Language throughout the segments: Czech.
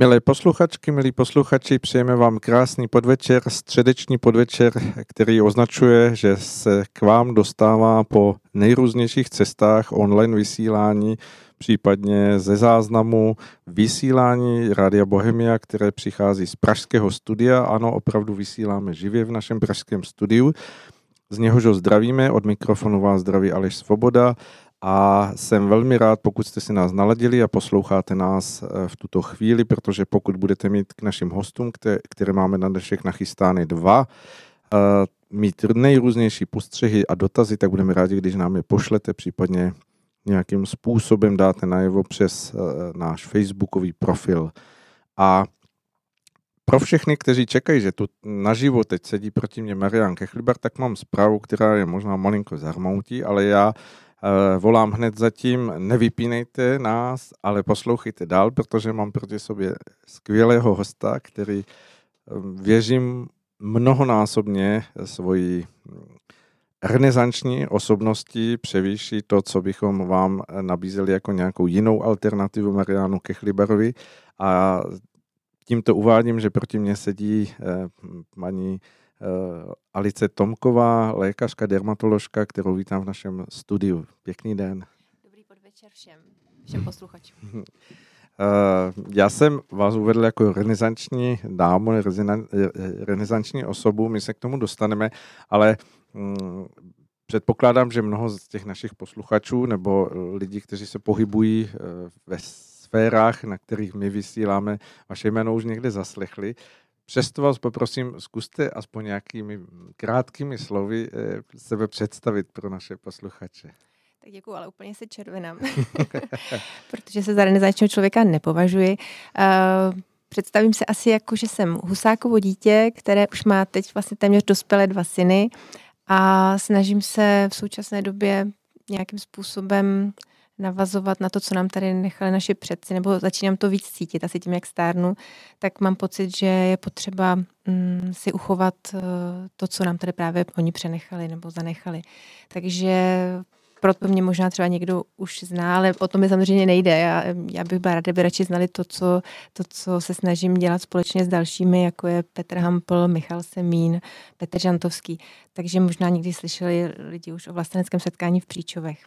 Milé posluchačky, milí posluchači, přejeme vám krásný podvečer, středeční podvečer, který označuje, že se k vám dostává po nejrůznějších cestách online vysílání, případně ze záznamu vysílání Rádia Bohemia, které přichází z pražského studia. Ano, opravdu vysíláme živě v našem pražském studiu. Z něhož ho zdravíme, od mikrofonu vás zdraví Aleš Svoboda a jsem velmi rád, pokud jste si nás naladili a posloucháte nás eh, v tuto chvíli, protože pokud budete mít k našim hostům, které, máme na dnešek nachystány dva, eh, mít nejrůznější postřehy a dotazy, tak budeme rádi, když nám je pošlete, případně nějakým způsobem dáte najevo přes eh, náš facebookový profil. A pro všechny, kteří čekají, že tu naživo teď sedí proti mě Marian Kechlibar, tak mám zprávu, která je možná malinko zarmoutí, ale já volám hned zatím, nevypínejte nás, ale poslouchejte dál, protože mám proti sobě skvělého hosta, který eh, věřím mnohonásobně svoji hm, renesanční osobností převýší to, co bychom vám nabízeli jako nějakou jinou alternativu Marianu Kechlibarovi. A tímto uvádím, že proti mně sedí eh, paní Eh, Alice Tomková, lékařka, dermatoložka, kterou vítám v našem studiu. Pěkný den. Dobrý podvečer všem, všem posluchačům. Eh, já jsem vás uvedl jako renesanční dámu, renesanční osobu, my se k tomu dostaneme, ale mm, předpokládám, že mnoho z těch našich posluchačů nebo lidí, kteří se pohybují eh, ve sférách, na kterých my vysíláme, vaše jméno už někde zaslechli. Přesto vás poprosím, zkuste aspoň nějakými krátkými slovy eh, sebe představit pro naše posluchače. Tak děkuji, ale úplně se červenám, protože se za renesančního člověka nepovažuji. Uh, představím se asi jako, že jsem husákovo dítě, které už má teď vlastně téměř dospělé dva syny a snažím se v současné době nějakým způsobem navazovat na to, co nám tady nechali naši předci, nebo začínám to víc cítit, asi tím, jak stárnu, tak mám pocit, že je potřeba mm, si uchovat uh, to, co nám tady právě oni přenechali nebo zanechali. Takže proto mě možná třeba někdo už zná, ale o tom mi samozřejmě nejde. Já, já bych byla ráda, by radši znali to co, to, co se snažím dělat společně s dalšími, jako je Petr Hampl, Michal Semín, Petr Žantovský. Takže možná někdy slyšeli lidi už o vlasteneckém setkání v Příčovech.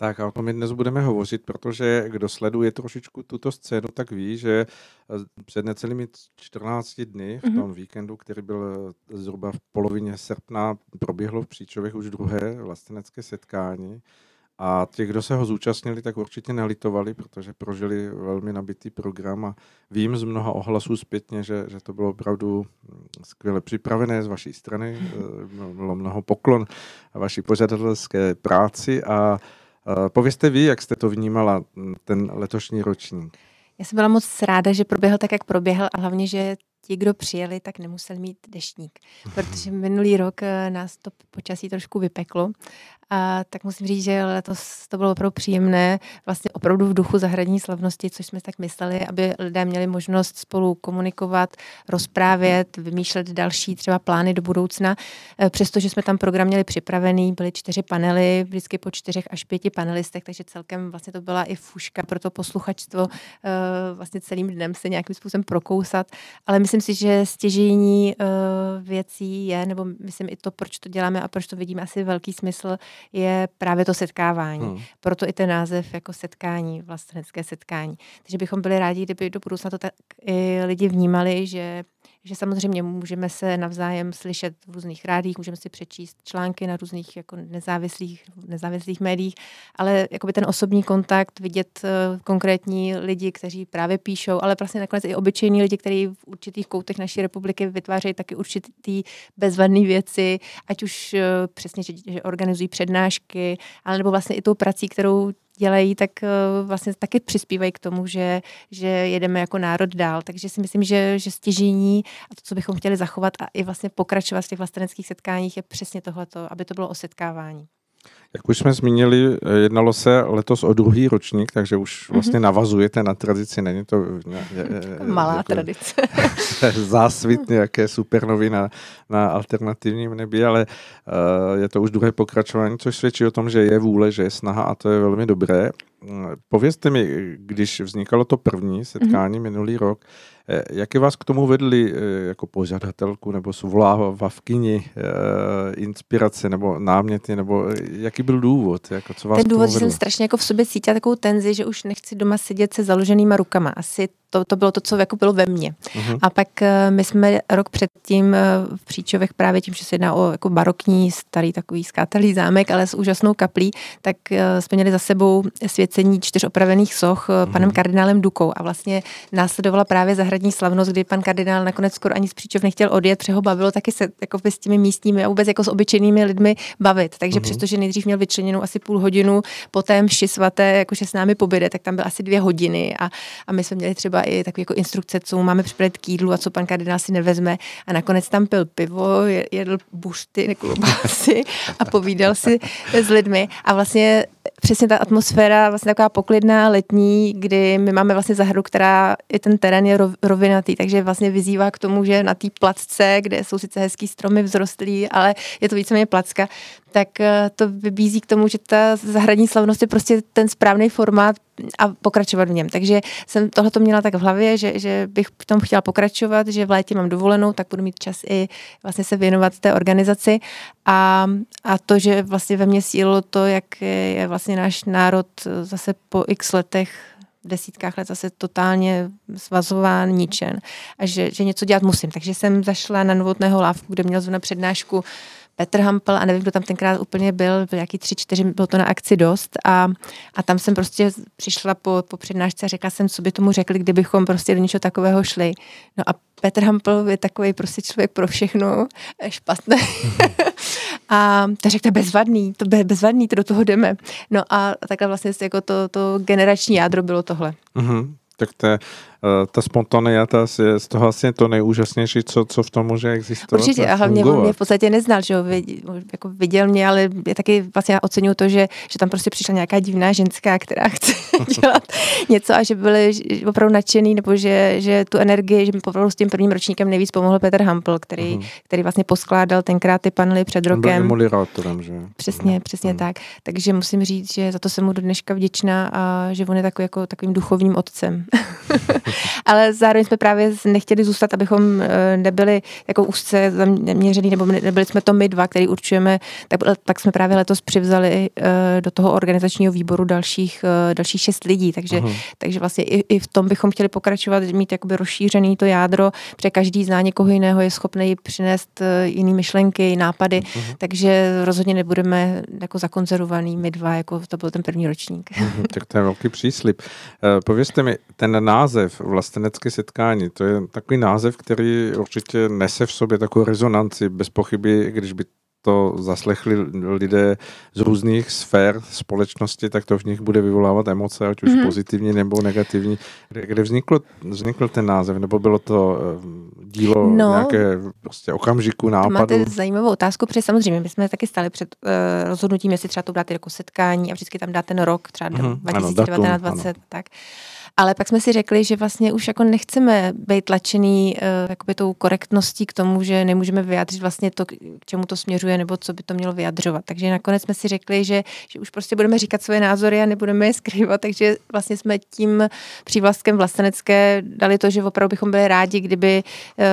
Tak a o tom my dnes budeme hovořit, protože kdo sleduje trošičku tuto scénu, tak ví, že eh, před necelými 14 dny, v mhm. tom víkendu, který byl eh, zhruba v polovině srpna, proběhlo v Příčovech už druhé vlastenecké setkání. A ti, kdo se ho zúčastnili, tak určitě nelitovali, protože prožili velmi nabitý program a vím z mnoha ohlasů zpětně, že, že to bylo opravdu hm, skvěle připravené z vaší strany. Eh, bylo mnoho poklon vaší pořadatelské práci a Eh, povězte vy, jak jste to vnímala, ten letošní ročník. Já jsem byla moc ráda, že proběhl tak, jak proběhl a hlavně, že ti, kdo přijeli, tak nemuseli mít deštník, protože minulý rok eh, nás to počasí trošku vypeklo a tak musím říct, že letos to bylo opravdu příjemné, vlastně opravdu v duchu zahradní slavnosti, což jsme tak mysleli, aby lidé měli možnost spolu komunikovat, rozprávět, vymýšlet další třeba plány do budoucna. E, přestože jsme tam program měli připravený, byly čtyři panely, vždycky po čtyřech až pěti panelistech, takže celkem vlastně to byla i fuška pro to posluchačstvo e, vlastně celým dnem se nějakým způsobem prokousat. Ale myslím si, že stěžení e, věcí je, nebo myslím i to, proč to děláme a proč to vidíme, asi velký smysl, je právě to setkávání. Hmm. Proto i ten název jako setkání, vlastenecké setkání. Takže bychom byli rádi, kdyby do budoucna to tak i lidi vnímali, že že samozřejmě můžeme se navzájem slyšet v různých rádích, můžeme si přečíst články na různých jako nezávislých, nezávislých médiích, ale jakoby ten osobní kontakt, vidět uh, konkrétní lidi, kteří právě píšou, ale vlastně nakonec i obyčejní lidi, kteří v určitých koutech naší republiky vytvářejí taky určitý bezvadné věci, ať už uh, přesně, že, že organizují přednášky, ale nebo vlastně i tou prací, kterou dělají, tak uh, vlastně taky přispívají k tomu, že, že jedeme jako národ dál. Takže si myslím, že, že stěžení a to, co bychom chtěli zachovat a i vlastně pokračovat v těch vlasteneckých setkáních, je přesně tohleto, aby to bylo o setkávání. Jak už jsme zmínili, jednalo se letos o druhý ročník, takže už mhm. vlastně navazujete na tradici, není to... Malá jako, tradice. zásvit nějaké supernovy na, na alternativním nebi, ale uh, je to už druhé pokračování, což svědčí o tom, že je vůle, že je snaha a to je velmi dobré. Povězte mi, když vznikalo to první setkání mm-hmm. minulý rok, Eh, jaké vás k tomu vedly eh, jako pořadatelku nebo svlávavkyni eh, inspirace nebo náměty, nebo jaký byl důvod? Jako co vás Ten důvod, že jsem strašně jako v sobě cítila takovou tenzi, že už nechci doma sedět se založenýma rukama. Asi to, to bylo to, co jako bylo ve mně. Uh-huh. A pak my jsme rok předtím v Příčovech právě tím, že se jedná o jako barokní, starý takový skátelý zámek, ale s úžasnou kaplí, tak jsme měli za sebou svěcení čtyř opravených soch uh-huh. panem kardinálem Dukou a vlastně následovala právě zahradní slavnost, kdy pan kardinál nakonec skoro ani z příčov nechtěl odjet, protože ho bavilo taky se jako s těmi místními a vůbec jako s obyčejnými lidmi bavit. Takže mm-hmm. přestože nejdřív měl vyčleněnou asi půl hodinu, poté mši svaté, jakože s námi pobyde, tak tam byl asi dvě hodiny a, a my jsme měli třeba i takové jako instrukce, co máme připravit k jídlu a co pan kardinál si nevezme. A nakonec tam pil pivo, jedl bušty, klobásy a povídal si s lidmi. A vlastně přesně ta atmosféra, vlastně taková poklidná letní, kdy my máme vlastně zahradu, která i ten terén je rovinatý, takže vlastně vyzývá k tomu, že na té placce, kde jsou sice hezký stromy vzrostlí, ale je to víceméně placka, tak eh, to vybízí k tomu, že ta zahradní slavnost je prostě ten správný formát a pokračovat v něm. Takže jsem tohle to měla tak v hlavě, že, že bych v tom chtěla pokračovat, že v létě mám dovolenou, tak budu mít čas i vlastně se věnovat té organizaci a, a to, že vlastně ve mně sílo to, jak je vlastně náš národ zase po x letech desítkách let zase totálně svazován, ničen a že, že něco dělat musím. Takže jsem zašla na novotného lávku, kde měl zrovna přednášku Petr Hampel a nevím, kdo tam tenkrát úplně byl, byl jaký tři, čtyři, bylo to na akci dost a, a tam jsem prostě přišla po, po přednášce a řekla jsem, co by tomu řekli, kdybychom prostě do něčeho takového šli. No a Petr Hampel je takový prostě člověk pro všechno, špatný. a ta řekl, to je bezvadný, to je bezvadný, to do toho jdeme. No a takhle vlastně jako to, to generační jádro bylo tohle. Mm-hmm. Tak to je ta spontaneita je z toho vlastně to nejúžasnější, co, co v tom může existovat. Určitě a hlavně on mě v podstatě neznal, že jo, jako viděl mě, ale je taky vlastně oceňuju to, že, že tam prostě přišla nějaká divná ženská, která chce dělat něco a že byli opravdu nadšený, nebo že, že tu energii, že mi opravdu s tím prvním ročníkem nejvíc pomohl Petr Hampel, který, uh-huh. který vlastně poskládal tenkrát ty panely před rokem. Byl že? Přesně, uh-huh. přesně uh-huh. tak. Takže musím říct, že za to jsem mu do dneška vděčná a že on je takový jako takovým duchovním otcem. ale zároveň jsme právě nechtěli zůstat, abychom eh, nebyli jako úzce zaměřený, nebo nebyli jsme to my dva, který určujeme, tak, tak jsme právě letos přivzali eh, do toho organizačního výboru dalších, eh, dalších šest lidí, takže, uh-huh. takže vlastně i, i v tom bychom chtěli pokračovat, mít jakoby rozšířený to jádro, protože každý zná někoho jiného, je schopný přinést jiné myšlenky, nápady, uh-huh. takže rozhodně nebudeme jako zakonzervovaný my dva, jako to byl ten první ročník. Uh-huh, tak to je velký příslip. Povězte mi, ten název vlastenecké setkání. To je takový název, který určitě nese v sobě takovou rezonanci, bez pochyby, když by to zaslechli lidé z různých sfér společnosti, tak to v nich bude vyvolávat emoce, ať už mm-hmm. pozitivní nebo negativní. Kde, kde vzniklo, vznikl ten název, nebo bylo to eh, dílo no, nějaké prostě okamžiku, nápadu? Máte zajímavou otázku, protože samozřejmě my jsme taky stali před uh, rozhodnutím, jestli třeba to dáte jako setkání a vždycky tam dáte ten rok, třeba mm-hmm, 2019-2020, tak. Ale pak jsme si řekli, že vlastně už jako nechceme být tlačený uh, jakoby tou korektností k tomu, že nemůžeme vyjádřit vlastně to, k čemu to směřuje, nebo co by to mělo vyjadřovat. Takže nakonec jsme si řekli, že, že už prostě budeme říkat svoje názory a nebudeme je skrývat, takže vlastně jsme tím přívlastkem vlastenecké dali to, že opravdu bychom byli rádi, kdyby, uh,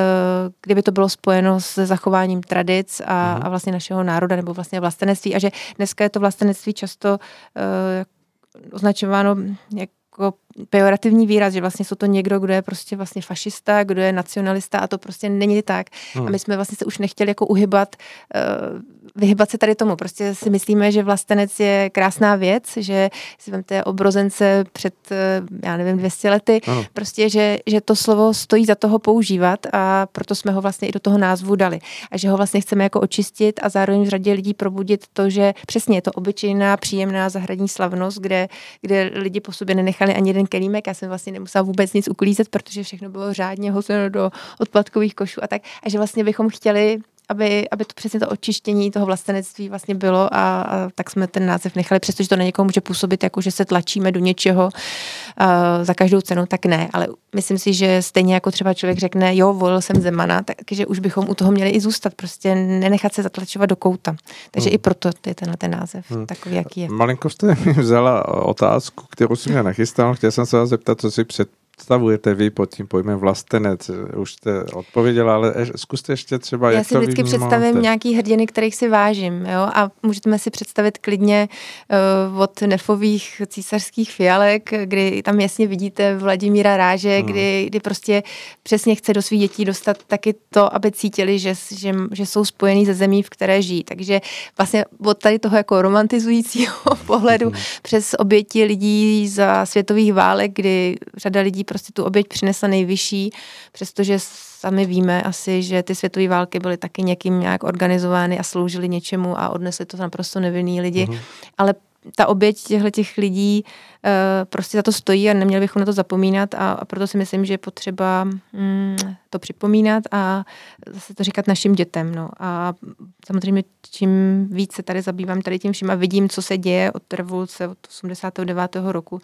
kdyby to bylo spojeno s zachováním tradic a, uh a vlastně našeho národa nebo vlastně vlastenectví a že dneska je to vlastenectví často uh, označováno jak jako pejorativní výraz, že vlastně jsou to někdo, kdo je prostě vlastně fašista, kdo je nacionalista a to prostě není tak. Hmm. A my jsme vlastně se už nechtěli jako uhybat, uh, vyhybat se tady tomu. Prostě si myslíme, že vlastenec je krásná věc, že si vemte obrozence před, uh, já nevím, 200 lety, ano. prostě, že, že to slovo stojí za toho používat a proto jsme ho vlastně i do toho názvu dali. A že ho vlastně chceme jako očistit a zároveň v řadě lidí probudit to, že přesně je to obyčejná, příjemná zahradní slavnost, kde, kde lidi po sobě nenechali ani jeden ten kelímek, já jsem vlastně nemusela vůbec nic uklízet, protože všechno bylo řádně hozeno do odpadkových košů a tak. A že vlastně bychom chtěli aby, aby to přesně to očištění toho vlastenectví vlastně bylo a, a tak jsme ten název nechali, přestože to na někoho může působit jako, že se tlačíme do něčeho uh, za každou cenu, tak ne, ale myslím si, že stejně jako třeba člověk řekne, jo, volil jsem Zemana, takže už bychom u toho měli i zůstat, prostě nenechat se zatlačovat do kouta. Takže hmm. i proto je tenhle ten název hmm. takový, jaký je. Malinko jste mi vzala otázku, kterou jsem mě nachystal. Chtěl jsem se vás zeptat, co si před představujete vy pod tím pojmem vlastenec? Už jste odpověděla, ale zkuste ještě třeba, Já jak si to vždycky představím nějaký hrdiny, kterých si vážím. Jo? A můžeme si představit klidně uh, od nefových císařských fialek, kdy tam jasně vidíte Vladimíra Ráže, hmm. kdy, kdy prostě přesně chce do svých dětí dostat taky to, aby cítili, že, že, že jsou spojení ze zemí, v které žijí. Takže vlastně od tady toho jako romantizujícího pohledu hmm. přes oběti lidí za světových válek, kdy řada lidí prostě tu oběť přinesla nejvyšší, přestože sami víme asi, že ty světové války byly taky někým nějak organizovány a sloužily něčemu a odnesli to naprosto nevinný lidi. Mm-hmm. Ale ta oběť těchto těch lidí uh, prostě za to stojí a neměli bychom na to zapomínat a, a proto si myslím, že je potřeba mm, to připomínat a zase to říkat našim dětem. No. A samozřejmě čím víc se tady zabývám tady tím vším a vidím, co se děje od revoluce od 89. roku,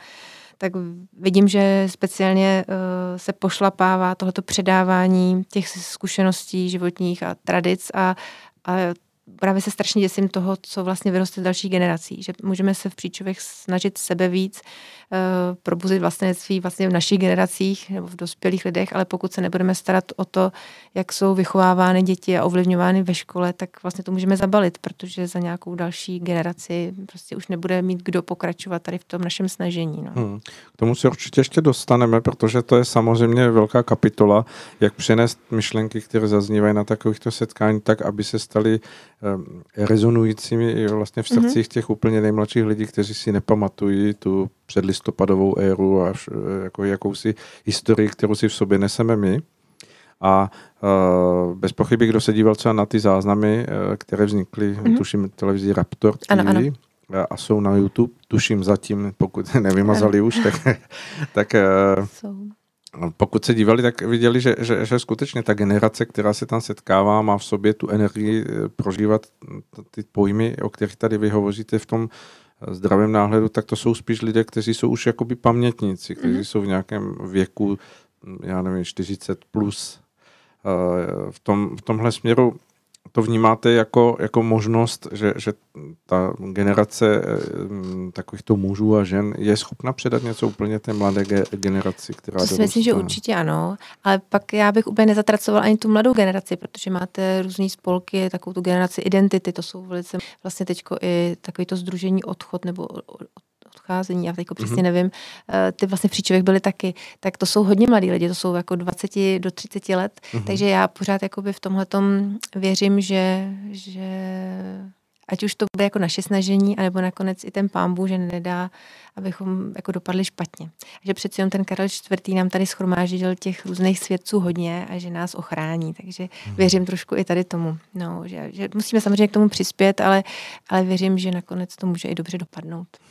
tak vidím, že speciálně uh, se pošlapává tohleto předávání těch zkušeností životních a tradic a, a právě se strašně děsím toho, co vlastně vyroste z dalších generací, že můžeme se v příčovech snažit sebe víc probuzit vlastenectví vlastně v našich generacích nebo v dospělých lidech, ale pokud se nebudeme starat o to, jak jsou vychovávány děti a ovlivňovány ve škole, tak vlastně to můžeme zabalit, protože za nějakou další generaci prostě už nebude mít kdo pokračovat tady v tom našem snažení. No. Hmm. K tomu se určitě ještě dostaneme, protože to je samozřejmě velká kapitola, jak přenést myšlenky, které zaznívají na takovýchto setkání, tak, aby se staly um, rezonujícími vlastně v srdcích mm-hmm. těch úplně nejmladších lidí, kteří si nepamatují tu předlistopadovou éru a jako jakousi historii, kterou si v sobě neseme my. A uh, bez pochyby, kdo se díval třeba na ty záznamy, uh, které vznikly, mm-hmm. tuším, televizi Raptor TV, ano, ano. a jsou na YouTube, tuším zatím, pokud nevymazali ano. už, tak, tak uh, pokud se dívali, tak viděli, že, že, že skutečně ta generace, která se tam setkává, má v sobě tu energii prožívat ty pojmy, o kterých tady vy hovoříte v tom zdravém náhledu, tak to jsou spíš lidé, kteří jsou už jakoby pamětníci, kteří mm-hmm. jsou v nějakém věku, já nevím, 40 plus. V, tom, v tomhle směru to vnímáte jako, jako možnost, že, že ta generace eh, takovýchto mužů a žen je schopna předat něco úplně té mladé generaci, která To si myslím, že určitě ano, ale pak já bych úplně nezatracoval ani tu mladou generaci, protože máte různé spolky, takovou tu generaci identity, to jsou velice vlastně teďko i takový to združení odchod nebo odcházení, já teď přesně mm-hmm. nevím, eh, ty vlastně příčovek byly taky, tak to jsou hodně mladí lidi, to jsou jako 20 do 30 let, mm-hmm. takže já pořád jakoby v tomhle věřím, že, že ať už to bude jako naše snažení, anebo nakonec i ten pámbu, že nedá, abychom jako dopadli špatně. A že přeci jen ten Karel IV. nám tady schromáždil těch různých svědců hodně a že nás ochrání, takže hmm. věřím trošku i tady tomu. No, že, že musíme samozřejmě k tomu přispět, ale, ale věřím, že nakonec to může i dobře dopadnout.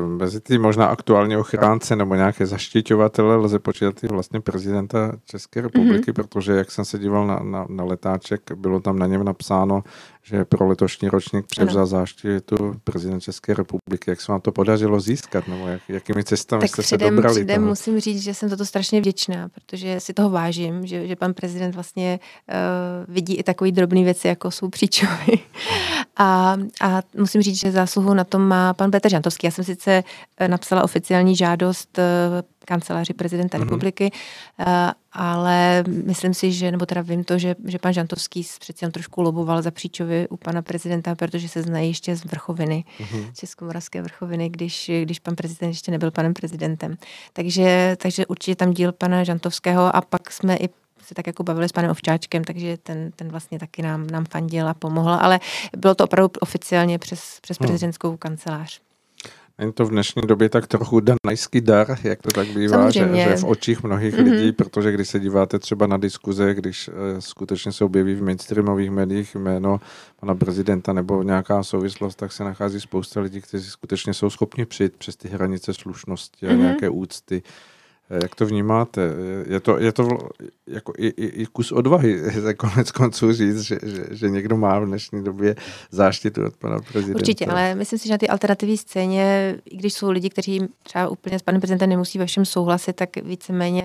mezi ty možná aktuální ochránce nebo nějaké zaštiťovatele lze počítat i vlastně prezidenta České republiky, mm-hmm. protože jak jsem se díval na, na, na letáček, bylo tam na něm napsáno, že pro letošní ročník převzal záštitu prezident České republiky. Jak se vám to podařilo získat, nebo jak, jakými cestami tak jste předem, se dobrali? Předem toho? musím říct, že jsem za to strašně vděčná, protože si toho vážím, že, že pan prezident vlastně uh, vidí i takové drobné věci, jako jsou příčovy. a, a musím říct, že zásluhu na tom má pan Petr Žantovský. Já jsem sice eh, napsala oficiální žádost uh, kanceláři prezidenta mm-hmm. republiky, uh, ale myslím si, že, nebo teda vím to, že, že pan Žantovský přeci jen trošku loboval za příčovy u pana prezidenta, protože se znají ještě z vrchoviny, mm-hmm. Českomoravské vrchoviny, když, když pan prezident ještě nebyl panem prezidentem. Takže, takže určitě tam díl pana Žantovského a pak jsme i se tak jako bavili s panem Ovčáčkem, takže ten, ten vlastně taky nám, nám fandil a pomohl, ale bylo to opravdu oficiálně přes, přes hmm. prezidentskou kancelář. Není to v dnešní době tak trochu danajský dar, jak to tak bývá, že, že v očích mnohých mm-hmm. lidí, protože když se díváte třeba na diskuze, když uh, skutečně se objeví v mainstreamových médiích jméno pana prezidenta nebo nějaká souvislost, tak se nachází spousta lidí, kteří skutečně jsou schopni přijít přes ty hranice slušnosti a mm-hmm. nějaké úcty Jak to vnímáte? Je to, je to jako i, i, i kus odvahy konec konců říct, že, že, že někdo má v dnešní době záštitu od pana prezidenta. Určitě, ale myslím si, že na ty alternativní scéně, i když jsou lidi, kteří třeba úplně s panem prezidentem nemusí ve všem souhlasit, tak víceméně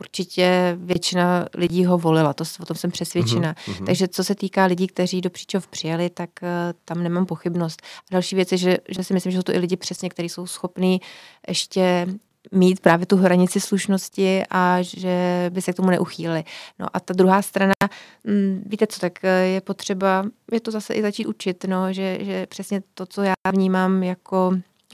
určitě většina lidí ho volila, to, o tom jsem přesvědčena. Mm-hmm. Takže co se týká lidí, kteří do Příčov přijeli, tak uh, tam nemám pochybnost. A další věc je, že, že si myslím, že jsou to i lidi přesně, kteří jsou schopní ještě mít právě tu hranici slušnosti a že by se k tomu neuchýlili. No a ta druhá strana, mm, víte co, tak eh, je potřeba, je to zase i začít učit, no, že, že přesně to, co já vnímám jako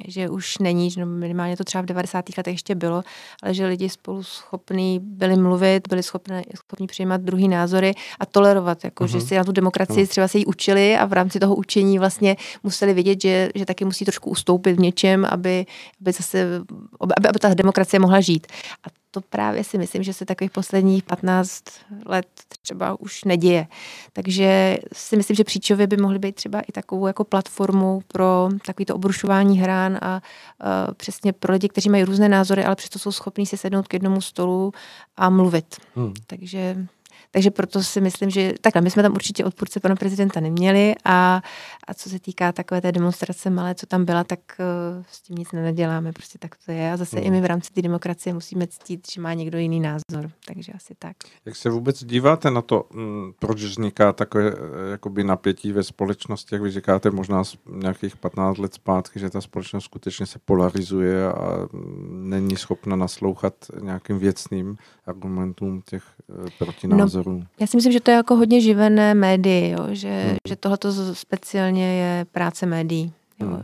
že už není, že no minimálně to třeba v 90. letech ještě bylo, ale že lidi spolu schopní byli mluvit, byli schopni, schopni přijímat druhý názory a tolerovat, jako, uh-huh. že mhm. si na tu demokracii uh-huh. třeba se jí učili a v rámci toho učení vlastně museli vědět, že, že taky musí trošku ustoupit v něčem, aby, aby, zase, aby, aby ta demokracie mohla žít. A to právě si myslím, že se takových posledních 15 let třeba už neděje. Takže si myslím, že příčově by mohly být třeba i takovou jako platformu pro takovýto obrušování hrán a, a přesně pro lidi, kteří mají různé názory, ale přesto jsou schopní si sednout k jednomu stolu a mluvit. Hmm. Takže takže proto si myslím, že takhle, my jsme tam určitě odpůrce pana prezidenta neměli a, a co se týká takové té demonstrace malé, co tam byla, tak uh, s tím nic neděláme, prostě tak to je. A zase no. i my v rámci té demokracie musíme ctít, že má někdo jiný názor, takže asi tak. Jak se vůbec díváte na to, m, mm, proč vzniká takové eh, jakoby napětí ve společnosti, jak vy říkáte, možná z nějakých 15 let zpátky, že ta společnost skutečně se polarizuje a mm, není schopna naslouchat nějakým věcným argumentům těch eh, protinázorů. No, názorů. Já si myslím, že to je jako hodně živené médii, jo? Že, hmm. že tohoto speciálně je práce médií. Hmm.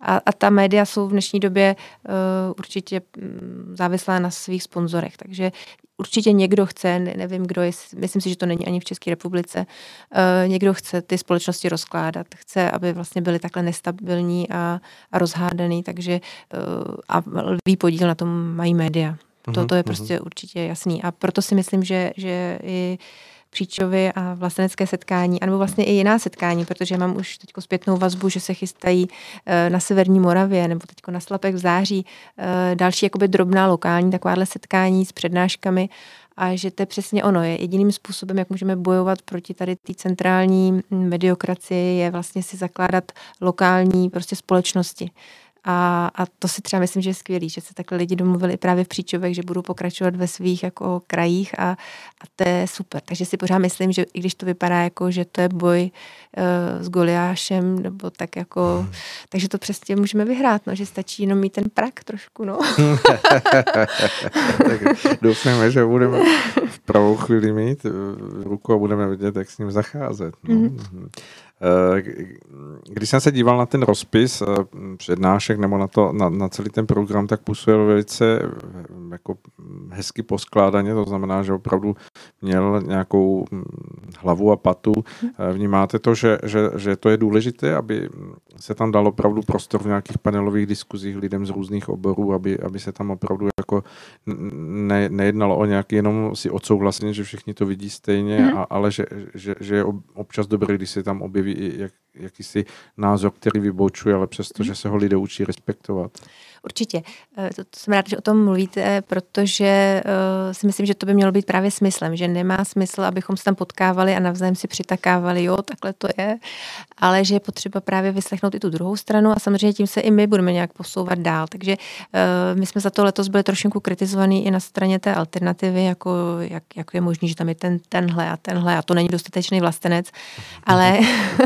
A, a ta média jsou v dnešní době uh, určitě mm, závislá na svých sponzorech, takže určitě někdo chce, ne, nevím kdo je, myslím si, že to není ani v České republice, uh, někdo chce ty společnosti rozkládat, chce, aby vlastně byly takhle nestabilní a, a rozhádaný, takže uh, a lvý podíl na tom mají média. To, to je prostě určitě jasný. A proto si myslím, že, že i příčovy a vlastenecké setkání, anebo vlastně i jiná setkání, protože mám už teď zpětnou vazbu, že se chystají eh, na Severní Moravě nebo teď na Slapek v září eh, další jakoby drobná lokální takováhle setkání s přednáškami a že to je přesně ono. Je jediným způsobem, jak můžeme bojovat proti tady té centrální mediokracii, je vlastně si zakládat lokální prostě společnosti. A, a to si třeba myslím, že je skvělý, že se takhle lidi domluvili právě v Příčovech, že budou pokračovat ve svých jako krajích a, a to je super. Takže si pořád myslím, že i když to vypadá jako, že to je boj uh, s Goliášem, nebo tak jako, hmm. takže to přesně můžeme vyhrát, no, že stačí jenom mít ten prak trošku, no. tak doufáme, že budeme v pravou chvíli mít v ruku a budeme vidět, jak s ním zacházet. No. Mm-hmm. Eh, když jsem se díval na ten rozpis eh, přednášek nebo na, to, na, na celý ten program, tak působil velice eh, jako hezky poskládaně, to znamená, že opravdu měl nějakou hm, hlavu a patu. Vnímáte to, že, že, že to je důležité, aby se tam dalo opravdu prostor v nějakých panelových diskuzích lidem z různých oborů, aby, aby se tam opravdu jako ne, nejednalo o nějaký jenom si odsouhlasení, že všichni to vidí stejně, mm. a, ale že, že, že je občas dobré, když se tam objeví jakýsi názor, který vyboučuje, ale přesto, že se ho lidé učí respektovat. Určitě. Eh, to, to jsem ráda, že o tom mluvíte, protože uh, si myslím, že to by mělo být právě smyslem, že nemá smysl, abychom se tam potkávali a navzájem si přitakávali, jo, takhle to je, ale že je potřeba právě vyslechnout i tu druhou stranu a samozřejmě tím se i my budeme nějak posouvat dál. Takže uh, my jsme za to letos byli trošku kritizovaní i na straně té alternativy, jako jak, jak je možné, že tam je ten, tenhle a tenhle a to není dostatečný vlastenec, ale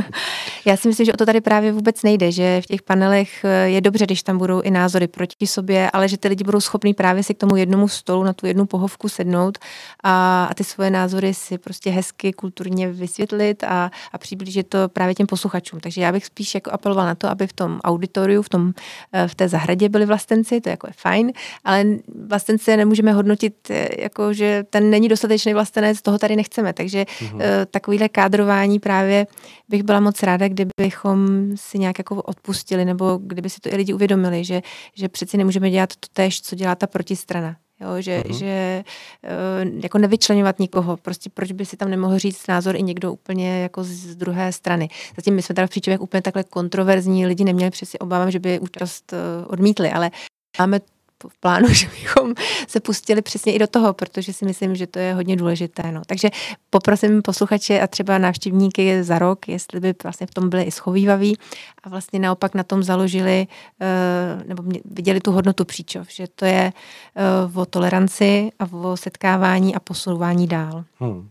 já si myslím, že o to tady právě vůbec nejde, že v těch panelech je dobře, když tam budou i názory proti sobě, ale že ty lidi budou schopní právě si k tomu jednomu stolu, na tu jednu pohovku sednout a, a ty svoje názory si prostě hezky, kulturně vysvětlit a, a přiblížit to právě těm posluchačům. Takže já bych spíš jako apeloval na to, aby v tom auditoriu, v, tom, eh, v té zahradě byli vlastenci, to je jako je fajn, ale vlastence nemůžeme hodnotit eh, jako, že ten není dostatečný vlastenec, toho tady nechceme. Takže mm-hmm. takovýhle kádrování právě bych byla moc ráda, kdybychom si nějak jako odpustili, nebo kdyby si to i lidi uvědomili, že, že přeci nemůžeme dělat to tež, co dělá ta protistrana. Jo, že, uh-huh. že uh, jako nevyčlenovat nikoho, prostě proč by si tam nemohl říct názor i někdo úplně jako z druhé strany. Zatím my jsme teda v příčově úplně takhle kontroverzní, lidi neměli přeci obávám, že by účast uh, odmítli, ale máme v plánu, že bychom se pustili přesně i do toho, protože si myslím, že to je hodně důležité. No. Takže poprosím posluchače a třeba návštěvníky za rok, jestli by vlastně v tom byli i schovývaví a vlastně naopak na tom založili eh, nebo viděli tu hodnotu příčov, že to je eh, o toleranci a o setkávání a posouvání dál. Hmm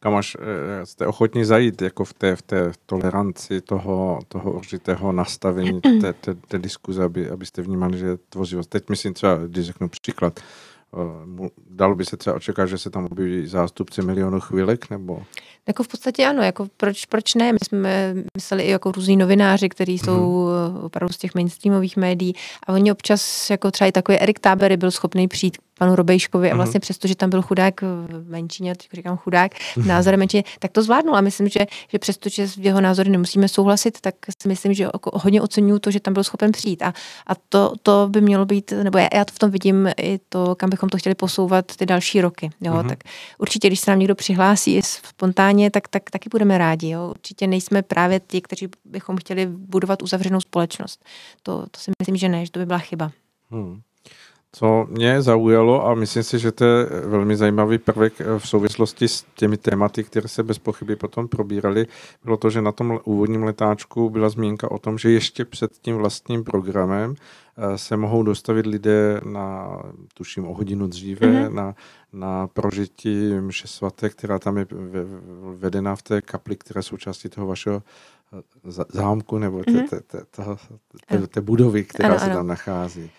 kam až eh, jste ochotní zajít jako v té, v té toleranci toho, toho určitého nastavení té, té, té diskuze, aby, abyste vnímali, že je tvořivost. Teď myslím třeba, když řeknu příklad, eh, dalo by se třeba očekávat, že se tam objeví zástupci milionu chvílek, nebo? Jako v podstatě ano, jako proč, proč ne? My jsme mysleli i jako různí novináři, kteří jsou mm-hmm. opravdu z těch mainstreamových médií a oni občas, jako třeba i takový Erik Tábery byl schopný přijít panu Robejškovi a mhm. vlastně přesto, že tam byl chudák v menšině, teď říkám chudák, v názory menšině, tak to zvládnul a myslím, že, že přesto, že v jeho názory nemusíme souhlasit, tak si myslím, že hodně oceňuju to, že tam byl schopen přijít a, a to, to by mělo být, nebo já, já to v tom vidím i to, kam bychom to chtěli posouvat ty další roky. Jo? Mm-hmm. Tak určitě, když se nám někdo přihlásí spontánně, tak, tak taky budeme rádi. Jo? Určitě nejsme právě ti, kteří bychom chtěli budovat uzavřenou společnost. To, to si myslím, že ne, že to by byla chyba. Hmm. Co mě zaujalo a myslím si, že to je velmi zajímavý prvek v souvislosti s těmi tématy, které se bez pochyby potom probíraly, bylo to, že na tom úvodním letáčku byla zmínka o tom, že ještě před tím vlastním programem eh, se mohou dostavit lidé na, tuším, o hodinu dříve, mm-hmm. na, na prožití mše svaté, která tam je vedena v té kapli, která je součástí toho vašeho eh, zámku nebo té, té, té, té, té budovy, která ano, se tam nachází.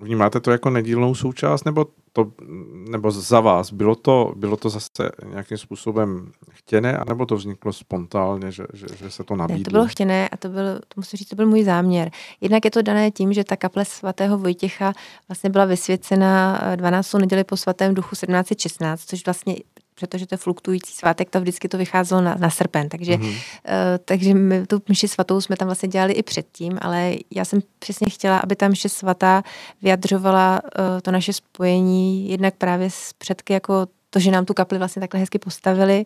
Vnímáte to jako nedílnou součást, nebo, to, nebo za vás? Bylo to, bylo to zase nějakým způsobem chtěné, anebo to vzniklo spontánně, že, že, že se to nabídlo? Ne, to bylo chtěné a to byl, to musím říct, to byl můj záměr. Jednak je to dané tím, že ta kaple svatého Vojtěcha vlastně byla vysvěcena 12. neděli po svatém duchu 1716, což vlastně protože to je fluktující svátek, to vždycky to vycházelo na, na srpen, takže, mm-hmm. uh, takže my tu mši svatou jsme tam vlastně dělali i předtím, ale já jsem přesně chtěla, aby ta mše svatá vyjadřovala uh, to naše spojení jednak právě s předky jako to, že nám tu kapli vlastně takhle hezky postavili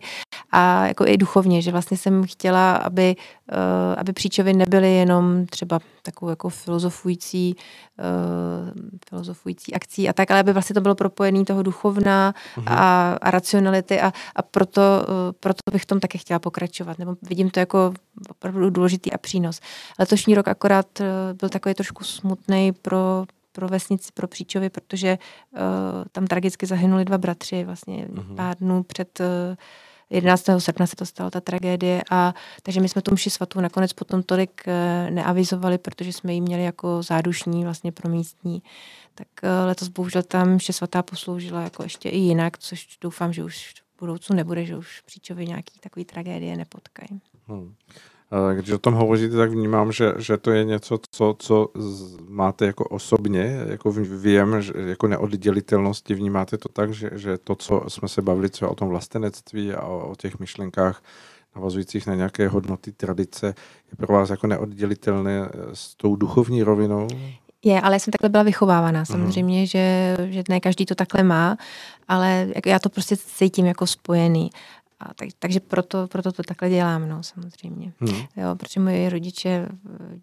a jako i duchovně, že vlastně jsem chtěla, aby, uh, aby příčovy nebyly jenom třeba takovou jako filozofující, uh, filozofující akcí a tak, ale aby vlastně to bylo propojené toho duchovna uh-huh. a, a racionality a, a proto, uh, proto bych tom také chtěla pokračovat, nebo vidím to jako opravdu důležitý a přínos. Letošní rok akorát byl takový trošku smutný pro pro vesnici, pro Příčovy, protože uh, tam tragicky zahynuli dva bratři vlastně uh-huh. pár dnů před uh, eh, 11. srpna se to stalo, ta tragédie. A, takže my jsme tu mši svatou nakonec potom tolik uh, neavizovali, protože jsme ji měli jako zádušní vlastně pro místní. Tak uh, letos bohužel tam mše svatá posloužila jako ještě i jinak, což doufám, že už v budoucnu nebude, že už Příčovy nějaký takový tragédie nepotkají. Hmm. Když o tom hovoříte, tak vnímám, že, že to je něco, co, co máte jako osobně, jako vím, že jako neoddělitelnosti, vnímáte to tak, že, že to, co jsme se bavili třeba o tom vlastenectví a o, o těch myšlenkách navazujících na nějaké hodnoty, tradice, je pro vás jako neoddělitelné s tou duchovní rovinou? Je, ale já jsem takhle byla vychovávaná. Mhm. Samozřejmě, uh-huh. že, že ne každý to takhle má, ale já to prostě cítím jako spojený. A tak, takže proto, proto to takhle dělám, no, samozřejmě. Hmm. Jo, protože moje rodiče,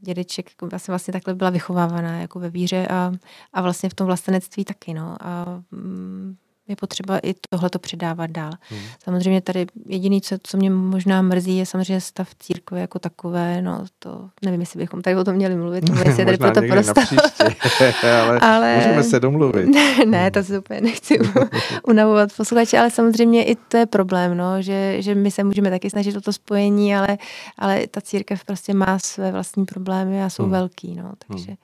dědeček, jako já jsem vlastně takhle byla vychovávaná jako ve víře a, a vlastně v tom vlastenectví taky, no. A mm, je potřeba i tohle to předávat dál. Hmm. Samozřejmě tady jediný, co, co mě možná mrzí, je samozřejmě stav církve jako takové, no to nevím, jestli bychom tady o tom měli mluvit, nebo jestli tady pro to prostor. ale, ale můžeme se domluvit. ne, ne, to se úplně nechci unavovat posluchače, ale samozřejmě i to je problém, no, že, že my se můžeme taky snažit o to spojení, ale, ale ta církev prostě má své vlastní problémy a jsou hmm. velký, no, takže... Hmm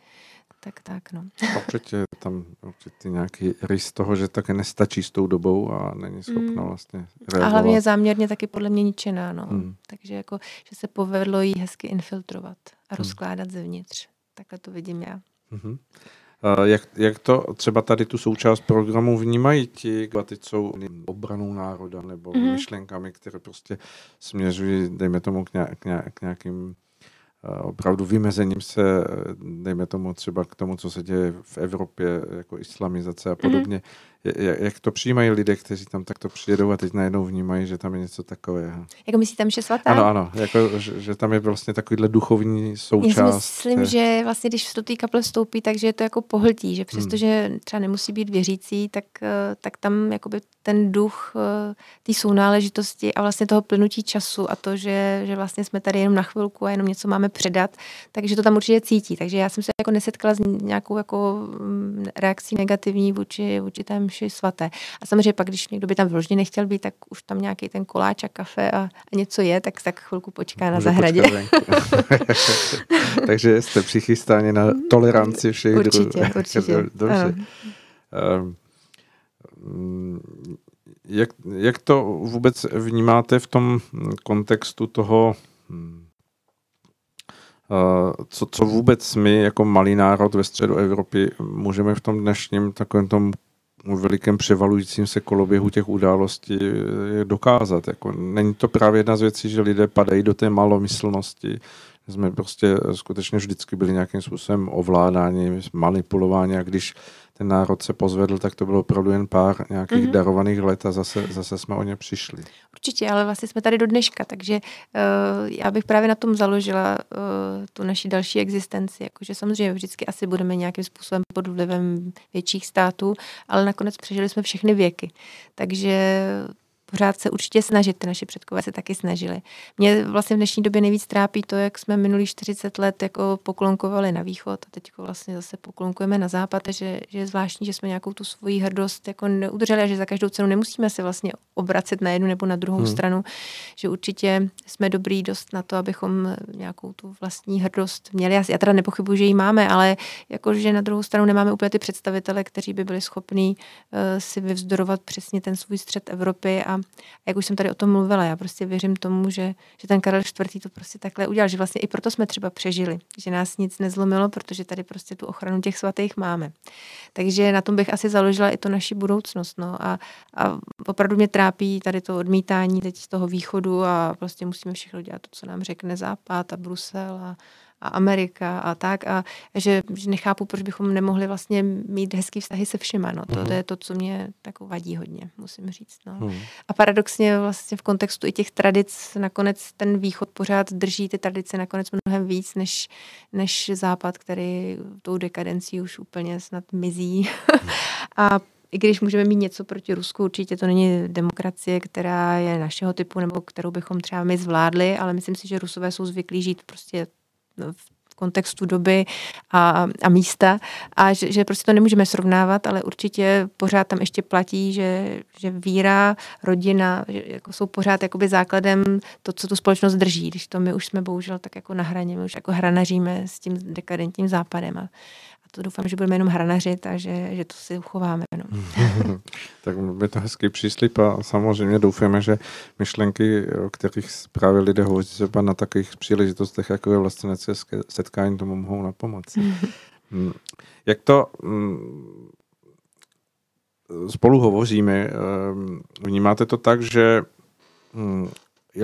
tak tak, no. Určitě tam určitě nějaký rys toho, že také nestačí s tou dobou a není schopna mm. vlastně reagovat. A hlavně je záměrně taky podle mě ničená, no. Mm. Takže jako, že se povedlo jí hezky infiltrovat a mm. rozkládat zevnitř. Takhle to vidím já. Mm-hmm. Jak, jak to třeba tady tu součást programu vnímají ti, ty jsou obranou národa nebo mm-hmm. myšlenkami, které prostě směřují, dejme tomu, k, nějak, k nějakým opravdu vymezením se, dejme tomu třeba k tomu, co se děje v Evropě, jako islamizace a podobně. Mm-hmm. Jak, jak to přijímají lidé, kteří tam takto přijedou a teď najednou vnímají, že tam je něco takového. Jako myslíte mše svatá? Ano, ano, jako, že, že tam je vlastně takovýhle duchovní součást. Já si myslím, že vlastně když do té kaple vstoupí, takže je to jako pohltí, že přestože hmm. třeba nemusí být věřící, tak, eh, tak tam jakoby ten duch eh, té sounáležitosti a vlastně toho plnutí času a to, že, že vlastně jsme tady jenom na chvilku a jenom něco máme předat, takže to tam určitě cítí. Takže já jsem se jako nesetkala s nějakou jako mm, reakcí negativní vůči, vůči té mši svaté. A samozřejmě pak, když někdo by tam vložně nechtěl být, tak už tam nějaký ten koláč a kafe a, a něco je, tak tak chvilku počká na zahradě. takže jste přichystáni na toleranci všech určitě, druhů. Určitě, Dobře. Um, jak, jak to vůbec vnímáte v tom kontextu toho, eh, co, co vůbec my jako malý národ ve středu Evropy můžeme v tom dnešním takovém tom velikém převalujícím se koloběhu těch událostí dokázat. Jako, není to právě jedna z věcí, že lidé padají do té malomyslnosti, jsme prostě skutečně vždycky byli nějakým způsobem ovládáni, manipulováni a když ten národ se pozvedl, tak to bylo opravdu jen pár nějakých mm-hmm. darovaných let a zase, zase jsme o ně přišli. Určitě, ale vlastně jsme tady do dneška, takže uh, já bych právě na tom založila uh, tu naši další existenci, jakože samozřejmě vždycky asi budeme nějakým způsobem pod vlivem větších států, ale nakonec přežili jsme všechny věky. Takže pořád se určitě snažit, ty naši předkové se taky snažili. Mě vlastně v dnešní době nejvíc trápí to, jak jsme minulý 40 let jako poklonkovali na východ a teď vlastně zase poklonkujeme na západ, že, že je zvláštní, že jsme nějakou tu svoji hrdost jako neudrželi a že za každou cenu nemusíme se vlastně obracet na jednu nebo na druhou hmm. stranu, že určitě jsme dobrý dost na to, abychom nějakou tu vlastní hrdost měli. Já, já teda nepochybuji, že ji máme, ale jakože na druhou stranu nemáme úplně ty představitele, kteří by byli schopní uh, si vyvzdorovat přesně ten svůj střed Evropy a jak už jsem tady o tom mluvila, já prostě věřím tomu, že, že ten Karel IV. to prostě takhle udělal, že vlastně i proto jsme třeba přežili, že nás nic nezlomilo, protože tady prostě tu ochranu těch svatých máme. Takže na tom bych asi založila i to naši budoucnost. No. A, a opravdu mě trápí tady to odmítání teď z toho východu a prostě musíme všechno dělat to, co nám řekne Západ a Brusel a, a Amerika a tak a že, že nechápu, proč bychom nemohli vlastně mít hezký vztahy se všema, no. To, mm. to je to, co mě tak vadí hodně, musím říct, no. Mm. A paradoxně vlastně v kontextu i těch tradic nakonec ten východ pořád drží ty tradice nakonec mnohem víc než, než západ, který tou dekadencí už úplně snad mizí. Mm. a i když můžeme mít něco proti Rusku, určitě to není demokracie, která je našeho typu, nebo kterou bychom třeba my zvládli, ale myslím si, že Rusové jsou zvyklí žít prostě v kontextu doby a, a místa a že, že prostě to nemůžeme srovnávat, ale určitě pořád tam ještě platí, že, že víra, rodina že jako jsou pořád jakoby základem to, co tu společnost drží, když to my už jsme bohužel tak jako na hraně, my už jako hranaříme s tím dekadentním západem a, to doufám, že budeme jenom hranařit a že, že to si uchováme. No. tak by to hezký příslip a samozřejmě doufáme, že myšlenky, o kterých právě lidé hovoří třeba na takových příležitostech, jako je vlastenecké setkání, tomu mohou na pomoc. Hmm. Jak to mm, spolu hovoříme, ehm, vnímáte to tak, že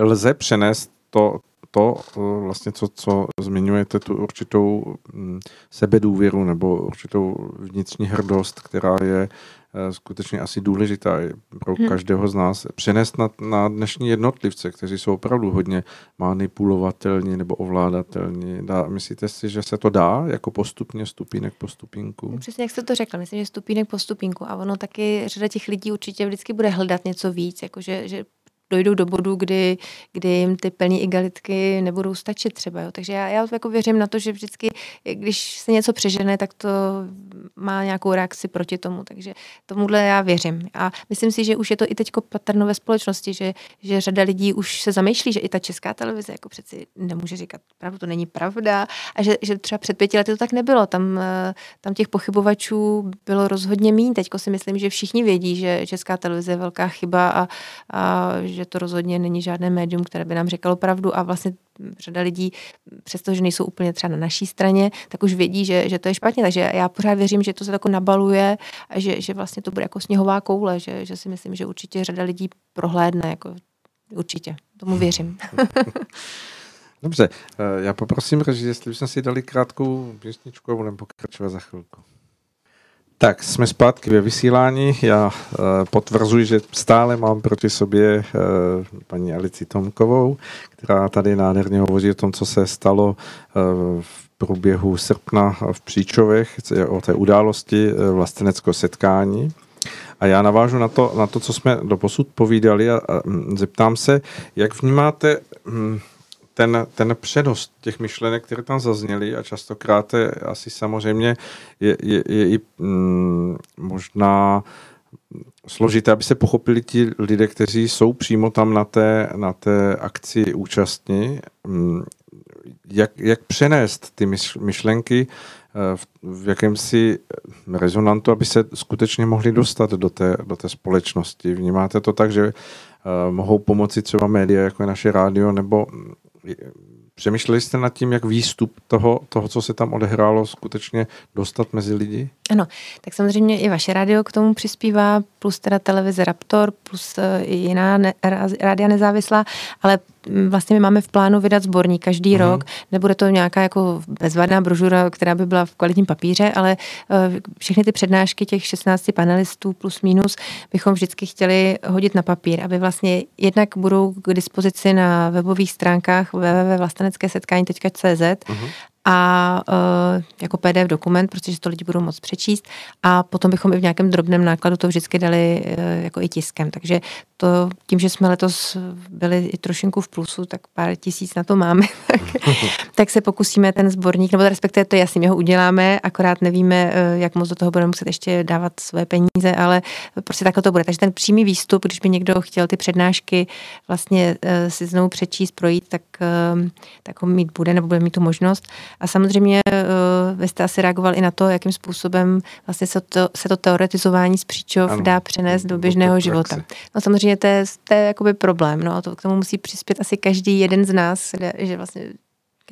lze přenést to, to eh, vlastně, co, co zmiňujete, tu určitou mm, sebedůvěru nebo určitou vnitřní hrdost, která je eh, skutečně asi důležitá pro hmm. každého z nás, přenést na, na dnešní jednotlivce, kteří jsou opravdu hodně manipulovatelní nebo ovládatelní. Dá, myslíte si, že se to dá jako postupně, stupínek po stupínku? Přesně jak jste to řekla, myslím, že stupínek po stupínku a ono taky řada těch lidí určitě vždycky bude hledat něco víc, jakože že dojdou do bodu, kdy, kdy jim ty plní igalitky nebudou stačit třeba. Jo. Takže já, já jako věřím na to, že vždycky, když se něco přežene, tak to má nějakou reakci proti tomu. Takže tomuhle já věřím. A myslím si, že už je to i teď patrno ve společnosti, že, že řada lidí už se zamýšlí, že i ta česká televize jako přeci nemůže říkat pravdu, to není pravda. A že, že třeba před pěti lety to tak nebylo. Tam, eh, tam těch pochybovačů bylo rozhodně méně. Teďko si myslím, že všichni vědí, že česká televize je velká chyba a, a že že to rozhodně není žádné médium, které by nám říkalo pravdu a vlastně řada lidí, přestože nejsou úplně třeba na naší straně, tak už vědí, že, že to je špatně. Takže já pořád věřím, že to se tako nabaluje a že, že vlastně to bude jako sněhová koule, že, že si myslím, že určitě řada lidí prohlédne, jako určitě. Tomu věřím. Dobře, eh, já poprosím, že jestli bychom si dali krátkou písničku a budeme pokračovat za chvilku. Tak, jsme zpátky ve vysílání. Já uh, potvrzuji, že stále mám proti sobě uh, paní Alici Tomkovou, která tady nádherně hovoří o tom, co se stalo uh, v průběhu srpna v Příčovech, o té události uh, vlasteneckého setkání. A já navážu na to, na to co jsme doposud povídali a, a zeptám se, jak vnímáte... Um, ten, ten přenos těch myšlenek, které tam zazněly a častokrát je asi samozřejmě je, je, je i mm, možná složité, aby se pochopili ti lidé, kteří jsou přímo tam na té, na té akci účastní, mm, jak, jak přenést ty myšlenky eh, v, v jakémsi rezonantu, aby se skutečně mohli dostat do té, do té společnosti. Vnímáte to tak, že uh, mohou pomoci třeba média, jako je naše rádio, nebo Přemýšleli jste nad tím, jak výstup toho, toho, co se tam odehrálo, skutečně dostat mezi lidi? Ano, tak samozřejmě i vaše rádio k tomu přispívá, plus teda televize Raptor, plus uh, i jiná ne, rádia nezávislá, ale vlastně my máme v plánu vydat sborník každý uh-huh. rok. Nebude to nějaká jako bezvadná brožura, která by byla v kvalitním papíře, ale uh, všechny ty přednášky těch 16 panelistů plus minus bychom vždycky chtěli hodit na papír, aby vlastně jednak budou k dispozici na webových stránkách www.vlastenecké-setkání.cz uh-huh a uh, jako PDF dokument, protože to lidi budou moc přečíst a potom bychom i v nějakém drobném nákladu to vždycky dali uh, jako i tiskem. Takže to tím, že jsme letos byli i trošinku v plusu, tak pár tisíc na to máme, tak, tak se pokusíme ten sborník, nebo respektive to jasně, my ho uděláme, akorát nevíme, uh, jak moc do toho budeme muset ještě dávat své peníze, ale prostě takhle to bude. Takže ten přímý výstup, když by někdo chtěl ty přednášky vlastně uh, si znovu přečíst, projít, tak, uh, tak ho mít bude, nebo bude mít tu možnost. A samozřejmě vy jste asi reagoval i na to, jakým způsobem vlastně se to, se to teoretizování z příčov ano, dá přenést do běžného života. No samozřejmě to je, to je jakoby problém, no, to k tomu musí přispět asi každý jeden z nás, že vlastně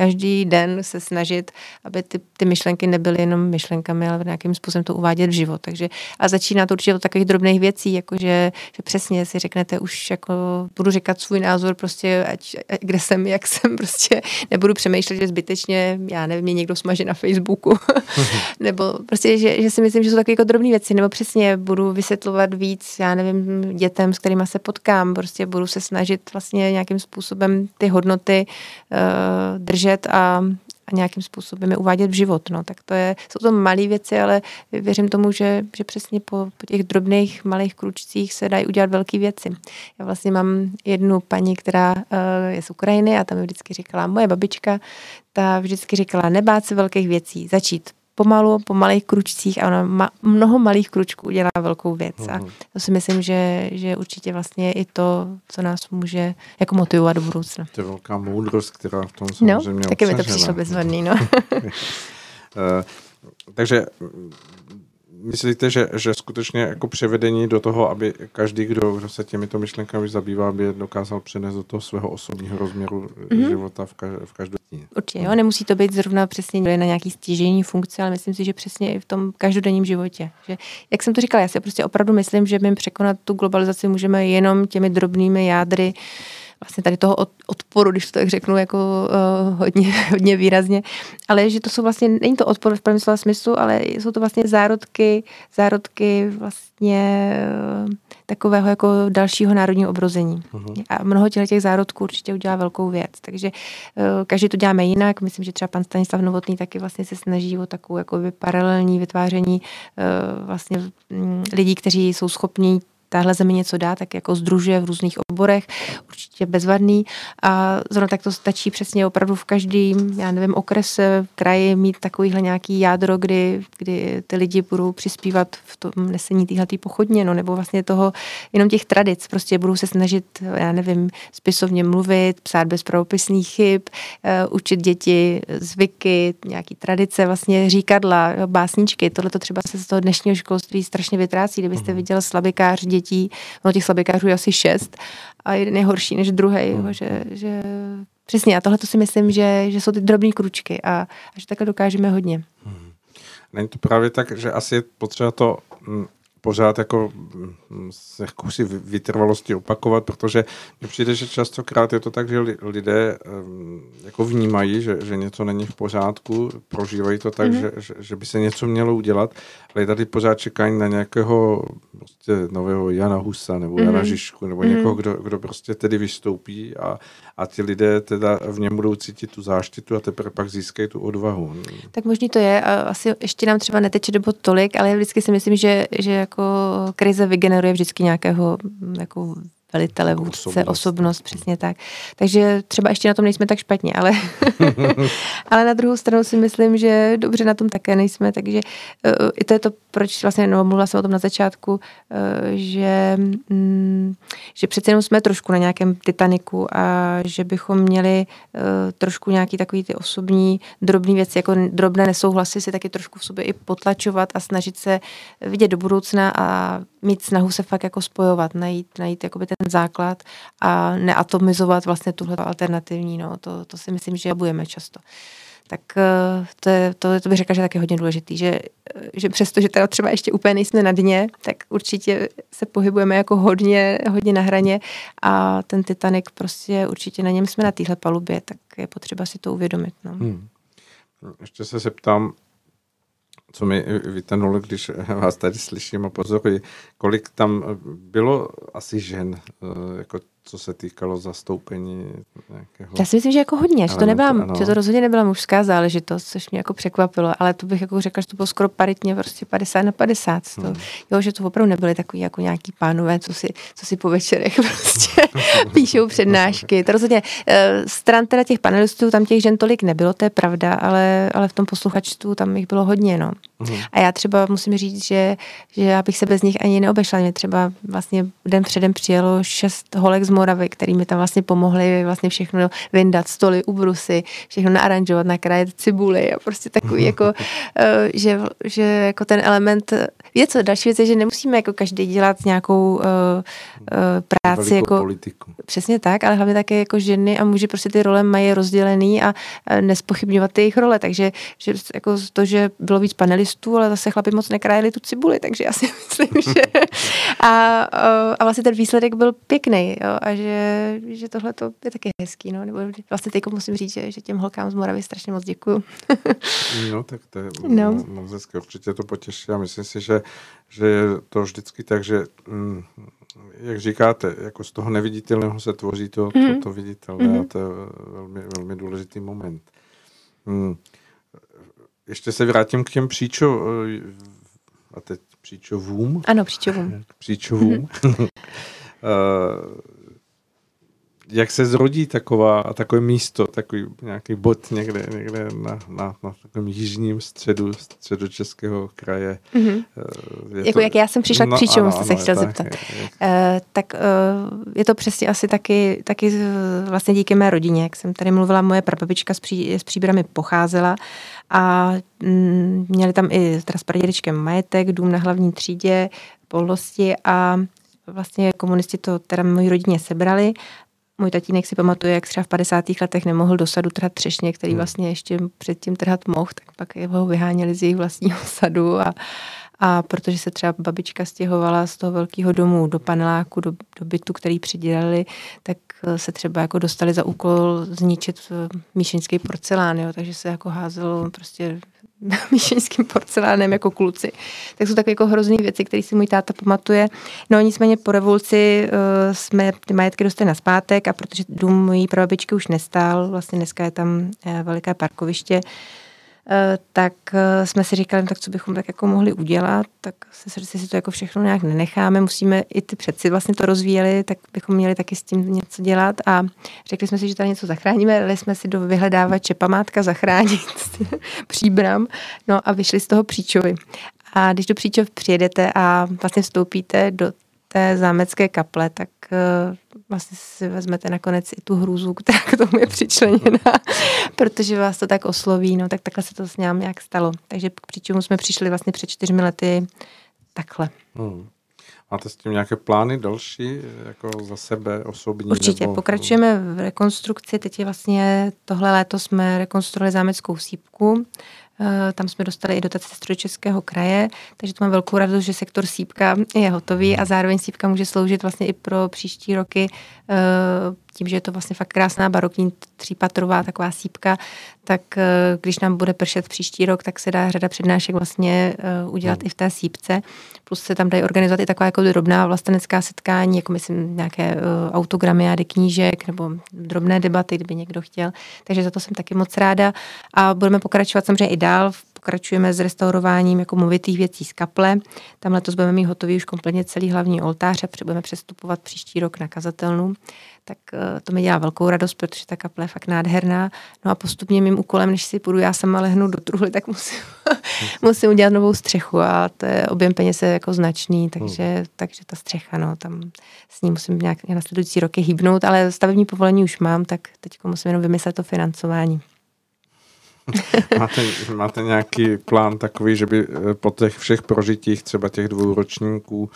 každý den se snažit, aby ty, ty myšlenky nebyly jenom myšlenkami, ale nějakým způsobem to uvádět v život. Takže a začíná to určitě od takových drobných věcí, jako že, že přesně si řeknete už jako budu říkat svůj názor prostě ať, kde jsem, jak jsem prostě nebudu přemýšlet, že zbytečně, já nevím, mě někdo smaže na Facebooku. nebo prostě, že, že, si myslím, že jsou takové jako drobné věci, nebo přesně budu vysvětlovat víc, já nevím, dětem, s kterými se potkám, prostě budu se snažit vlastně nějakým způsobem ty hodnoty uh, držet držet a, a nějakým způsobem je uvádět v život. No. Tak to je, jsou to malé věci, ale věřím tomu, že, že přesně po, po těch drobných malých kručcích se dají udělat velké věci. Já vlastně mám jednu paní, která uh, je z Ukrajiny a tam mi vždycky říkala, moje babička, ta vždycky říkala, nebát se velkých věcí, začít pomalu, po malých kručcích a ona ma, mnoho malých kručků udělá velkou věc. A mhm. to si myslím, že, že určitě vlastně i to, co nás může jako motivovat do budoucna. To je velká moudrost, která v tom no, samozřejmě No, taky mi to přišlo bezvadný, no. Eh, takže myslíte, že, že skutečně jako převedení do toho, aby každý, kdo, kdo se těmito myšlenkami zabývá, aby dokázal přenést do toho svého osobního rozměru mm-hmm. života v, kaž, v každodenní? Určitě, jo, nemusí to být zrovna přesně na nějaký stěžení funkce, ale myslím si, že přesně i v tom každodenním životě. Že, jak jsem to říkala, já si prostě opravdu myslím, že my překonat tu globalizaci můžeme jenom těmi drobnými jádry, uh, vlastně tady toho odporu, když to tak řeknu jako uh, hodně, hodně výrazně, ale že to jsou vlastně, není to odpor v pravém slova smyslu, ale jsou to vlastně zárodky, zárodky vlastně uh, takového jako dalšího národního obrození. Uh-huh. A mnoho těch, těch zárodků určitě udělá velkou věc. Takže uh, každý to děláme jinak. Myslím, že třeba pan Stanislav Novotný taky vlastně se snaží o takovou jako paralelní vytváření uh, vlastně um, lidí, kteří jsou schopní tahle zemi něco dá, tak jako združuje v různých oborech, určitě bezvadný. A zrovna tak to stačí přesně opravdu v každém, já nevím, okrese, kraji mít takovýhle nějaký jádro, kdy, kdy ty lidi budou přispívat v tom nesení téhle pochodně, no, nebo vlastně toho, jenom těch tradic, prostě budou se snažit, já nevím, spisovně mluvit, psát bez pravopisných chyb, uh, učit děti zvyky, nějaký tradice, vlastně říkadla, básničky, tohle to třeba se z toho dnešního školství strašně vytrácí, kdybyste mhm. viděl slabikář dětí, no těch slabikářů je asi šest a jeden je horší než druhý, mm. že, že přesně a tohle to si myslím, že, že jsou ty drobné kručky a, a že takhle dokážeme hodně. Mm. Není to právě tak, že asi je potřeba to mm, pořád jako mm, s jakousi vytrvalosti opakovat, protože mi přijde, že častokrát je to tak, že lidé jako vnímají, že, že něco není v pořádku, prožívají to tak, mm-hmm. že, že, že by se něco mělo udělat, ale je tady pořád čekání na nějakého prostě nového Jana Husa nebo mm-hmm. Jana Žižku nebo mm-hmm. někoho, kdo, kdo prostě tedy vystoupí a, a ti lidé teda v něm budou cítit tu záštitu a teprve pak získají tu odvahu. Tak možný to je. Asi ještě nám třeba neteče dobu tolik, ale já vždycky si myslím, že, že jako krize vygeneruje vždycky nějakého jako velitele, vůdce, osobnost. osobnost, přesně tak. Takže třeba ještě na tom nejsme tak špatně, ale, ale na druhou stranu si myslím, že dobře na tom také nejsme, takže uh, i to je to, proč vlastně, no, mluvila jsem o tom na začátku, uh, že, mm, že přece jenom jsme trošku na nějakém Titaniku a že bychom měli uh, trošku nějaký takový ty osobní drobné věci, jako drobné nesouhlasy si taky trošku v sobě i potlačovat a snažit se vidět do budoucna a mít snahu se fakt jako spojovat, najít, najít jakoby ten základ a neatomizovat vlastně tuhle alternativní, no, to, to si myslím, že budeme často. Tak eh, to, je, to, to bych řekla, že je taky hodně důležitý, že, že přesto, že teda třeba ještě úplně nejsme na dně, tak určitě se pohybujeme jako hodně, hodně na hraně a ten Titanic prostě určitě na něm jsme na téhle palubě, tak je potřeba si to uvědomit. No. Hmm. Ještě se zeptám, co mi vytanulo, když vás tady slyším a pozoruji, kolik tam bylo asi žen, eh, jako co se týkalo zastoupení nějakého... Já si myslím, že jako hodně, že to, nebyla, že to rozhodně nebyla mužská záležitost, což mě jako překvapilo, ale to bych jako řekla, že to bylo skoro paritně prostě 50 na 50. To, hmm. Jo, že to opravdu nebyly takový jako nějaký pánové, co si, co si po večerech prostě píšou přednášky. To rozhodně, eh, stran teda těch panelistů, tam těch žen tolik nebylo, to je pravda, ale, ale v tom posluchačstvu tam jich bylo hodně, no. A já třeba musím říct, že, že já bych se bez nich ani neobešla. Mě třeba vlastně den předem přijelo šest holek z Moravy, který mi tam vlastně pomohli vlastně všechno vyndat, stoly, ubrusy, všechno naaranžovat, nakrájet cibuly a prostě takový jako, eh, že, že jako ten element, je co, další věc je, že nemusíme jako každý dělat nějakou uh, uh, práci jako, politiku. Přesně tak, ale hlavně také jako ženy a muži prostě ty role mají rozdělený a nespochybňovat ty jejich role, takže že jako to, že bylo víc panelistů, ale zase chlapi moc nekrájeli tu cibuli, takže já si myslím, že a, a vlastně ten výsledek byl pěkný, jo, a že, že tohle to je taky hezký, no, nebo vlastně teď musím říct, že, že těm holkám z Moravy strašně moc děkuju. no, tak to je no. moc hezké, určitě to potěší a myslím si, že, že je to vždycky tak, že mm, jak říkáte, jako z toho neviditelného se tvoří to, mm-hmm. to, mhm. to viditelné mm-hmm. a to je velmi, velmi důležitý moment. Mm. Ještě se vrátím k těm příčo, a teď příčovům. Ano, příčovům. Příčovům. Mm-hmm. jak se zrodí taková, takové místo, takový nějaký bod někde, někde na, na, na takovém jižním středu, středu českého kraje. Mm-hmm. Je jako to, jak já jsem přišla no, k příčemu, jste se chtěl tak, zeptat. Je, je. Uh, tak uh, je to přesně asi taky, taky vlastně díky mé rodině, jak jsem tady mluvila, moje prababička s, pří, s příbrami pocházela a mm, měli tam i teda s pradědečkem majetek, dům na hlavní třídě, polnosti a vlastně komunisti to teda mojí rodině sebrali můj tatínek si pamatuje, jak třeba v 50. letech nemohl do sadu trhat třešně, který hmm. vlastně ještě předtím trhat mohl, tak pak ho vyháněli z jejich vlastního sadu a, a protože se třeba babička stěhovala z toho velkého domu do paneláku, do, do bytu, který přidělali, tak se třeba jako dostali za úkol zničit míšeňský porcelán, jo, takže se jako házelo prostě míšeňským porcelánem jako kluci. Tak jsou takové jako hrozný věci, které si můj táta pamatuje. No nicméně po revoluci uh, jsme ty majetky dostali na zpátek a protože dům mojí prababičky už nestál, vlastně dneska je tam uh, veliké parkoviště, tak eh, jsme si říkali, no tak co bychom tak jako mohli udělat, tak se si to jako všechno nějak nenecháme, musíme i ty předci vlastně to rozvíjeli, tak bychom měli taky s tím něco dělat. A řekli jsme si, že tady něco zachráníme, dali jsme si do vyhledávače památka zachránit příbram, no a vyšli z toho příčovy. A když do příčov přijedete a vlastně vstoupíte do té zámecké kaple, tak uh, vlastně si vezmete nakonec i tu hrůzu, která k tomu je přičleněná, protože vás to tak osloví, no tak takhle se to s nám nějak stalo. Takže k příčemu jsme přišli vlastně před čtyřmi lety takhle. Hmm. Máte s tím nějaké plány další, jako za sebe osobní? Určitě, nebo... pokračujeme v rekonstrukci. Teď je vlastně tohle léto jsme rekonstruovali zámeckou sípku. Tam jsme dostali i dotace z Českého kraje, takže to mám velkou radost, že sektor sípka je hotový a zároveň sípka může sloužit vlastně i pro příští roky tím, že je to vlastně fakt krásná barokní třípatrová taková sípka, tak eh, když nám bude pršet příští rok, tak se dá řada přednášek vlastně eh, udělat hmm. i v té sípce. Plus se tam dají organizovat i taková jako drobná vlastenecká setkání, jako myslím nějaké uh, autogramy a knížek nebo drobné debaty, kdyby někdo chtěl. Takže za to jsem taky moc ráda. A budeme pokračovat samozřejmě i dál v pokračujeme s restaurováním jako movitých věcí z kaple. Tam letos budeme mít hotový už kompletně celý hlavní oltář a budeme přestupovat příští rok na kazatelnu. Tak eh, to mi dělá velkou radost, protože ta kaple je fakt nádherná. No a postupně mým úkolem, než si půjdu já sama lehnu do truhly, tak musím, musím udělat novou střechu a to je objem peněz je jako značný, takže, hmm. takže ta střecha, no, tam s ní musím nějak následující roky hýbnout, ale stavební povolení už mám, tak teď musím jenom vymyslet to financování. máte, máte nějaký plán takový, že by eh, po těch všech prožitích, třeba těch dvou ročníků,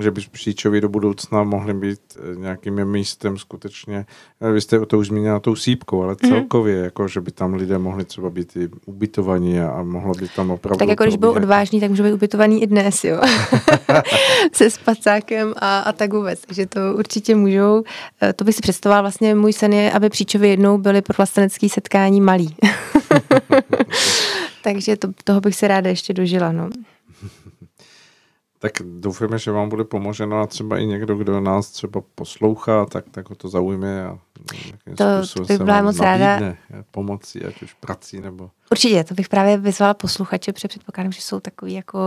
že by Příčovi do budoucna mohli být eh, nějakým místem skutečně, eh, vy jste to už zmínila tou sípkou, ale mhm. celkově, mm. jako, že by tam lidé mohli třeba být i ubytovaní a, a mohlo by tam opravdu... Tak jako když byl odvážný, tak může být ubytovaný i dnes, jo. Se spacákem a, a tak vůbec. Takže to určitě můžou. To bych si představoval, vlastně můj sen je, aby Příčovi jednou byli pro vlastenecký setkání malí. Takže to, toho bych se ráda ještě dožila, no. Tak doufáme, že vám bude pomoženo a třeba i někdo, kdo nás třeba poslouchá, tak, tak ho to zaujme a to bych byla moc ráda. Pomocí, ať už prací nebo... Určitě, to bych právě vyzvala posluchače, protože předpokládám, že jsou takový jako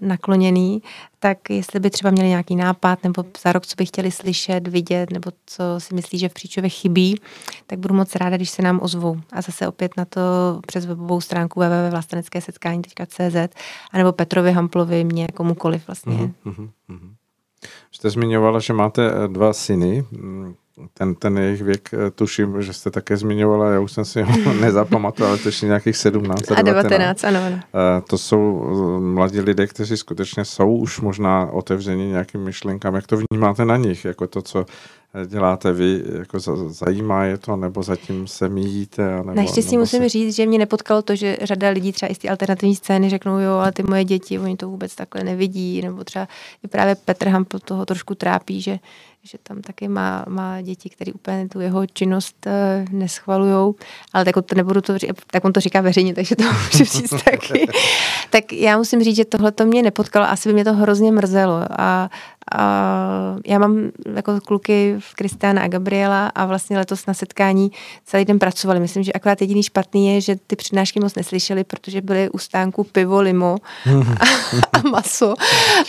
nakloněný, tak jestli by třeba měli nějaký nápad nebo za rok, co by chtěli slyšet, vidět, nebo co si myslí, že v Příčově chybí, tak budu moc ráda, když se nám ozvou. A zase opět na to přes webovou stránku www.vlastenecké-setkání.cz anebo Petrovi Hamplovi, mě komukoliv vlastně. Uh-huh, uh-huh. Jste zmiňovala, že máte eh, dva syny ten, ten jejich věk, eh, tuším, že jste také zmiňovala, já už jsem si ho nezapamatoval, ale to je nějakých 17 a 19. 19 ano, ano. Eh, to jsou eh, mladí lidé, kteří skutečně jsou už možná otevření nějakým myšlenkám. Jak to vnímáte na nich, jako to, co děláte vy, jako zajímá je to, nebo zatím se míjíte? Nebo, Naštěstí nebo musím se... říct, že mě nepotkalo to, že řada lidí třeba i z té alternativní scény řeknou, jo, ale ty moje děti, oni to vůbec takhle nevidí, nebo třeba i právě Petr Hampl toho trošku trápí, že, že tam taky má, má děti, které úplně tu jeho činnost uh, neschvalujou, ale tak to nebudu to říct, tak on to říká veřejně, takže to můžu říct taky. tak já musím říct, že tohle to mě nepotkalo, asi by mě to hrozně mrzelo a, a já mám jako kluky v Kristiána a Gabriela a vlastně letos na setkání celý den pracovali. Myslím, že akorát jediný špatný je, že ty přednášky moc neslyšeli, protože byly u stánku pivo, limo a, a maso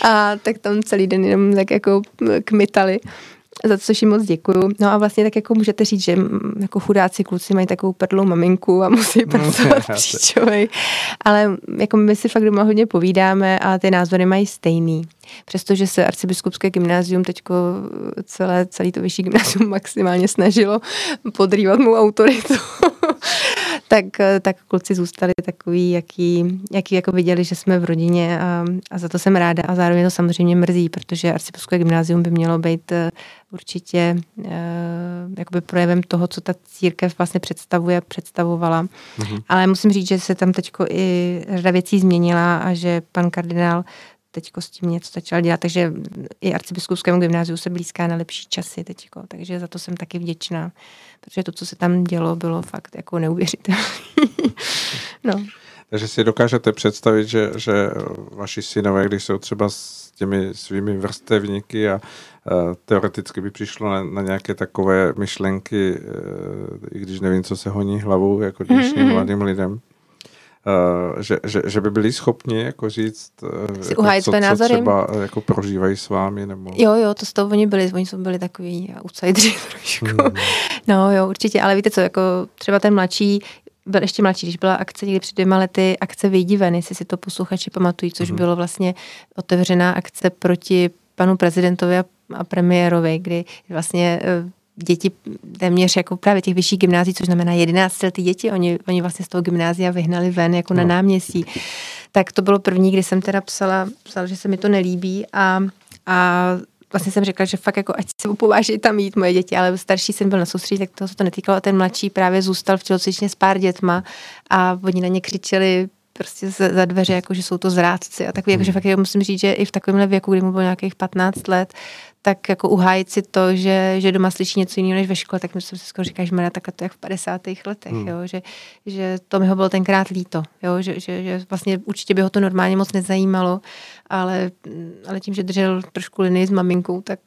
a tak tam celý den jenom tak jako kmitali za což jim moc děkuju. No a vlastně tak jako můžete říct, že jako chudáci kluci mají takovou prdlou maminku a musí no, pracovat příčovej. Ale jako my si fakt doma hodně povídáme a ty názory mají stejný. Přestože se arcibiskupské gymnázium teďko celé, celý to vyšší gymnázium maximálně snažilo podrývat mu autoritu, tak, tak kluci zůstali takový, jaký, jaký jako viděli, že jsme v rodině a, a za to jsem ráda a zároveň to samozřejmě mrzí, protože arcibiskupské gymnázium by mělo být eh, určitě uh, jakoby projevem toho, co ta církev vlastně představuje, představovala. Mm-hmm. Ale musím říct, že se tam teďko i řada věcí změnila a že pan kardinál teďko s tím něco začal dělat, takže i arcibiskupskému gymnáziu se blízká na lepší časy teďko, takže za to jsem taky vděčná, protože to, co se tam dělo, bylo fakt jako neuvěřitelné. no. Takže si dokážete představit, že, že vaši synové, když jsou třeba s těmi svými vrstevníky a, a teoreticky by přišlo na, na nějaké takové myšlenky, e, i když nevím, co se honí hlavou jako dnešním mm-hmm. mladým lidem, že, že, že by byli schopni jako říct, uh, jako, co, co třeba jako prožívají s vámi? Nebo... Jo, jo, to s tou oni byli, oni jsou byli takový outsideri trošku. Hmm. No jo, určitě, ale víte co, jako třeba ten mladší, byl ještě mladší, když byla akce někdy před dvěma lety, akce Vyjdi ven, jestli si to posluchači pamatují, což hmm. bylo vlastně otevřená akce proti panu prezidentovi a, a premiérovi, kdy vlastně eh, děti téměř jako právě těch vyšších gymnází, což znamená 11 letý děti, oni, oni vlastně z toho gymnázia vyhnali ven jako no. na náměstí. Tak to bylo první, kdy jsem teda psala, psala že se mi to nelíbí a, a vlastně jsem řekla, že fakt jako ať se opováží tam jít moje děti, ale starší syn byl na soustředí, tak toho se to netýkalo a ten mladší právě zůstal v tělocvičně s pár dětma a oni na ně křičeli prostě za dveře, jako že jsou to zrádci a takový, jakože hmm. fakt já musím říct, že i v takovémhle věku, kdy mu bylo nějakých 15 let, tak jako uhájit si to, že, že doma slyší něco jiného než ve škole, tak mi jsem si skoro říkal, že mě takhle to jak v 50. letech, hmm. jo, že, že to mi ho bylo tenkrát líto, jo, že, že, že vlastně určitě by ho to normálně moc nezajímalo, ale, ale tím, že držel trošku linii s maminkou, tak,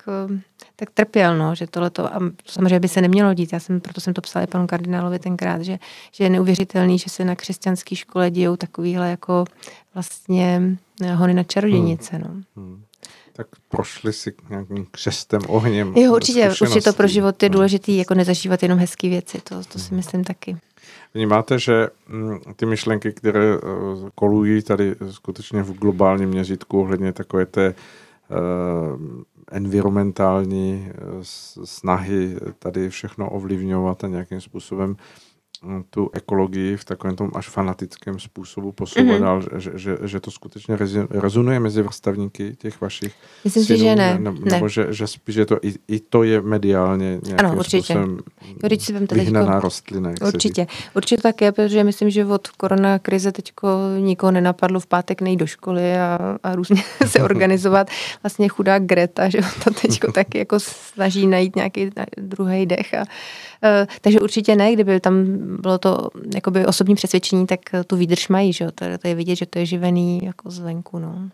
tak trpěl, no, že tohleto, a samozřejmě by se nemělo dít, já jsem, proto jsem to psala i panu kardinálovi tenkrát, že, že je neuvěřitelný, že se na křesťanské škole dějou takovýhle jako vlastně hony na čarodějnice, hmm. no. Hmm tak prošli si nějakým křestem, ohněm. Jo, určitě, určitě to pro život je no. důležité, jako nezažívat jenom hezké věci, to, to si hmm. myslím taky. Vnímáte, že mm, ty myšlenky, které eh, kolují tady skutečně v globálním měřítku ohledně takové té uh, environmentální eh, snahy tady všechno ovlivňovat a nějakým způsobem tu ekologii v takovém tom až fanatickém způsobu posouvat mm-hmm. dál, že, že, že to skutečně rezonuje mezi vrstavníky těch vašich Myslím synů, si, že ne. Ne, nebo že, že spíš je to, i, i to je mediálně nějakým ano, určitě. způsobem si vyhnaná teďko, rostlina. Určitě. Určitě tak je, protože myslím, že od korona krize teďko nikoho nenapadlo v pátek nejít do školy a, a různě se organizovat. Vlastně chudá Greta, že to teďko taky jako snaží najít nějaký druhý dech a takže určitě ne, kdyby tam bylo to jakoby osobní přesvědčení, tak tu výdrž mají, že? To, to je vidět, že to je živený jako zvenku. No.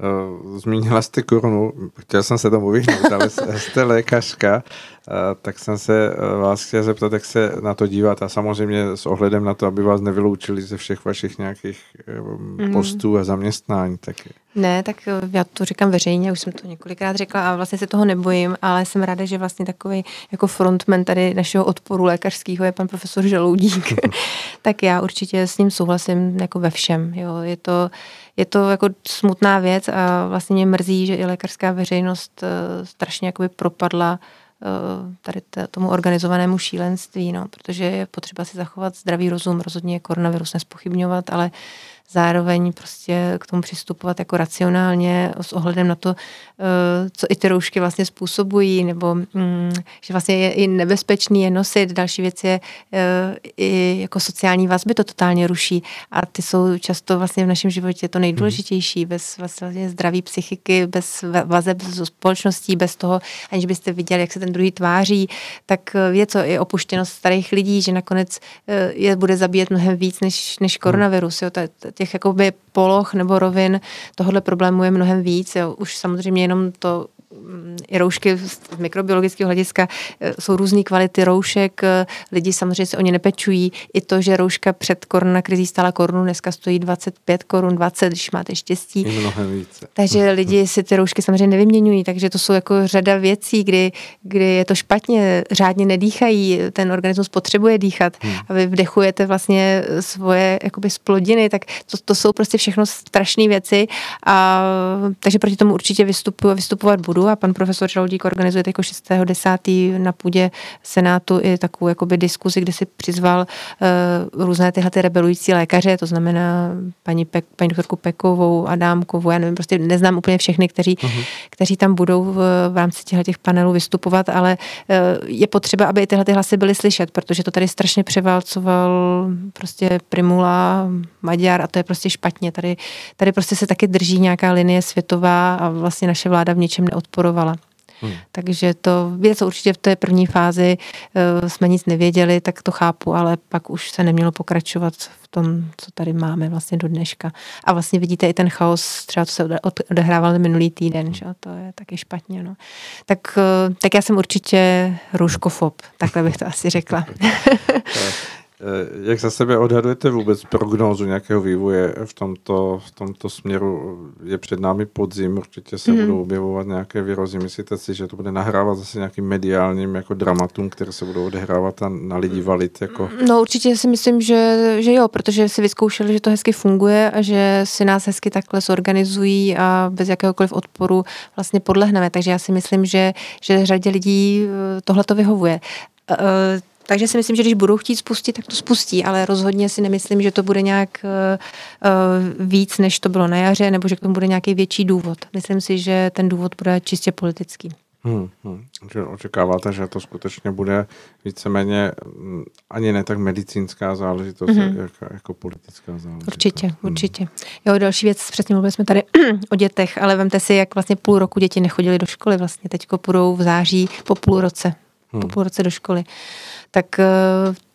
Eh, zmínila jste korunu, chtěl jsem se tomu vyhnout, ale jste lékařka, eh, tak jsem se vás chtěl zeptat, jak se na to dívat a samozřejmě s ohledem na to, aby vás nevyloučili ze všech vašich nějakých mm. postů a zaměstnání. Tak ne, tak eh, já to říkám veřejně, už jsem to několikrát řekla a vlastně se toho nebojím, ale jsem ráda, že vlastně takový jako frontman tady našeho odporu lékařského je pan profesor Žaloudík. tak já určitě s ním souhlasím jako ve všem. Jo. Je, to, je to jako smutná věc a vlastně mě mrzí, že i lékařská veřejnost strašně jakoby propadla tady t- tomu organizovanému šílenství, no, protože je potřeba si zachovat zdravý rozum, rozhodně koronavirus nespochybňovat, ale zároveň prostě k tomu přistupovat jako racionálně s ohledem na to, eh, co i ty roušky vlastně způsobují, nebo mm, že vlastně je i nebezpečný je nosit. Další věc je eh, i jako sociální vazby to totálně ruší a ty jsou často vlastně v našem životě to nejdůležitější. Bez vlastně zdraví psychiky, bez vazeb s společností, bez toho, aniž byste viděli, jak se ten druhý tváří, tak eh, je co i opuštěnost starých lidí, že nakonec je bude zabíjet mnohem víc než, než koronavirus. Jo. Těch jakoby poloh nebo rovin tohohle problému je mnohem víc. Jo. Už samozřejmě jenom to i roušky z mikrobiologického hlediska e, jsou různé kvality roušek, e, lidi samozřejmě se o ně nepečují. I to, že rouška před koronakrizí stála korunu, dneska stojí 25 korun, 20, když máte štěstí. I mnohem více. Takže lidi si ty roušky samozřejmě nevyměňují, takže to jsou jako řada věcí, kdy, kdy je to špatně, řádně nedýchají, ten organismus potřebuje dýchat hmm. a vy vdechujete vlastně svoje jakoby splodiny, tak to, to jsou prostě všechno strašné věci a takže proti tomu určitě vystupuji a vystupovat budu a pan profesor Žaloudík organizuje jako 6.10. na půdě Senátu i takovou jakoby diskuzi, kde si přizval uh, různé tyhle ty rebelující lékaře, to znamená paní, Pek, paní doktorku Pekovou, Adámkovou, já nevím, prostě neznám úplně všechny, kteří, uh-huh. kteří tam budou v, v rámci těchto těch panelů vystupovat, ale uh, je potřeba, aby i tyhle ty hlasy byly slyšet, protože to tady strašně převálcoval prostě Primula, Maďar a to je prostě špatně. Tady, tady prostě se taky drží nějaká linie světová a vlastně naše vláda v něčem neodporuje podporovala. Hmm. Takže to věc určitě v té první fázi uh, jsme nic nevěděli, tak to chápu, ale pak už se nemělo pokračovat v tom, co tady máme vlastně do dneška. A vlastně vidíte i ten chaos, třeba to se odehrával minulý týden, že? to je taky špatně. No. Tak, uh, tak já jsem určitě růžkofob, takhle bych to asi řekla. Eh, jak za sebe odhadujete vůbec prognózu nějakého vývoje v tomto, v tomto směru? Je před námi podzim, určitě se mm. budou objevovat nějaké výrozy. Myslíte si, že to bude nahrávat zase nějakým mediálním jako dramatům, které se budou odehrávat a na lidi valit? Jako... No určitě si myslím, že, že jo, protože si vyzkoušeli, že to hezky funguje a že si nás hezky takhle zorganizují a bez jakéhokoliv odporu vlastně podlehneme. Takže já si myslím, že, že řadě lidí eh, tohle to vyhovuje. Eh, takže si myslím, že když budou chtít spustit, tak to spustí, ale rozhodně si nemyslím, že to bude nějak uh, víc, než to bylo na jaře, nebo že k tomu bude nějaký větší důvod. Myslím si, že ten důvod bude čistě politický. Hmm, hmm. Že očekáváte, že to skutečně bude víceméně mm, ani ne tak medicínská záležitost, mm-hmm. jako, jako politická záležitost. Určitě, hmm. určitě. Jo, další věc, přesně mluvili jsme tady o dětech, ale vemte si, jak vlastně půl roku děti nechodili do školy, vlastně teďko půjdou v září po půl roce, hmm. po půl roce do školy. Tak eh,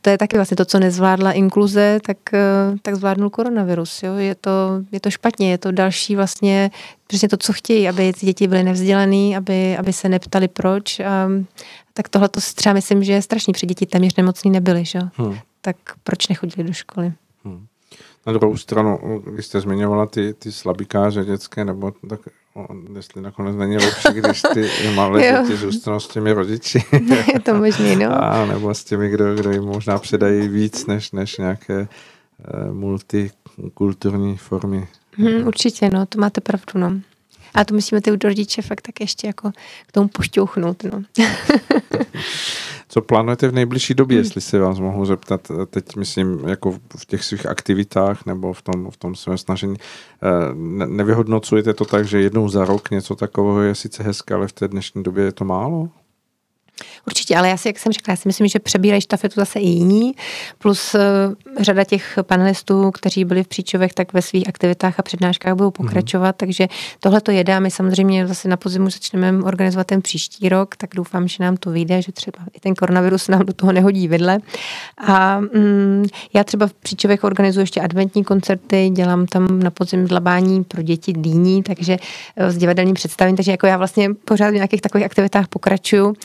to je taky vlastně to, co nezvládla inkluze, tak, eh, tak zvládnul koronavirus. Jo? Je, to, je to špatně, je to další vlastně přesně to, co chtějí, aby děti byly nevzdělaný, aby, aby se neptali proč. A, tak tohle to třeba myslím, že je strašný. Při děti téměř nemocný nebyli, že? Hmm. tak proč nechodili do školy? Hmm. Na druhou stranu, když jste zmiňovala ty, ty slabikáře dětské, nebo tak jestli nakonec není lepší, když ty malé děti zůstanou s těmi rodiči. je to možný, no. A nebo s těmi, kdo, kdo jim možná předají víc, než, než nějaké uh, multikulturní formy. Hmm, určitě, no, to máte pravdu, no. A to musíme ty rodiče fakt tak ještě jako k tomu pošťouchnout, no. Co plánujete v nejbližší době, hmm. jestli se vás mohu zeptat, teď myslím jako v těch svých aktivitách nebo v tom, v tom svém snažení, eh, ne, nevyhodnocujete to tak, že jednou za rok něco takového je sice hezké, ale v té dnešní době je to málo? Určitě, ale já si, jak jsem řekla, já si myslím, že přebírají štafetu zase i jiní, plus uh, řada těch panelistů, kteří byli v Příčovech, tak ve svých aktivitách a přednáškách budou mhm. pokračovat, mm-hmm. takže tohle to jedá. My samozřejmě zase na podzimu začneme organizovat ten příští rok, tak doufám, že nám to vyjde, že třeba i ten koronavirus nám do toho nehodí vedle. A mm, já třeba v Příčovech organizuji ještě adventní koncerty, dělám tam na podzim dlabání pro děti dýní, takže eh, s divadelním představením, takže jako já vlastně pořád v nějakých takových aktivitách pokračuju.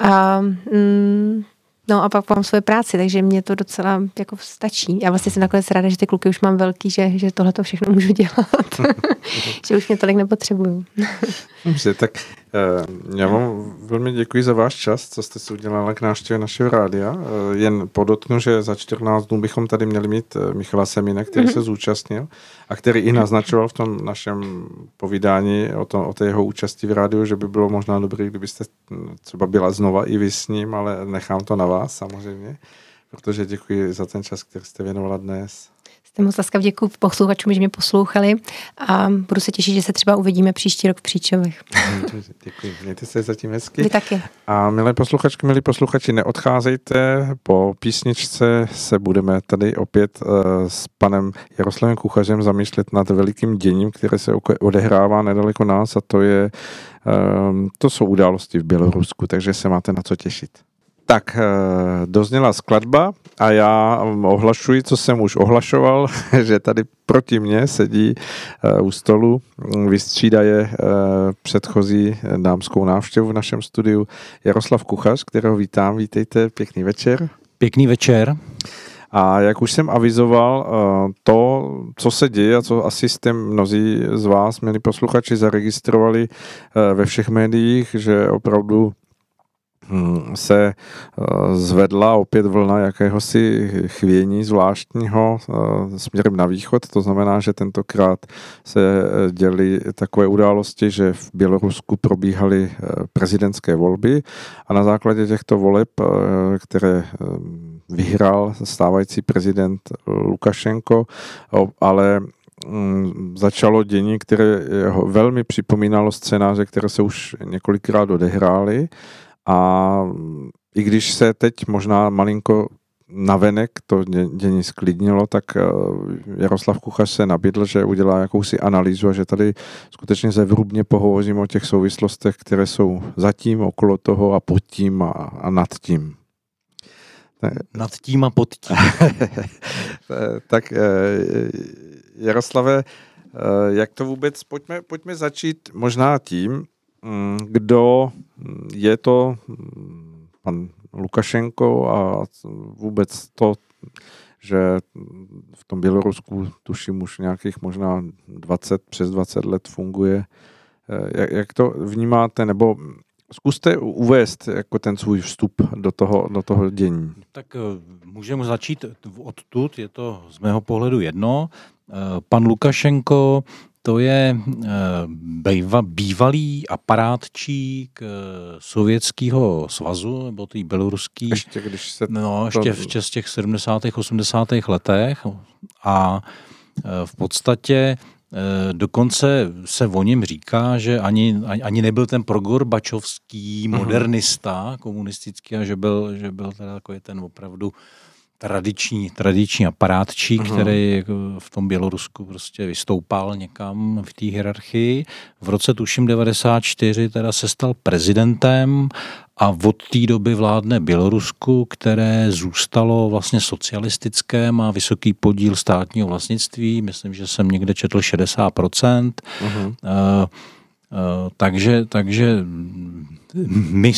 A mm, No a pak mám svoje práci, takže mě to docela jako stačí. Já vlastně jsem nakonec ráda, že ty kluky už mám velký, že, že tohle to všechno můžu dělat. že už mě tolik nepotřebuju. Dobře, tak já vám velmi děkuji za váš čas, co jste si udělala k návštěvě našeho rádia. Eh, jen podotknu, že za 14 dnů bychom tady měli mít eh, Michala Semina, který mm-hmm. se zúčastnil a který i naznačoval v tom našem povídání o, to, o té jeho účasti v rádiu, že by bylo možná dobré, kdybyste hm, třeba byla znova i vy s ním, ale nechám to na vás samozřejmě, protože děkuji za ten čas, který jste věnovala dnes. Jsem moc laskav děkuji posluchačům, že mě poslouchali a budu se těšit, že se třeba uvidíme příští rok v Příčovech. Děkuji, mějte se zatím hezky. Vy taky. A milé posluchačky, milí posluchači, neodcházejte, po písničce se budeme tady opět uh, s panem Jaroslavem Kuchařem zamýšlet nad velikým děním, které se odehrává nedaleko nás a to je, um, to jsou události v Bělorusku, takže se máte na co těšit. Tak, eh, dozněla skladba a já ohlašuji, co jsem už ohlašoval, že tady proti mně sedí eh, u stolu, vystřídaje eh, předchozí dámskou návštěvu v našem studiu Jaroslav Kuchař, kterého vítám. Vítejte, pěkný večer. Pěkný večer. A jak už jsem avizoval, to, co se děje a co asi jste mnozí z vás, milí posluchači, zaregistrovali ve všech médiích, že opravdu se eh, zvedla opět vlna jakéhosi chvění zvláštního eh, směrem na východ. To znamená, že tentokrát se eh, děly takové události, že v Bělorusku probíhaly prezidentské volby a na základě těchto voleb, které vyhrál stávající prezident Lukašenko, ale hm, začalo dění, které velmi připomínalo scénáře, které se už několikrát odehrály a i když se teď možná malinko navenek to dění sklidnilo, tak eh, Jaroslav Kuchař se nabídl, že udělá jakousi analýzu a že tady skutečně zevrubně pohovořím o těch souvislostech, které jsou zatím, okolo toho a pod tím a, a nad tím. Nad tím a pod tím. tak eh, Jaroslave, eh, jak to vůbec, pojďme, pojďme začít možná tím, kdo je to pan Lukašenko a vůbec to, že v tom Bělorusku tuším už nějakých možná 20, přes 20 let funguje. Jak, jak to vnímáte, nebo zkuste uvést jako ten svůj vstup do toho, do toho dění. Tak eh, můžeme začít odtud, je to z mého pohledu jedno. Eh, pan Lukašenko to je eh, bývalý aparátčík eh, Sovětského svazu, nebo tý běloruský. Ještě když se... No, ještě v těch 70. 80. letech. A eh, v podstatě Dokonce se o něm říká, že ani, ani nebyl ten progorbačovský mhm. modernista komunistický a že byl, že byl teda takový ten opravdu tradiční, tradiční aparátčí, uh-huh. který jako v tom Bělorusku prostě vystoupal někam v té hierarchii. V roce tuším 94 teda se stal prezidentem a od té doby vládne Bělorusku, které zůstalo vlastně socialistické, má vysoký podíl státního vlastnictví, myslím, že jsem někde četl 60%. Uh-huh. Uh, uh, takže, takže my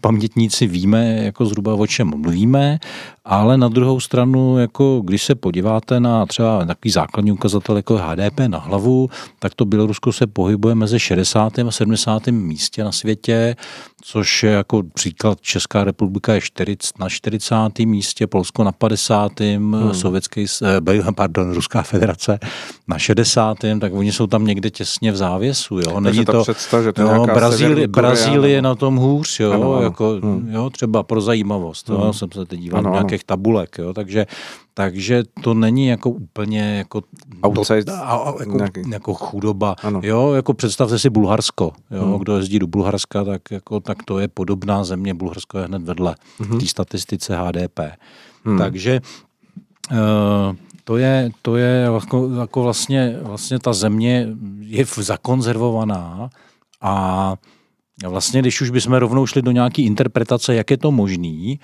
pamětníci víme jako zhruba o čem mluvíme, ale na druhou stranu, jako když se podíváte na třeba takový základní ukazatel jako HDP na hlavu, tak to Bělorusko se pohybuje mezi 60. a 70. místě na světě, což je jako příklad Česká republika je 40, na 40. místě, Polsko na 50. Hmm. Sovětský, eh, pardon, Ruská federace na 60. tak oni jsou tam někde těsně v závěsu. Jo? Není to, představ, že to jo, Brazílie, Brazílie na tom hůř, jo? Ano, ano. Jako, hmm. jo, třeba pro zajímavost. Hmm. Jo? Jsem se teď díval ano, nějaké těch tabulek, jo, takže, takže to není jako úplně jako, Outside, do, jako, jako chudoba. Ano. Jo, jako představte si Bulharsko, jo, hmm. kdo jezdí do Bulharska, tak, jako, tak to je podobná země, Bulharsko je hned vedle hmm. té statistice HDP. Hmm. Takže uh, to je, to je jako, jako vlastně, vlastně ta země je zakonzervovaná a vlastně, když už bychom rovnou šli do nějaké interpretace, jak je to možný,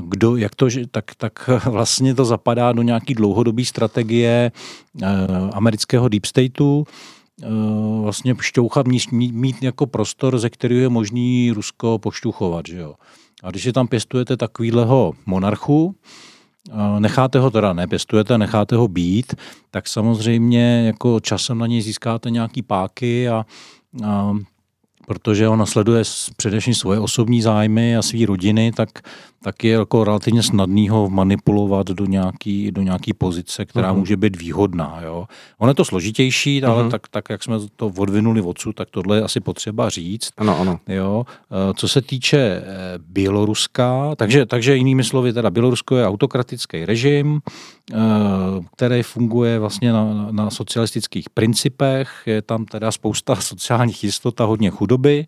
kdo, jak to, tak, tak vlastně to zapadá do nějaký dlouhodobé strategie eh, amerického deep stateu, eh, vlastně šťouchat, mít, mít jako prostor, ze kterého je možný Rusko pošťuchovat. Že jo? A když si tam pěstujete takovýhleho monarchu, eh, necháte ho teda, nepěstujete, necháte ho být, tak samozřejmě jako časem na něj získáte nějaký páky a, a protože on nasleduje především svoje osobní zájmy a své rodiny, tak, tak je jako relativně snadný ho manipulovat do nějaký, do nějaký pozice, která uh-huh. může být výhodná. Jo. Ono je to složitější, uh-huh. ale mhm. tak, tak, jak jsme to odvinuli odsud, tak tohle je asi potřeba říct. Ano, ano. Jo. Eh, co se týče eh, Běloruska, takže, takže jinými slovy, teda Bělorusko je autokratický režim, eh, který funguje vlastně na, na socialistických principech, je tam teda spousta sociálních jistot a hodně chudoby.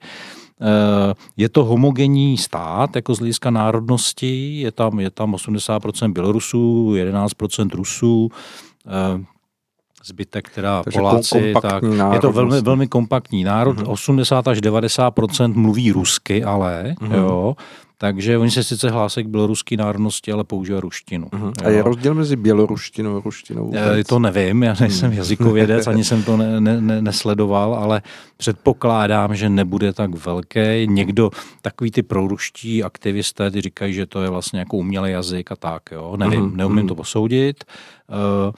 Eh, je to homogenní stát, jako z hlediska národnosti, je tam, je tam 80% Bělorusů, 11% Rusů, eh, zbytek teda Takže Poláci, tak je to velmi, velmi kompaktní národ, uh-huh. 80 až 90% mluví rusky, ale uh-huh. jo, takže oni se sice hlásí k běloruské národnosti, ale používají ruštinu. Uh-huh. A je rozdíl mezi běloruštinou a ruštinou? Vůbec? E, to nevím, já nejsem hmm. jazykovědec, ani jsem to ne, ne, ne, nesledoval, ale předpokládám, že nebude tak velké. Někdo, takový ty proruští aktivisté, ty říkají, že to je vlastně jako umělý jazyk a tak, jo. Nevím, uh-huh. neumím uh-huh. to posoudit. Uh,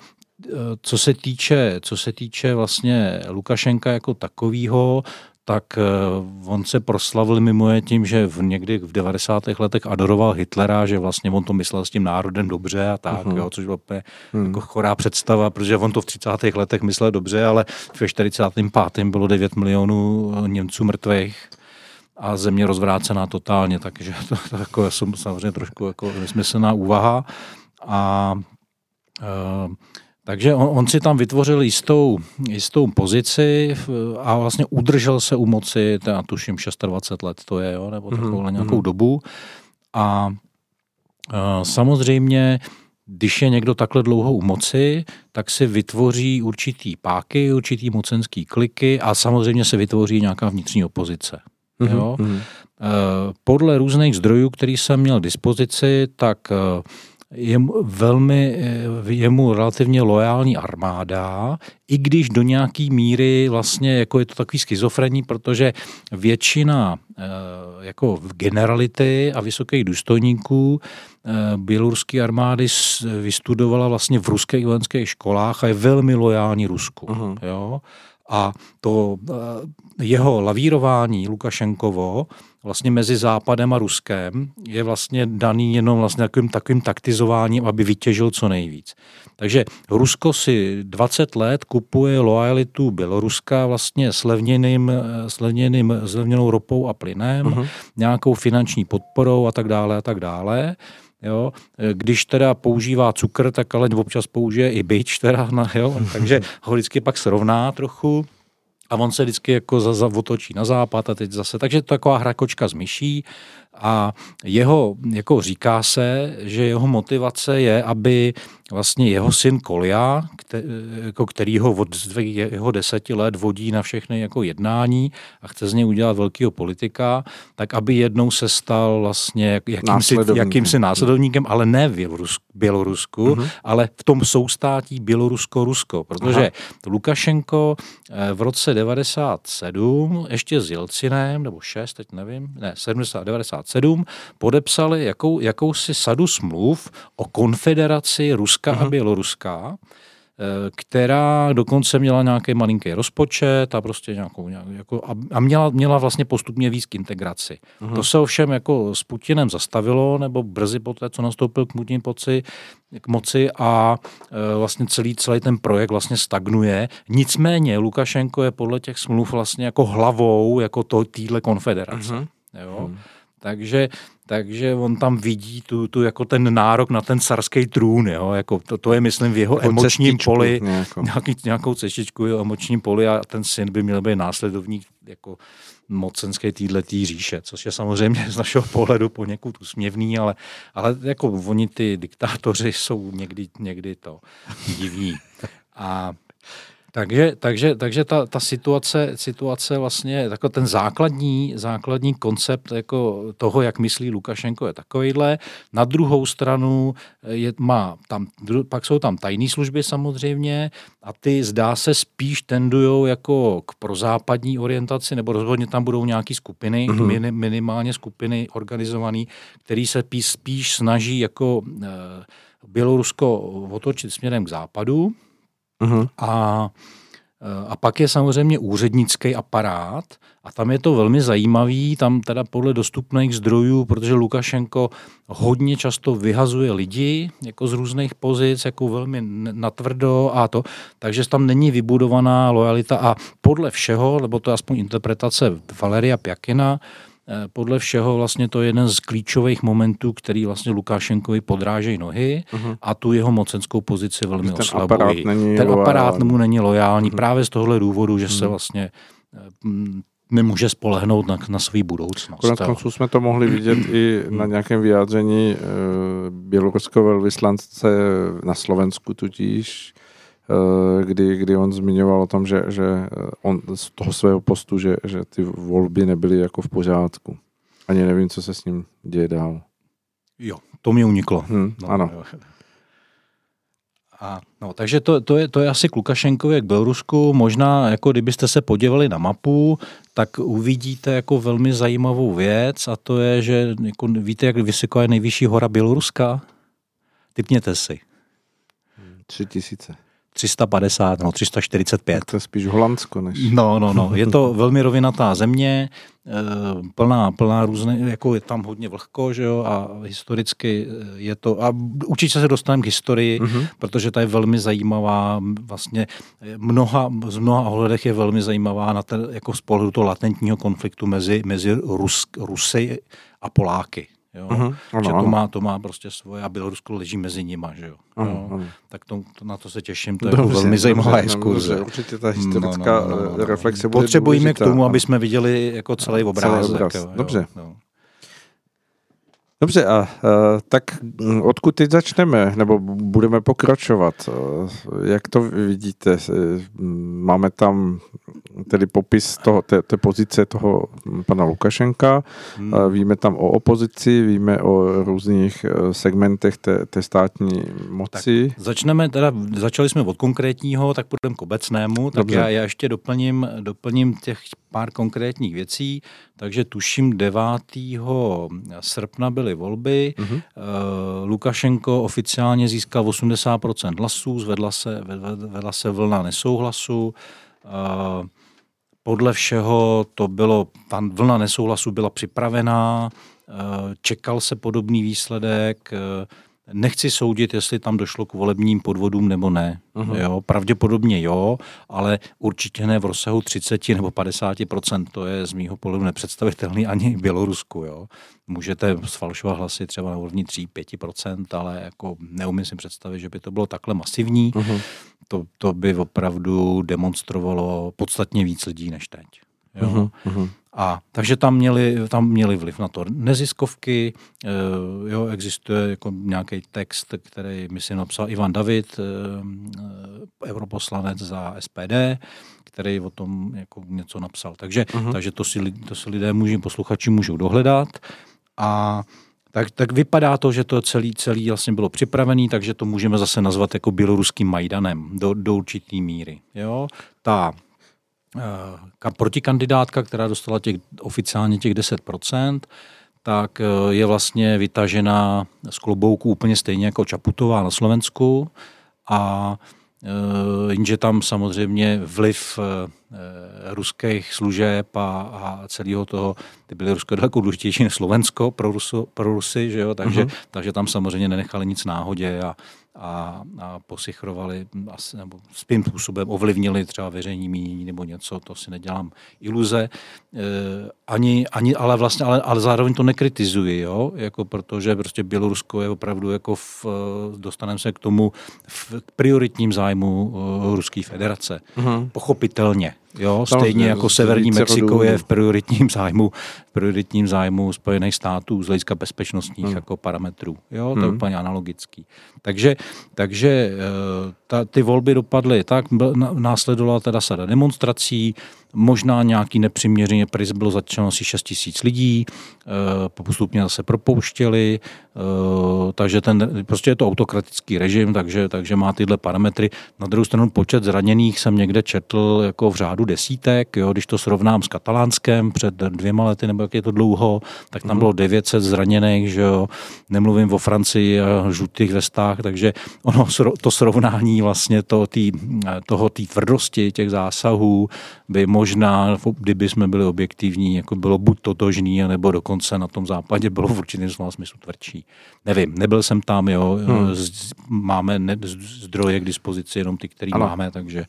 co se týče, co se týče vlastně Lukašenka jako takového, tak eh, on se proslavil mimo je tím, že v někdy v 90. letech adoroval Hitlera, že vlastně on to myslel s tím národem dobře a tak, uh-huh. jo, což bylo uh-huh. jako chorá představa, protože on to v 30. letech myslel dobře, ale ve 45. bylo 9 milionů eh, Němců mrtvých a země rozvrácená totálně, takže to, to jako, samozřejmě trošku jako nesmyslná úvaha a uh, takže on, on si tam vytvořil jistou, jistou pozici a vlastně udržel se u moci, teda tuším 26 let to je, jo, nebo mhm, takovou mm-hmm. nějakou dobu. A uh, samozřejmě, když je někdo takhle dlouho u moci, tak si vytvoří určitý páky, určitý mocenský kliky a samozřejmě se vytvoří nějaká vnitřní opozice. Mm-hmm. Jo? Mm-hmm. Uh, podle různých zdrojů, který jsem měl k dispozici, tak uh, je velmi, eh, je mu relativně loajální armáda, i když do nějaký míry vlastně jako je to takový schizofrení, protože většina eh, jako generality a vysokých důstojníků eh, běloruské armády vystudovala vlastně v ruských vojenských školách a je velmi lojální Rusku. Uh-huh. Jo? A to jeho lavírování Lukašenkovo vlastně mezi Západem a Ruskem je vlastně daný jenom vlastně takovým, takovým taktizováním, aby vytěžil co nejvíc. Takže Rusko si 20 let kupuje lojalitu Běloruska vlastně slevněným, slevněným, slevněnou ropou a plynem, uh-huh. nějakou finanční podporou a tak dále a tak dále. Jo? Když teda používá cukr, tak ale občas použije i byč, teda, na, jo? takže ho vždycky pak srovná trochu. A on se vždycky jako za, za otočí na západ a teď zase. Takže to je taková hra kočka z myší. A jeho, jako říká se, že jeho motivace je, aby vlastně jeho syn Kolia, jako který ho od jeho deseti let vodí na všechny jako jednání a chce z něj udělat velkého politika, tak aby jednou se stal vlastně jakýmsi, jakýmsi následovníkem, ale ne v Bělorusku, uh-huh. ale v tom soustátí Bělorusko-Rusko, protože Aha. Lukašenko eh, v roce 97 ještě s Jelcinem, nebo 6, teď nevím, ne, 70, 97, podepsali jakou, jakousi sadu smluv o konfederaci Ruska uh-huh. a mhm. Běloruska, eh, která dokonce měla nějaký malinký rozpočet a prostě nějakou, nějakou jako, a měla, měla vlastně postupně víc k integraci. Uh-huh. To se ovšem jako s Putinem zastavilo, nebo brzy po té, co nastoupil k Putin poci, k moci a e, vlastně celý, celý ten projekt vlastně stagnuje. Nicméně Lukašenko je podle těch smluv vlastně jako hlavou jako to týhle konfederace. Uh-huh. Jo? Uh-huh. Takže, takže on tam vidí tu, tu jako ten nárok na ten carský trůn, jo? Jako to, to je myslím v jeho jako emočním cestičku, poli, nějakou. Nějaký, nějakou cestičku v emočním poli a ten syn by měl být následovník jako mocenské týhletý říše, což je samozřejmě z našeho pohledu poněkud úsměvný, ale, ale jako oni ty diktátoři jsou někdy, někdy to divní. A takže, takže, takže ta, ta situace, situace vlastně, jako ten základní, základní koncept jako toho, jak myslí Lukašenko, je takovýhle. Na druhou stranu je, má tam, pak jsou tam tajné služby samozřejmě a ty zdá se spíš tendují jako k prozápadní orientaci, nebo rozhodně tam budou nějaké skupiny, mm-hmm. min, minimálně skupiny organizované, které se spíš, spíš snaží jako e, Bělorusko otočit směrem k západu, Uh-huh. A, a pak je samozřejmě úřednický aparát a tam je to velmi zajímavý, tam teda podle dostupných zdrojů, protože Lukašenko hodně často vyhazuje lidi jako z různých pozic, jako velmi natvrdo a to, takže tam není vybudovaná lojalita a podle všeho, nebo to je aspoň interpretace Valeria Pjakina, podle všeho vlastně to je jeden z klíčových momentů, který vlastně Lukášenkovi podrážejí nohy uh-huh. a tu jeho mocenskou pozici velmi ten oslabují. Aparát není ten lojální. aparát mu není lojální uh-huh. právě z tohle důvodu, že uh-huh. se vlastně eh, nemůže spolehnout na, na svou budoucnost. Konec konců jsme to mohli vidět i na nějakém vyjádření e, běloruského velvyslance na Slovensku tudíž, Eh, kdy, kdy on zmiňoval o tom, že, že on z toho svého postu, že, že ty volby nebyly jako v pořádku. Ani nevím, co se s ním děje dál. Jo, to mi uniklo. Hmm, no, ano. Jo. A, no, takže to, to, je, to je asi k Lukašenkovi k Bělorusku. Možná, jako kdybyste se podívali na mapu, tak uvidíte jako velmi zajímavou věc a to je, že jako, víte, jak vysoká je nejvyšší hora Běloruska? Typněte si. Tři tisíce. 350, no 345. To je spíš Holandsko než... No, no, no. Je to velmi rovinatá země, eh, plná, plná různé, jako je tam hodně vlhko, že jo, a historicky eh, je to, a určitě se dostaneme k historii, uh-huh. protože ta je velmi zajímavá, vlastně eh, mnoha, z mnoha ohledech je velmi zajímavá na ten, jako z pohledu toho latentního konfliktu mezi, mezi Rus, Rusy a Poláky. Jo? Uh-huh. Ano, že to, ano. má, to má prostě svoje a Bělorusko leží mezi nima. Že jo? Ano, ano. Tak to, to, na to se těším, to je dobře, velmi zajímavá exkurze. Určitě ta historická no, no, no, no. reflexe bude Potřebujeme k tomu, aby jsme viděli jako celý obrázek. Celý obraz. Jo, Dobře. Jo, no. Dobře, a, a tak odkud teď začneme, nebo budeme pokračovat? Jak to vidíte? Máme tam tedy popis toho, té, té pozice toho pana Lukašenka, hmm. víme tam o opozici, víme o různých e, segmentech té, té státní moci. Tak začneme teda, začali jsme od konkrétního, tak půjdeme k obecnému, tak já, já ještě doplním, doplním těch pár konkrétních věcí, takže tuším 9. srpna byly volby, mm-hmm. Lukašenko oficiálně získal 80% hlasů, zvedla se, vedla se vlna nesouhlasu, eh, podle všeho to bylo, ta vlna nesouhlasu byla připravená, eh, čekal se podobný výsledek, Nechci soudit, jestli tam došlo k volebním podvodům nebo ne. Uh-huh. Jo, pravděpodobně jo, ale určitě ne v rozsahu 30 nebo 50% To je z mýho pohledu nepředstavitelný ani v Bělorusku. Jo. Můžete sfalšovat hlasy třeba na úrovni 3-5 ale jako neumím si představit, že by to bylo takhle masivní. Uh-huh. To, to by opravdu demonstrovalo podstatně víc lidí než teď. Jo. Uh-huh. A takže tam měli, tam měli vliv na to neziskovky, e, jo, existuje jako nějaký text, který myslím napsal Ivan David, e, europoslanec za SPD, který o tom jako něco napsal. Takže, uh-huh. takže to, si, to si lidé můžou, posluchači můžou dohledat a tak, tak vypadá to, že to celý, celý vlastně bylo připravený, takže to můžeme zase nazvat jako běloruským Majdanem do, do určitý míry. Jo? Ta Eh, protikandidátka, která dostala těch, oficiálně těch 10%, tak eh, je vlastně vytažena z klobouku úplně stejně jako Čaputová na Slovensku a eh, jenže tam samozřejmě vliv ruských služeb a, a celého toho, ty byly Rusko daleko důležitější než Slovensko pro, Ruso, pro Rusy, že jo? Takže, uh-huh. takže tam samozřejmě nenechali nic náhodě a, a, a posichrovali nebo svým způsobem ovlivnili třeba veřejní mínění nebo něco, to si nedělám iluze. E, ani, ani, ale vlastně, ale, ale zároveň to nekritizuji, jo? Jako protože prostě Bělorusko je opravdu jako v, dostaneme se k tomu v prioritním zájmu uh, Ruské federace. Uh-huh. Pochopitelně. Jo, stejně jako Severní Mexiko je v prioritním zájmu, v prioritním zájmu Spojených států z hlediska bezpečnostních hmm. jako parametrů. Jo, to hmm. je úplně analogický. Takže, takže eh, ta, ty volby dopadly tak, následovala teda sada demonstrací, možná nějaký nepřiměřeně priz bylo začeno asi 6 tisíc lidí, e, postupně zase propouštěli, e, takže ten, prostě je to autokratický režim, takže, takže má tyhle parametry. Na druhou stranu počet zraněných jsem někde četl jako v řádu desítek, jo, když to srovnám s katalánskem před dvěma lety, nebo jak je to dlouho, tak tam mhm. bylo 900 zraněných, že jo, nemluvím o Francii a žlutých vestách, takže ono to srovnání vlastně to, tý, toho té tvrdosti těch zásahů by možná, kdyby jsme byli objektivní, jako bylo buď totožný, nebo dokonce na tom západě bylo v určitém slova smyslu tvrdší. Nevím, nebyl jsem tam, jo, hmm. máme ne, zdroje k dispozici, jenom ty, které máme, takže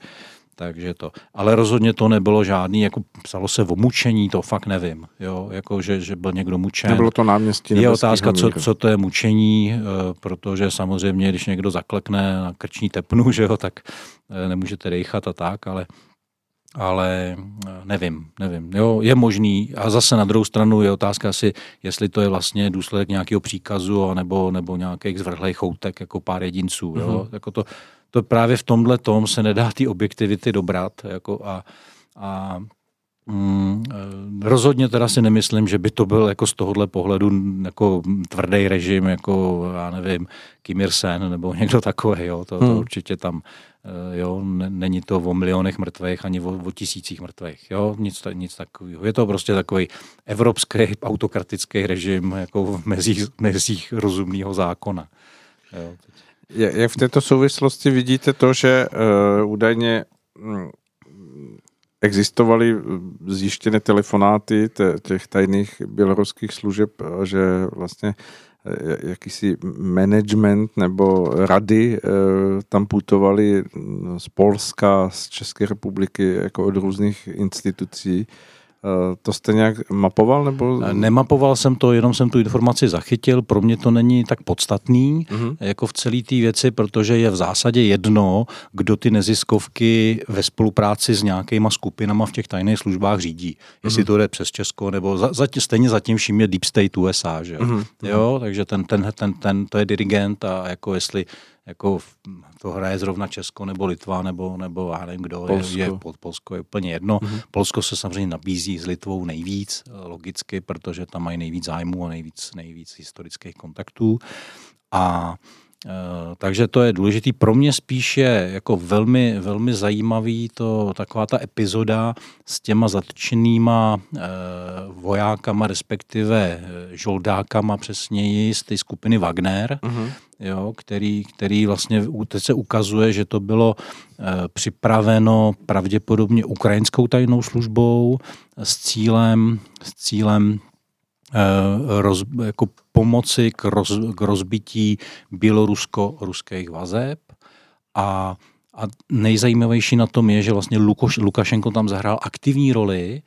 takže to. Ale rozhodně to nebylo žádný, jako psalo se o mučení, to fakt nevím, jo, jako že, že byl někdo mučen. Nebylo to náměstí. Je otázka, co, co to je mučení, eh, protože samozřejmě, když někdo zaklekne na krční tepnu, že jo, tak eh, nemůžete dejchat a tak, ale ale eh, nevím, nevím. Jo, je možný. A zase na druhou stranu je otázka asi, jestli to je vlastně důsledek nějakého příkazu nebo, nebo nějakých zvrhlých choutek jako pár jedinců. Jo? Mm-hmm. Jako to, to právě v tomhle tom se nedá ty objektivity dobrat jako a, a Mm, rozhodně teda si nemyslím, že by to byl jako z tohohle pohledu jako tvrdý režim, jako já nevím, Kim Ir-sen nebo někdo takový, jo, to, to hmm. určitě tam, eh, jo, není to o milionech mrtvých ani o, o tisících mrtvých, jo, nic, nic takového. Je to prostě takový evropský autokratický režim jako v mezích, mezích rozumného zákona. Jo. Jak v této souvislosti vidíte to, že uh, údajně um, existovaly zjištěné telefonáty těch tajných běloruských služeb, že vlastně e, jakýsi management nebo rady tam putovali z Polska, z České republiky, jako od různých institucí. Eh, to jste nějak mapoval? Nebo... Eh, nemapoval jsem to, jenom jsem tu informaci zachytil. Pro mě to není tak podstatný, uh-huh. jako v celé té věci, protože je v zásadě jedno, kdo ty neziskovky ve spolupráci s nějakýma skupinama v těch tajných službách řídí. Jestli uh-huh. to jde přes Česko, nebo za, za, stejně zatím vším je Deep State USA, že? Uh-huh. jo? Takže ten, ten, ten, ten, to je dirigent a jako jestli jako to hraje zrovna Česko nebo Litva nebo, nebo já nevím kdo, Polsko. je, je pod Polsko je úplně jedno. Mm-hmm. Polsko se samozřejmě nabízí s Litvou nejvíc, eh, logicky, protože tam mají nejvíc zájmů a nejvíc, nejvíc historických kontaktů. A takže to je důležitý. Pro mě spíš je jako velmi, velmi zajímavý to taková ta epizoda s těma zatčenýma uh, vojákama, respektive žoldákama přesněji z té skupiny Wagner, uh-huh jo, který, který vlastně teď se ukazuje, že to bylo e, připraveno pravděpodobně ukrajinskou tajnou službou s cílem, s cílem roz, jako pomoci k, roz, k rozbití bělorusko-ruských vazeb a a nejzajímavější na tom je, že vlastně Lukoš, Lukašenko tam zahrál aktivní roli,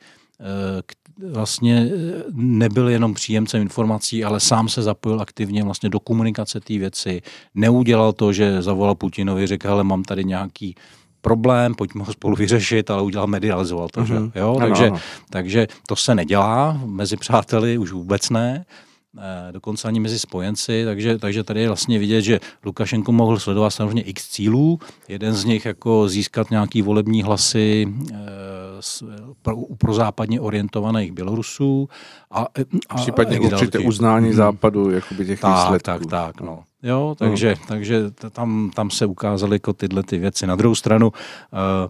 vlastně nebyl jenom příjemcem informací, ale sám se zapojil aktivně vlastně do komunikace té věci. Neudělal to, že zavolal Putinovi, řekl, ale mám tady nějaký problém, pojďme ho spolu vyřešit, ale udělal, medializoval to, mm-hmm. že? Mhm. Jo? Ano, takže, ano. takže to se nedělá mezi přáteli, už vůbec ne. Dokonce ani mezi spojenci, takže, takže tady je vlastně vidět, že Lukašenko mohl sledovat samozřejmě x cílů, jeden z nich jako získat nějaký volební hlasy e, pro, pro západně orientovaných Bělorusů. A, a, Případně a určitě uznání hmm. západu jakoby těch tak, výsledků. Tak, tak, no. Jo, takže, no. takže tam, tam se ukázaly jako tyhle ty věci. Na druhou stranu, uh,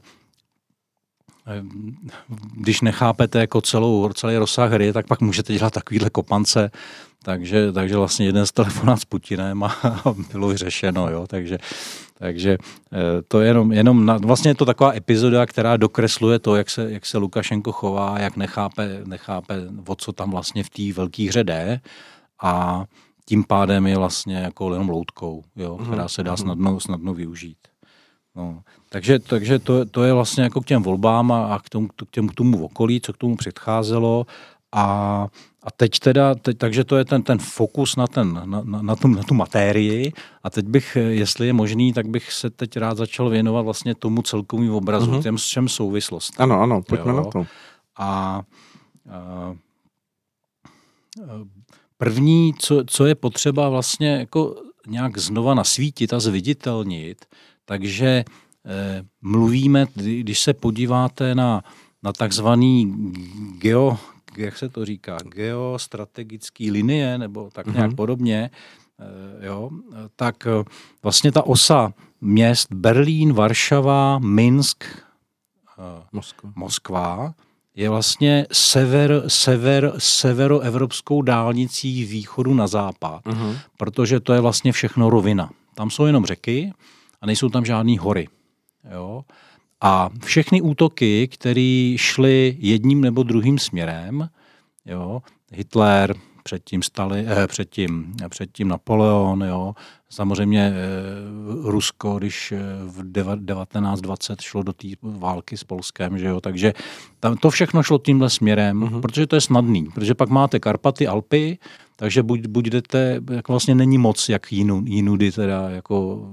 když nechápete jako celou, celý rozsah hry, tak pak můžete dělat takovýhle kopance, takže, takže vlastně jeden z telefonát s Putinem a, bylo vyřešeno, jo, takže, takže eh, to je jenom, jenom na, vlastně je to taková epizoda, která dokresluje to, jak se, jak se Lukašenko chová, jak nechápe, nechápe, o co tam vlastně v té velké hře jde a tím pádem je vlastně jako jenom loutkou, jo, mhm, která se dá mhm. snadno, snadno využít. No. Takže, takže to, to je vlastně jako k těm volbám a, a k, tomu, k, těm, k tomu okolí, co k tomu předcházelo a, a teď teda, teď, takže to je ten, ten fokus na, ten, na, na, na, tu, na tu matérii a teď bych, jestli je možný, tak bych se teď rád začal věnovat vlastně tomu celkovému obrazu, uh-huh. těm s čem souvislost. Ano, ano, pojďme jo? na to. A, a první, co, co je potřeba vlastně jako nějak znova nasvítit a zviditelnit, takže eh, mluvíme, když se podíváte na, na takzvaný geo, jak se to říká, geostrategické linie, nebo tak nějak mm-hmm. podobně, eh, jo, tak eh, vlastně ta osa měst Berlín, Varšava, Minsk, eh, Moskva, Moskva je vlastně sever, sever, severoevropskou dálnicí východu na západ, uh-huh. protože to je vlastně všechno rovina. Tam jsou jenom řeky a nejsou tam žádné hory. Jo? A všechny útoky, které šly jedním nebo druhým směrem, jo, Hitler, předtím, Stali, eh, předtím, předtím Napoleon, jo, samozřejmě eh, Rusko, když eh, v 1920 šlo do té války s Polskem, že jo, takže tam to všechno šlo tímhle směrem, uh-huh. protože to je snadný, protože pak máte Karpaty, Alpy, takže buď, buď jdete, jako vlastně není moc jak jinu, jinudy, teda jako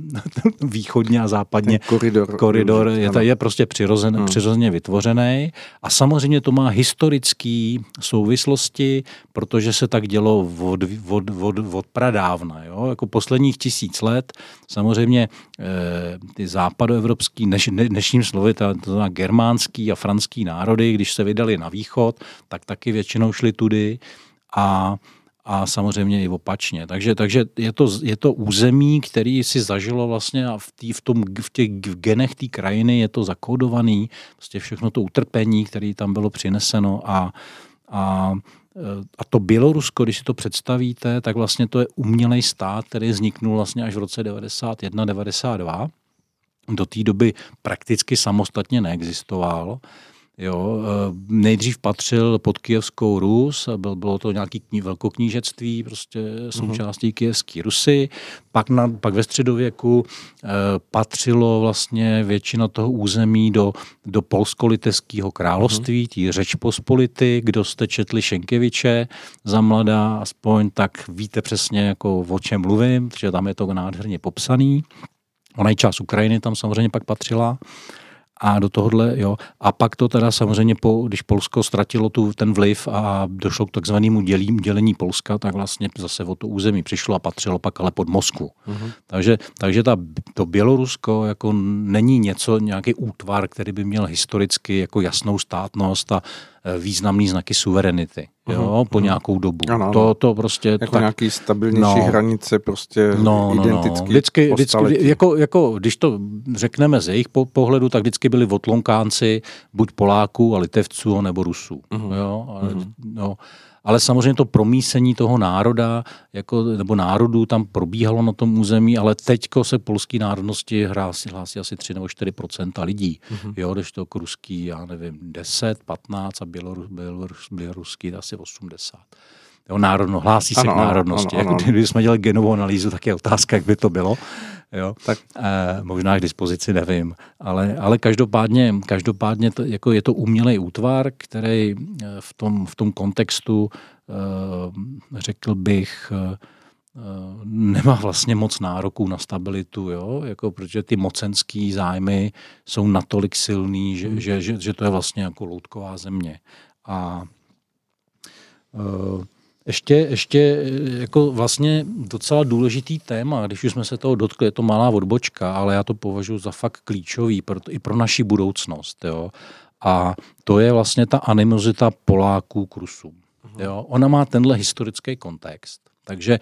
východně a západně. Ten koridor. Koridor je, ta, je prostě přirozen, hmm. přirozeně vytvořený a samozřejmě to má historické souvislosti, protože se tak dělo od, od, od, od pradávna. Jo? Jako posledních tisíc let samozřejmě e, ty západoevropský, dneš, dnešním slovy, to znamená germánský a franský národy, když se vydali na východ, tak taky většinou šli tudy a, a samozřejmě i opačně. Takže, takže je, to, je to území, který si zažilo vlastně a v, tý, v, tom, v těch v genech té krajiny je to zakódovaný, prostě všechno to utrpení, které tam bylo přineseno a, a a to Bělorusko, když si to představíte, tak vlastně to je umělej stát, který vzniknul vlastně až v roce 91-92. Do té doby prakticky samostatně neexistoval. Jo, eh, nejdřív patřil pod Kijevskou Rus, byl, bylo to nějaký kní, velkoknížectví, prostě součástí uh-huh. Kijevské Rusy. Pak, na, pak ve středověku eh, patřilo vlastně většina toho území do, do polsko-litevského království, uh-huh. tí řeč pospolity. Kdo jste četli Šenkeviče za mladá, aspoň tak víte přesně, jako o čem mluvím, protože tam je to nádherně popsaný. Ona i část Ukrajiny tam samozřejmě pak patřila a do tohohle, jo. A pak to teda samozřejmě, po, když Polsko ztratilo tu, ten vliv a došlo k takzvanému dělím, dělení Polska, tak vlastně zase o to území přišlo a patřilo pak ale pod Moskvu. Uh-huh. Takže, takže ta, to Bělorusko jako není něco, nějaký útvar, který by měl historicky jako jasnou státnost a Eh, významný znaky suverenity. Jo, uh-huh, po uh-huh. nějakou dobu. Ano, ano. To, to prostě... Jako tak, nějaký stabilnější no, hranice prostě no, no, identicky no. Vždycky, vždycky jako, jako, když to řekneme z jejich pohledu, tak vždycky byli odlonkánci buď Poláků a Litevců, nebo Rusů. Uh-huh. Jo, ale, uh-huh. no. Ale samozřejmě to promísení toho národa, jako, nebo národů tam probíhalo na tom území, ale teďko se polský národnosti hlásí, hlásí asi 3 nebo 4% lidí. Mm-hmm. Jo, když to k ruský, já nevím, 10, 15 a bělorus, bělorus, běloruský asi 80. Jo, národno, hlásí se ano, k národnosti. Ano, ano, ano. Jako, jsme dělali genovou analýzu, tak je otázka, jak by to bylo. Jo? Tak. E, možná k dispozici nevím, ale, ale každopádně, každopádně to, jako je to umělý útvar, který eh, v tom, v tom kontextu, e, řekl bych, e, nemá vlastně moc nároků na stabilitu, jo? Jako, protože ty mocenský zájmy jsou natolik silný, že, hmm. že, že, že to je vlastně jako loutková země. A ještě, ještě eh, jako vlastně docela důležitý téma, když už jsme se toho dotkli, je to malá odbočka, ale já to považuji za fakt klíčový pro, i pro naši budoucnost. Jo. A to je vlastně ta animozita Poláků k Rusům. Mhm. Jo. Ona má tenhle historický kontext. Takže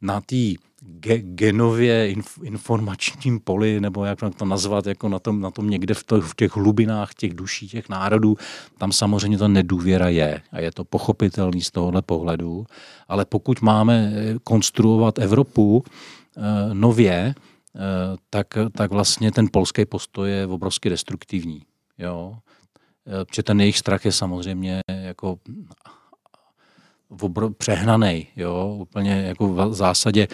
na té ge, genově inf, informačním poli, nebo jak to nazvat, jako na tom, na tom někde v, to, v těch hlubinách těch duší těch národů, tam samozřejmě ta nedůvěra je a je to pochopitelný z tohohle pohledu, ale pokud máme eh, konstruovat Evropu eh, nově, eh, tak, tak vlastně ten polský postoj je obrovsky destruktivní. Jo? Protože ten jejich strach je samozřejmě jako přehnaný, jo, úplně jako v zásadě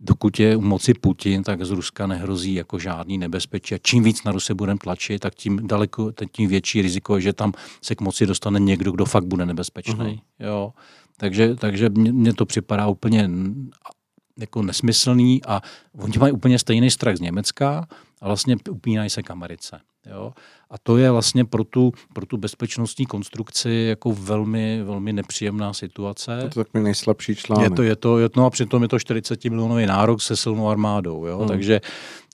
dokud je u moci Putin, tak z Ruska nehrozí jako žádný nebezpečí. A čím víc na Rusy budeme tlačit, tak tím daleko, tím větší riziko je, že tam se k moci dostane někdo, kdo fakt bude nebezpečný. Uh-huh. Jo. Takže, takže mně to připadá úplně jako nesmyslný a oni mají úplně stejný strach z Německa a vlastně upínají se k Americe. Jo? A to je vlastně pro tu, pro tu bezpečnostní konstrukci jako velmi, velmi nepříjemná situace. To je takový nejslabší článek. Je to, je to, je, no a přitom je to 40 milionový nárok se silnou armádou. Jo? Hmm. Takže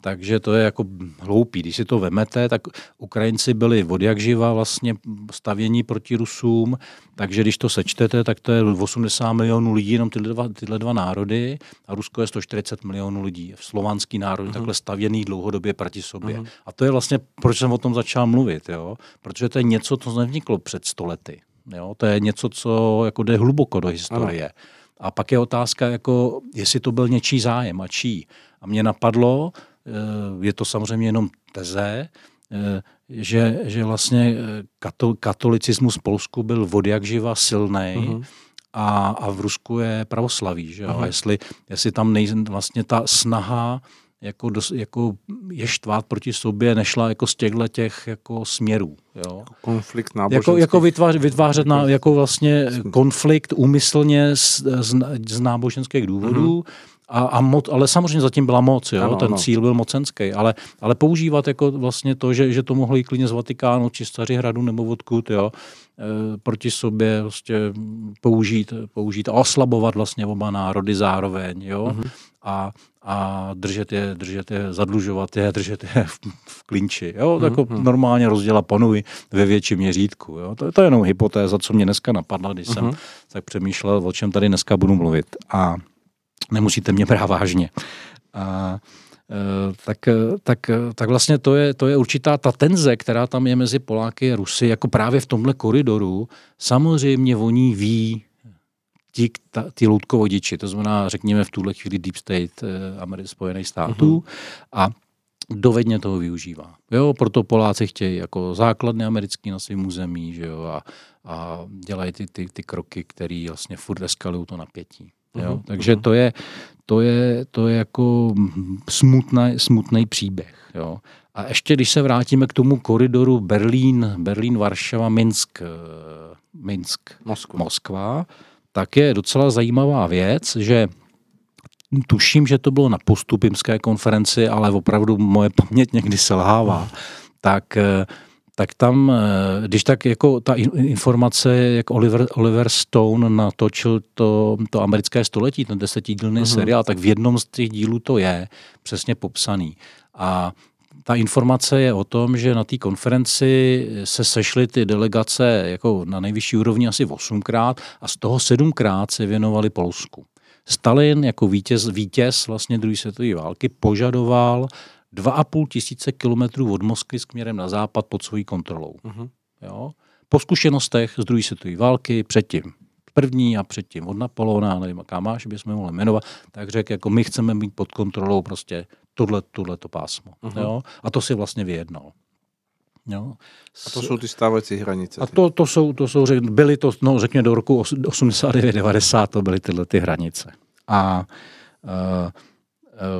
takže to je jako hloupý. Když si to vemete, tak Ukrajinci byli od jak živa vlastně stavění proti Rusům, takže když to sečtete, tak to je 80 milionů lidí, jenom tyhle dva, tyhle dva národy a Rusko je 140 milionů lidí. Slovanský národ uh-huh. takhle stavěný dlouhodobě proti sobě. Uh-huh. A to je vlastně, proč jsem o tom začal mluvit, jo? protože to je něco, co nevzniklo před stolety. Jo? To je něco, co jako jde hluboko do historie. Ano. A pak je otázka, jako, jestli to byl něčí zájem a čí. A mě napadlo, je to samozřejmě jenom teze, eh, že, že vlastně eh, katolicismus v Polsku byl od jak živa silný uh-huh. a, a v Rusku je pravoslaví. Že Uh-huh. A jestli, jestli tam nej, vlastně ta snaha jako, dos, jako je štvát proti sobě nešla jako z těchto těch jako směrů. Jo? Konflikt náboženský. Jako, jako vytvářet, vytvářet na, jako vlastně konflikt úmyslně z, z, z náboženských důvodů, uh-huh a, a moc, ale samozřejmě zatím byla moc, jo? Ano, ten ano. cíl byl mocenský, ale, ale používat jako vlastně to, že, že to mohlo jít klidně z Vatikánu či z hradu nebo odkud, jo? E, proti sobě vlastně použít, použít a oslabovat vlastně oba národy zároveň, jo? Uh-huh. A, a držet je, držet je, zadlužovat je, držet je v, v klinči. Jo? Uh-huh. Jako normálně rozdělat panuj ve větším měřítku. Jo? To, to je jenom hypotéza, co mě dneska napadla, když uh-huh. jsem tak přemýšlel, o čem tady dneska budu mluvit. A nemusíte mě brát vážně. A, e, tak, e, tak, tak vlastně to je, to je určitá ta tenze, která tam je mezi Poláky a Rusy, jako právě v tomhle koridoru. Samozřejmě oni ví, ti, ta, ty loutkovodiči, to znamená, řekněme v tuhle chvíli Deep State eh, Spojených států uh-huh. a dovedně toho využívá. Jo, proto Poláci chtějí jako základny americký na svém území, že jo, a, a dělají ty, ty, ty kroky, které vlastně furt eskalují to napětí. Jo? Uh-huh. Takže to je, to je, to je jako smutný, smutný příběh. Jo? A ještě když se vrátíme k tomu koridoru Berlín, Berlín, Varšava, Minsk, eh, Minsk, Moskva. Moskva, tak je docela zajímavá věc, že tuším, že to bylo na postupimské konferenci, ale opravdu moje paměť někdy selhává. Tak eh, tak tam, eh, když tak jako ta informace, jak Oliver, Oliver Stone natočil to, to americké století, ten desetidílný uh-huh. seriál, tak v jednom z těch dílů to je přesně popsaný. A ta informace je o tom, že na té konferenci se sešly ty delegace jako na nejvyšší úrovni asi osmkrát a z toho sedmkrát se věnovali Polsku. Stalin jako vítěz, vítěz vlastně druhé světové války požadoval 2,5 tisíce kilometrů od Moskvy směrem na západ pod svojí kontrolou. Uh-huh. Jo? Po zkušenostech z druhé světové války předtím první a předtím od Napoleona, nevím, jaká máš, bychom mohli jmenovat, tak řekl, jako my chceme mít pod kontrolou prostě tohle, tohleto pásmo. Uh-huh. Jo? A to si vlastně vyjednal. Jo. A to jsou ty stávající hranice. A to, to jsou, to jsou, byly to, no řekněme do roku 89-90, to byly tyhle ty hranice. A uh,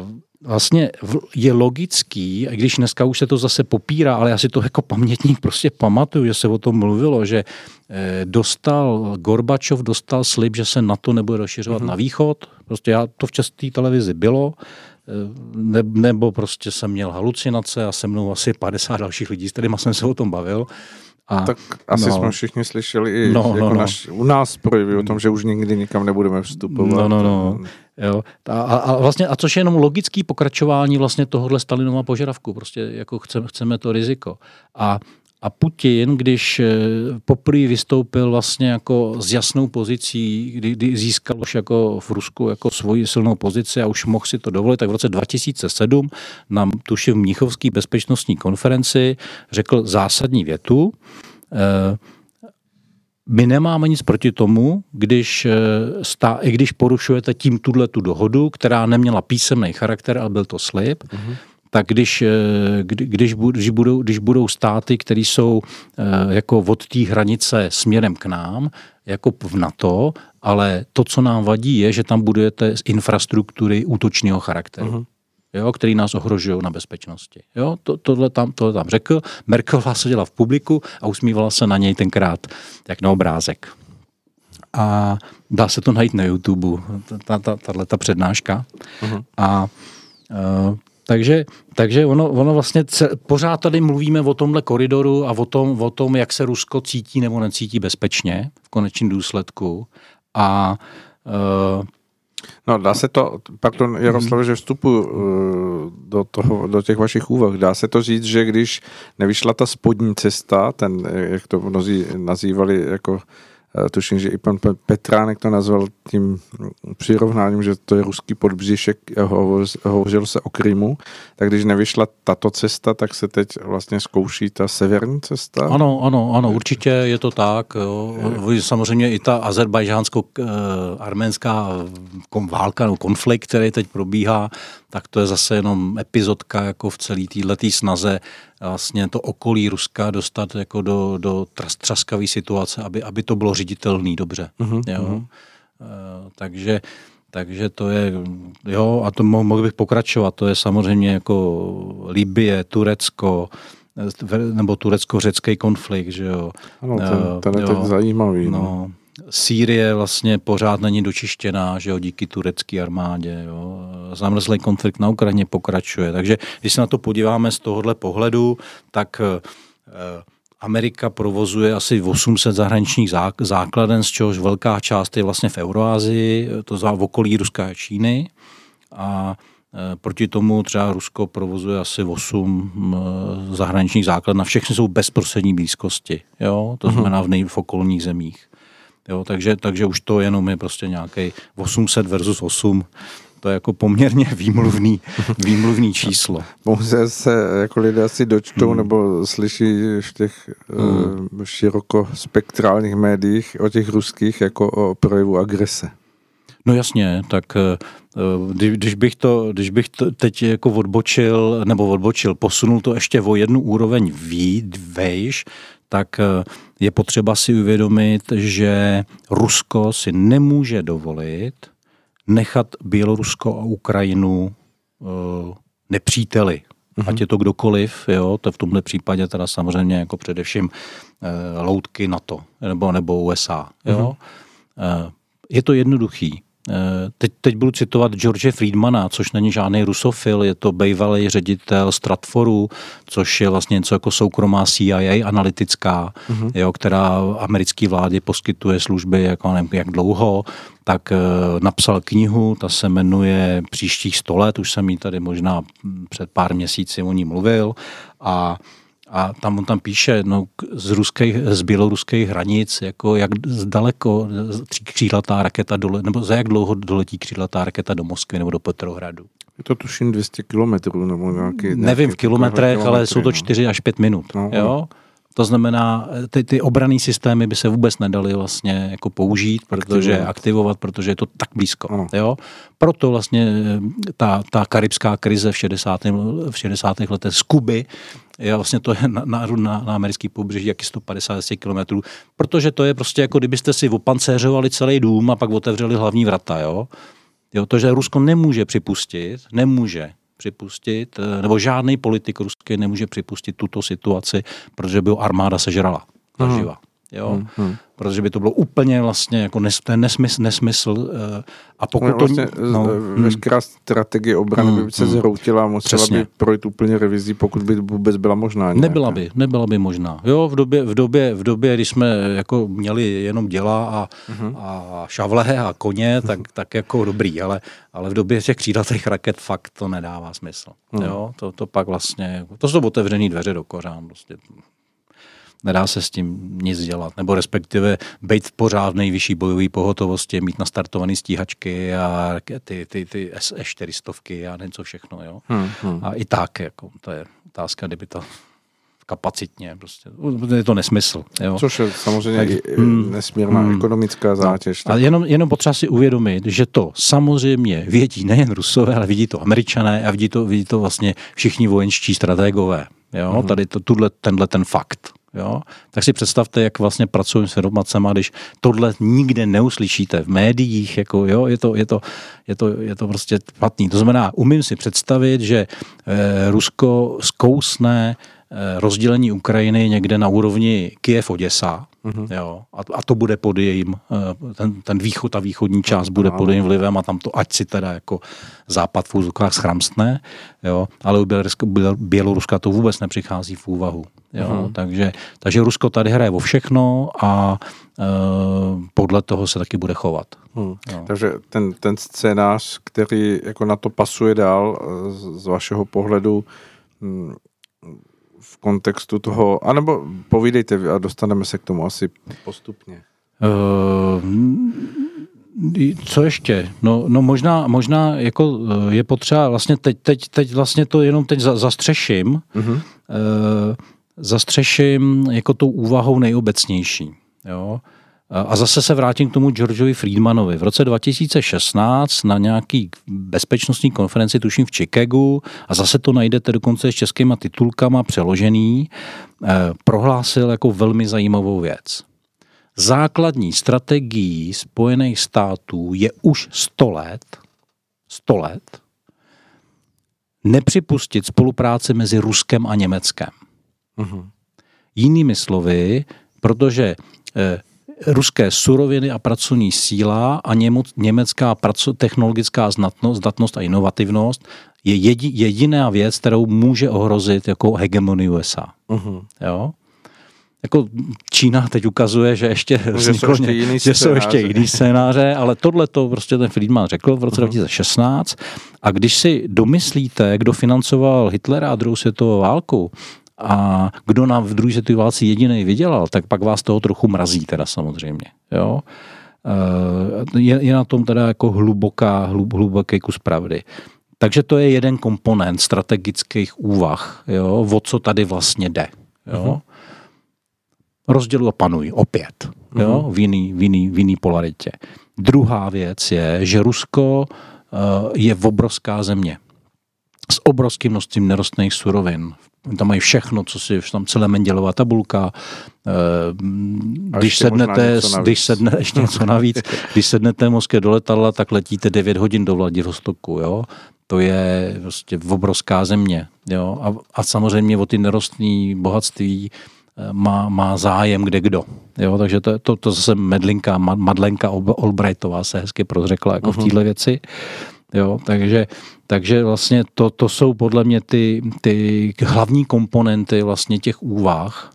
uh, vlastně je logický, i když dneska už se to zase popírá, ale já si to jako pamětník prostě pamatuju, že se o tom mluvilo, že eh, dostal, Gorbačov dostal slib, že se na to nebude rozšiřovat mm-hmm. na východ. Prostě já, to v české televizi bylo, eh, ne, nebo prostě jsem měl halucinace a se mnou asi 50 dalších lidí, s kterými jsem se o tom bavil. A, tak asi no, jsme všichni slyšeli i no, jako no, no. Naš, u nás projevy o tom, že už nikdy nikam nebudeme vstupovat. No, no, no. Jo. A, a, vlastně, a což je jenom logický pokračování vlastně tohohle Stalinova požadavku. Prostě jako chceme, chceme to riziko. A, a Putin, když eh, poprvé vystoupil vlastně jako s jasnou pozicí, kdy, kdy získal už jako v Rusku jako svoji silnou pozici a už mohl si to dovolit, tak v roce 2007 nám tuším v bezpečnostní konferenci řekl zásadní větu, eh, my nemáme nic proti tomu, když, eh, stá, i když porušujete tím tuhle tu dohodu, která neměla písemný charakter, ale byl to slib, uh-huh. tak když, eh, když, když, budou, když budou státy, které jsou eh, jako od té hranice směrem k nám, jako v NATO, ale to, co nám vadí, je, že tam budujete z infrastruktury útočného charakteru. Uh-huh jo, který nás ohrožují na bezpečnosti. Jo, to, tohle, tam, tohle tam řekl. Merkelová seděla v publiku a usmívala se na něj tenkrát jak na obrázek. A dá se to najít na YouTube, tahle ta přednáška. Uh-huh. A uh, takže, takže ono, ono vlastně ce, pořád tady mluvíme o tomhle koridoru a o tom, o tom, jak se Rusko cítí nebo necítí bezpečně v konečném důsledku. A uh, No, dá se to, pardon, Jaroslav, že vstupu uh, do, toho, do těch vašich úvah, dá se to říct, že když nevyšla ta spodní cesta, ten, jak to mnozí nazývali jako Eh, tuším, že i pan Petránek to nazval tím přirovnáním, že to je ruský podbříšek, hovořil se o Krymu, tak když nevyšla tato cesta, tak se teď vlastně zkouší ta severní cesta? Ano, ano, ano, určitě je to tak. Jo. Samozřejmě i ta azerbajdžánsko-arménská válka, no, konflikt, který teď probíhá, tak to je zase jenom epizodka jako v celé této snaze vlastně to okolí Ruska dostat jako do, do traskavé situace, aby, aby to bylo ředitelný dobře. Uh-huh, jo? Uh-huh. Uh, takže takže to je, jo, a to mohl bych pokračovat, to je samozřejmě jako Libie, Turecko, nebo turecko-řecký konflikt, že jo. Ano, ten, eh, ten je jo, teď zajímavý. No. no. Sýrie vlastně pořád není dočištěná, že jo, díky turecké armádě. Jo. Zamrzlý konflikt na Ukrajině pokračuje. Takže když se na to podíváme z tohohle pohledu, tak eh, Amerika provozuje asi 800 zahraničních základen, z čehož velká část je vlastně v Euroázii, to za v okolí Ruska a Číny. A eh, Proti tomu třeba Rusko provozuje asi 8 eh, zahraničních základ, na všechny jsou bezprostřední blízkosti, jo? to mhm. znamená v, nej, v okolních zemích. Jo, takže, takže už to jenom je prostě nějaký 800 versus 8 to je jako poměrně výmluvný, výmluvný číslo. Pouze se jako lidé asi dočtou hmm. nebo slyší v těch hmm. uh, širokospektrálních médiích o těch ruských jako o projevu agrese. No jasně, tak uh, když bych to, když bych to teď jako odbočil, nebo odbočil, posunul to ještě o jednu úroveň vejš, tak eh, je potřeba si uvědomit, že Rusko si nemůže dovolit nechat Bělorusko a Ukrajinu uh, nepříteli. Mm-hmm. Ať je to kdokoliv, jo, to v tomhle případě teda samozřejmě jako především uh, loutky NATO nebo, nebo USA. Jo. Uh, je to jednoduchý. Eh, teď, teď budu citovat George Friedmana, což není žádný rusofil, je to bývalý ředitel Stratforu, což je vlastně něco jako soukromá CIA analytická, mm-hmm. jo, která americké vlády poskytuje služby jako nevím, jak dlouho, tak uh, napsal knihu, ta se jmenuje Příštích sto let, už jsem jí tady možná před pár měsíci o ní mluvil a a tam on tam píše, no, z, ruských, z běloruských hranic, jako jak daleko křídlatá raketa dole, nebo za jak dlouho doletí křídlatá raketa do Moskvy nebo do Petrohradu. Je to tuším 200 kilometrů nebo nějaký... Nevím v kilometrech, ale jsou to 4 no. až 5 minut. No, jo? To znamená, ty, ty obraný systémy by se vůbec nedaly vlastně jako použít, protože aktivovat, aktivovat, protože je to tak blízko. Jo? Proto vlastně eh, ta, ta karibská krize v 60. v 60. letech z Kuby je vlastně to je na, na, na, americký pobřeží, jak 150 kilometrů, protože to je prostě jako kdybyste si opancéřovali celý dům a pak otevřeli hlavní vrata, jo. Jo, to, že Rusko nemůže připustit, nemůže připustit, eh, nebo žádný politik ruský nemůže připustit tuto situaci, protože by ho armáda sežrala. Zaživa. Jo? Hmm, Protože by to bylo úplně vlastně jako nes, ten nesmysl, nesmysl eh, a pokud no, vlastně to... No, hmm. veškerá strategie obrany hmm, by se hmm. zhroutila a musela Přesně. by projít úplně revizí, pokud by vůbec byla možná. Nějaká. Nebyla by, nebyla by možná. Jo, v době, v době, v době kdy jsme jako měli jenom děla a, hmm. a šavle a koně, tak, tak jako dobrý, ale, ale v době těch křídlatých raket fakt to nedává smysl. Hmm. Jo, to, to pak vlastně, to jsou otevřený dveře do kořán. Prostě nedá se s tím nic dělat, nebo respektive být v pořád nejvyšší bojové pohotovosti, mít nastartované stíhačky a ty, ty, ty SE400 a něco všechno, jo. Hmm, hmm. A i tak, jako, to je otázka, kdyby to kapacitně, prostě. je to nesmysl. Jo. Což je samozřejmě tak, mm, nesmírná mm, ekonomická no. zátěž. No, ale jenom, jenom potřeba si uvědomit, že to samozřejmě vědí nejen Rusové, ale vidí to Američané a vidí to, vidí to vlastně všichni vojenští strategové. Jo? Mm. Tady to, tuhle, tenhle ten fakt. Jo? Tak si představte, jak vlastně pracují s informacemi, když tohle nikde neuslyšíte v médiích, jako, jo? Je, to, je, to, je, to, je to prostě platný. To znamená, umím si představit, že eh, Rusko zkousne rozdělení Ukrajiny někde na úrovni Kiev-Oděsa, Mm-hmm. Jo, a, a to bude pod jejím, eh, ten, ten východ, ta východní část bude pod jejím vlivem a tam to ať si teda jako západ v úzokách schramstne, jo, ale u Běloruska, Běloruska to vůbec nepřichází v úvahu. Jo, mm-hmm. takže, takže Rusko tady hraje o všechno a e, podle toho se taky bude chovat. Hmm. Takže ten, ten scénář, který jako na to pasuje dál eh, z, z vašeho pohledu, hm, v kontextu toho, anebo povídejte a dostaneme se k tomu asi postupně. Uh, co ještě? No, no možná, možná jako eh, je potřeba, vlastně teď, teď, teď vlastně to jenom teď zastřeším, uh-huh. uh, zastřeším jako tou úvahou nejobecnější. Jo? A zase se vrátím k tomu Georgeovi Friedmanovi. V roce 2016 na nějaký bezpečnostní konferenci, tuším v Chicagu, a zase to najdete dokonce s českýma titulkama přeložený, eh, prohlásil jako velmi zajímavou věc. Základní strategií Spojených států je už 100 let, 100 let, nepřipustit spolupráci mezi Ruskem a Německem. Uh-huh. Jinými slovy, protože eh, ruské suroviny a pracovní síla a německá technologická znatnost, zdatnost a inovativnost je jedi, jediná věc, kterou může ohrozit jako hegemonii USA. Uh-huh. Jo? Jako Čína teď ukazuje, že ještě, že, jsou ještě, jiný že jsou ještě jiný scénáře, ale tohle to prostě ten Friedman řekl v roce uh-huh. 2016. A když si domyslíte, kdo financoval Hitlera a druhou světovou válku, a kdo nám v druhé světové válce jediný vydělal, tak pak vás toho trochu mrazí teda samozřejmě. Jo? Eh, je, je na tom teda jako hluboká, hlub, hluboký kus pravdy. Takže to je jeden komponent strategických úvah, jo, o co tady vlastně jde. Jo. Rozdělu a panuj, opět, jo, uh-huh. v, jiný, v, jiný, v jiný polaritě. Druhá věc je, že Rusko uh, je obrovská země s obrovským množstvím nerostných surovin. Tam mají všechno, co si, tam celé Mendělová tabulka. Eh, když sednete, když sedne, ještě něco navíc, když sednete Moskvě do letadla, tak letíte 9 hodin do Vladivostoku, jo. To je prostě obrovská země, jo. A, a samozřejmě o ty nerostné bohatství eh, má, má zájem kde kdo. Jo, takže to, to, to zase Medlinka, Madlenka Albrightová se hezky prozřekla jako uh-huh. v mhm. téhle věci. Jo, takže, takže vlastně to, to jsou podle mě ty, ty hlavní komponenty vlastně těch úvah,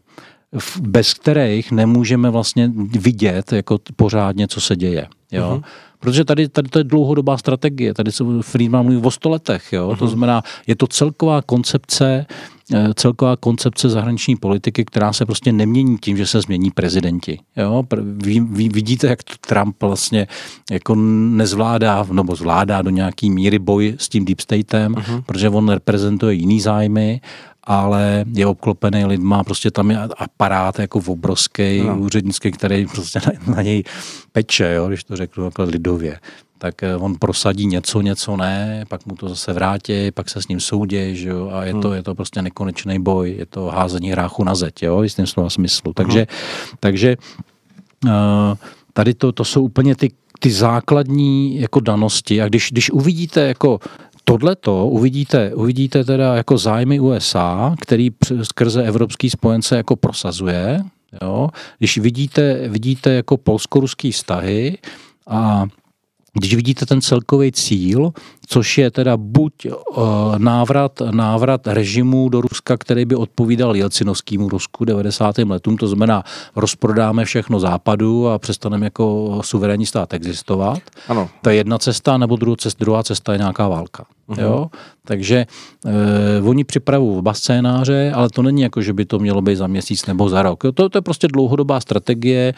bez kterých nemůžeme vlastně vidět jako pořádně, co se děje. Jo? Uh-huh. Protože tady, tady to je dlouhodobá strategie, tady se Friedman mluví o stoletech, jo? Uh-huh. to znamená, je to celková koncepce Eh, celková koncepce zahraniční politiky, která se prostě nemění tím, že se změní prezidenti. Jo? Vy, vy vidíte, jak Trump vlastně jako nezvládá, nebo zvládá do nějaký míry boj s tím deep statem, uh-huh. protože on reprezentuje jiný zájmy ale je obklopený lidma, prostě tam je aparát jako obrovský, no. úřednický, který prostě na, na něj peče, jo, když to řeknu jako lidově tak eh, on prosadí něco, něco ne, pak mu to zase vrátí, pak se s ním soudí, že jo, a je, hmm. to, je to prostě nekonečný boj, je to házení hráchu na zeď, jo, v jistým slova smyslu. Takže, hmm. takže uh, tady to, to jsou úplně ty, ty základní jako danosti a když, když uvidíte jako tohleto uvidíte, uvidíte teda jako zájmy USA, který skrze evropský spojence jako prosazuje, jo? když vidíte, vidíte jako polsko-ruský vztahy a když vidíte ten celkový cíl, což je teda buď uh, návrat, návrat režimu do Ruska, který by odpovídal Jelcinovskému Rusku 90. letům, to znamená rozprodáme všechno západu a přestaneme jako suverénní stát existovat. Ano. To je jedna cesta, nebo druhá cesta, druhá cesta je nějaká válka. Uh-huh. Jo? Takže eh, oni připravují oba scénáře, ale to není jako, že by to mělo být za měsíc nebo za rok. To, to je prostě dlouhodobá strategie,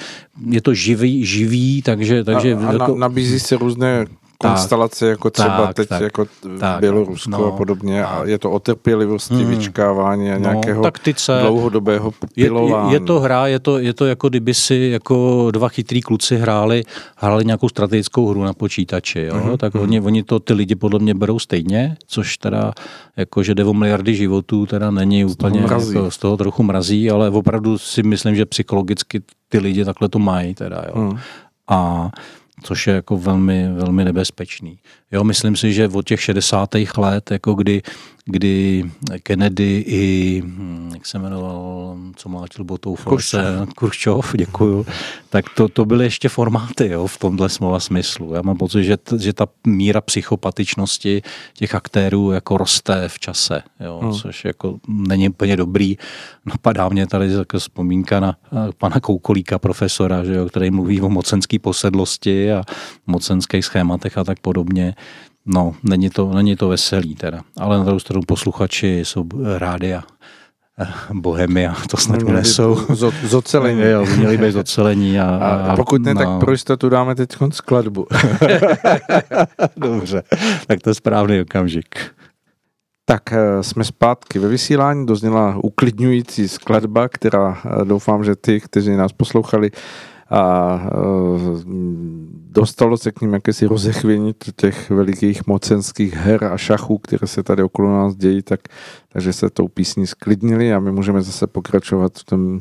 je to živý, živý takže... takže a, a jako, na, nabízí se různé konstelace, tak, jako třeba tak, teď tak, jako tak, Bělorusko no, a podobně. A je to o trpělivosti, hmm, vyčkávání a no, nějakého taktice, dlouhodobého pilování. Je, je, to hra, je to, je to jako kdyby si jako dva chytrý kluci hráli, hráli nějakou strategickou hru na počítači. Jo? Mm-hmm. Tak oni, oni to ty lidi podle mě berou stejně, což teda jako, že jde o miliardy životů, teda není z úplně jako, z toho trochu mrazí, ale opravdu si myslím, že psychologicky ty lidi takhle to mají. Teda, jo? Mm. A což je jako velmi, velmi nebezpečný. Jo, myslím si, že od těch 60. let, jako kdy, kdy Kennedy i, hm, jak se jmenoval, co mlátil botou force, Kurčov, děkuju, tak to, to byly ještě formáty jo, v tomhle slova smyslu. Já mám pocit, že, že ta míra psychopatičnosti těch aktérů jako roste v čase, jo, hmm. což jako není úplně dobrý. Napadá mě tady jako vzpomínka na pana Koukolíka, profesora, že jo, který mluví o mocenské posedlosti a mocenských schématech a tak podobně. No, není to, není to veselý teda. Ale na druhou stranu posluchači jsou rádi a eh, Bohemia, to snad no, nesou. Zocelení. Jo, měli být zocelení. A, a, a pokud ne, no. tak pro jistotu dáme teď skladbu. Dobře, tak to je správný okamžik. Tak eh, jsme zpátky ve vysílání, dozněla uklidňující skladba, která eh, doufám, že ty, kteří nás poslouchali, a e, dostalo se k ním jakési rozechvění těch velikých mocenských her a šachů, které se tady okolo nás dějí, tak, takže se tou písní sklidnili a my můžeme zase pokračovat v tom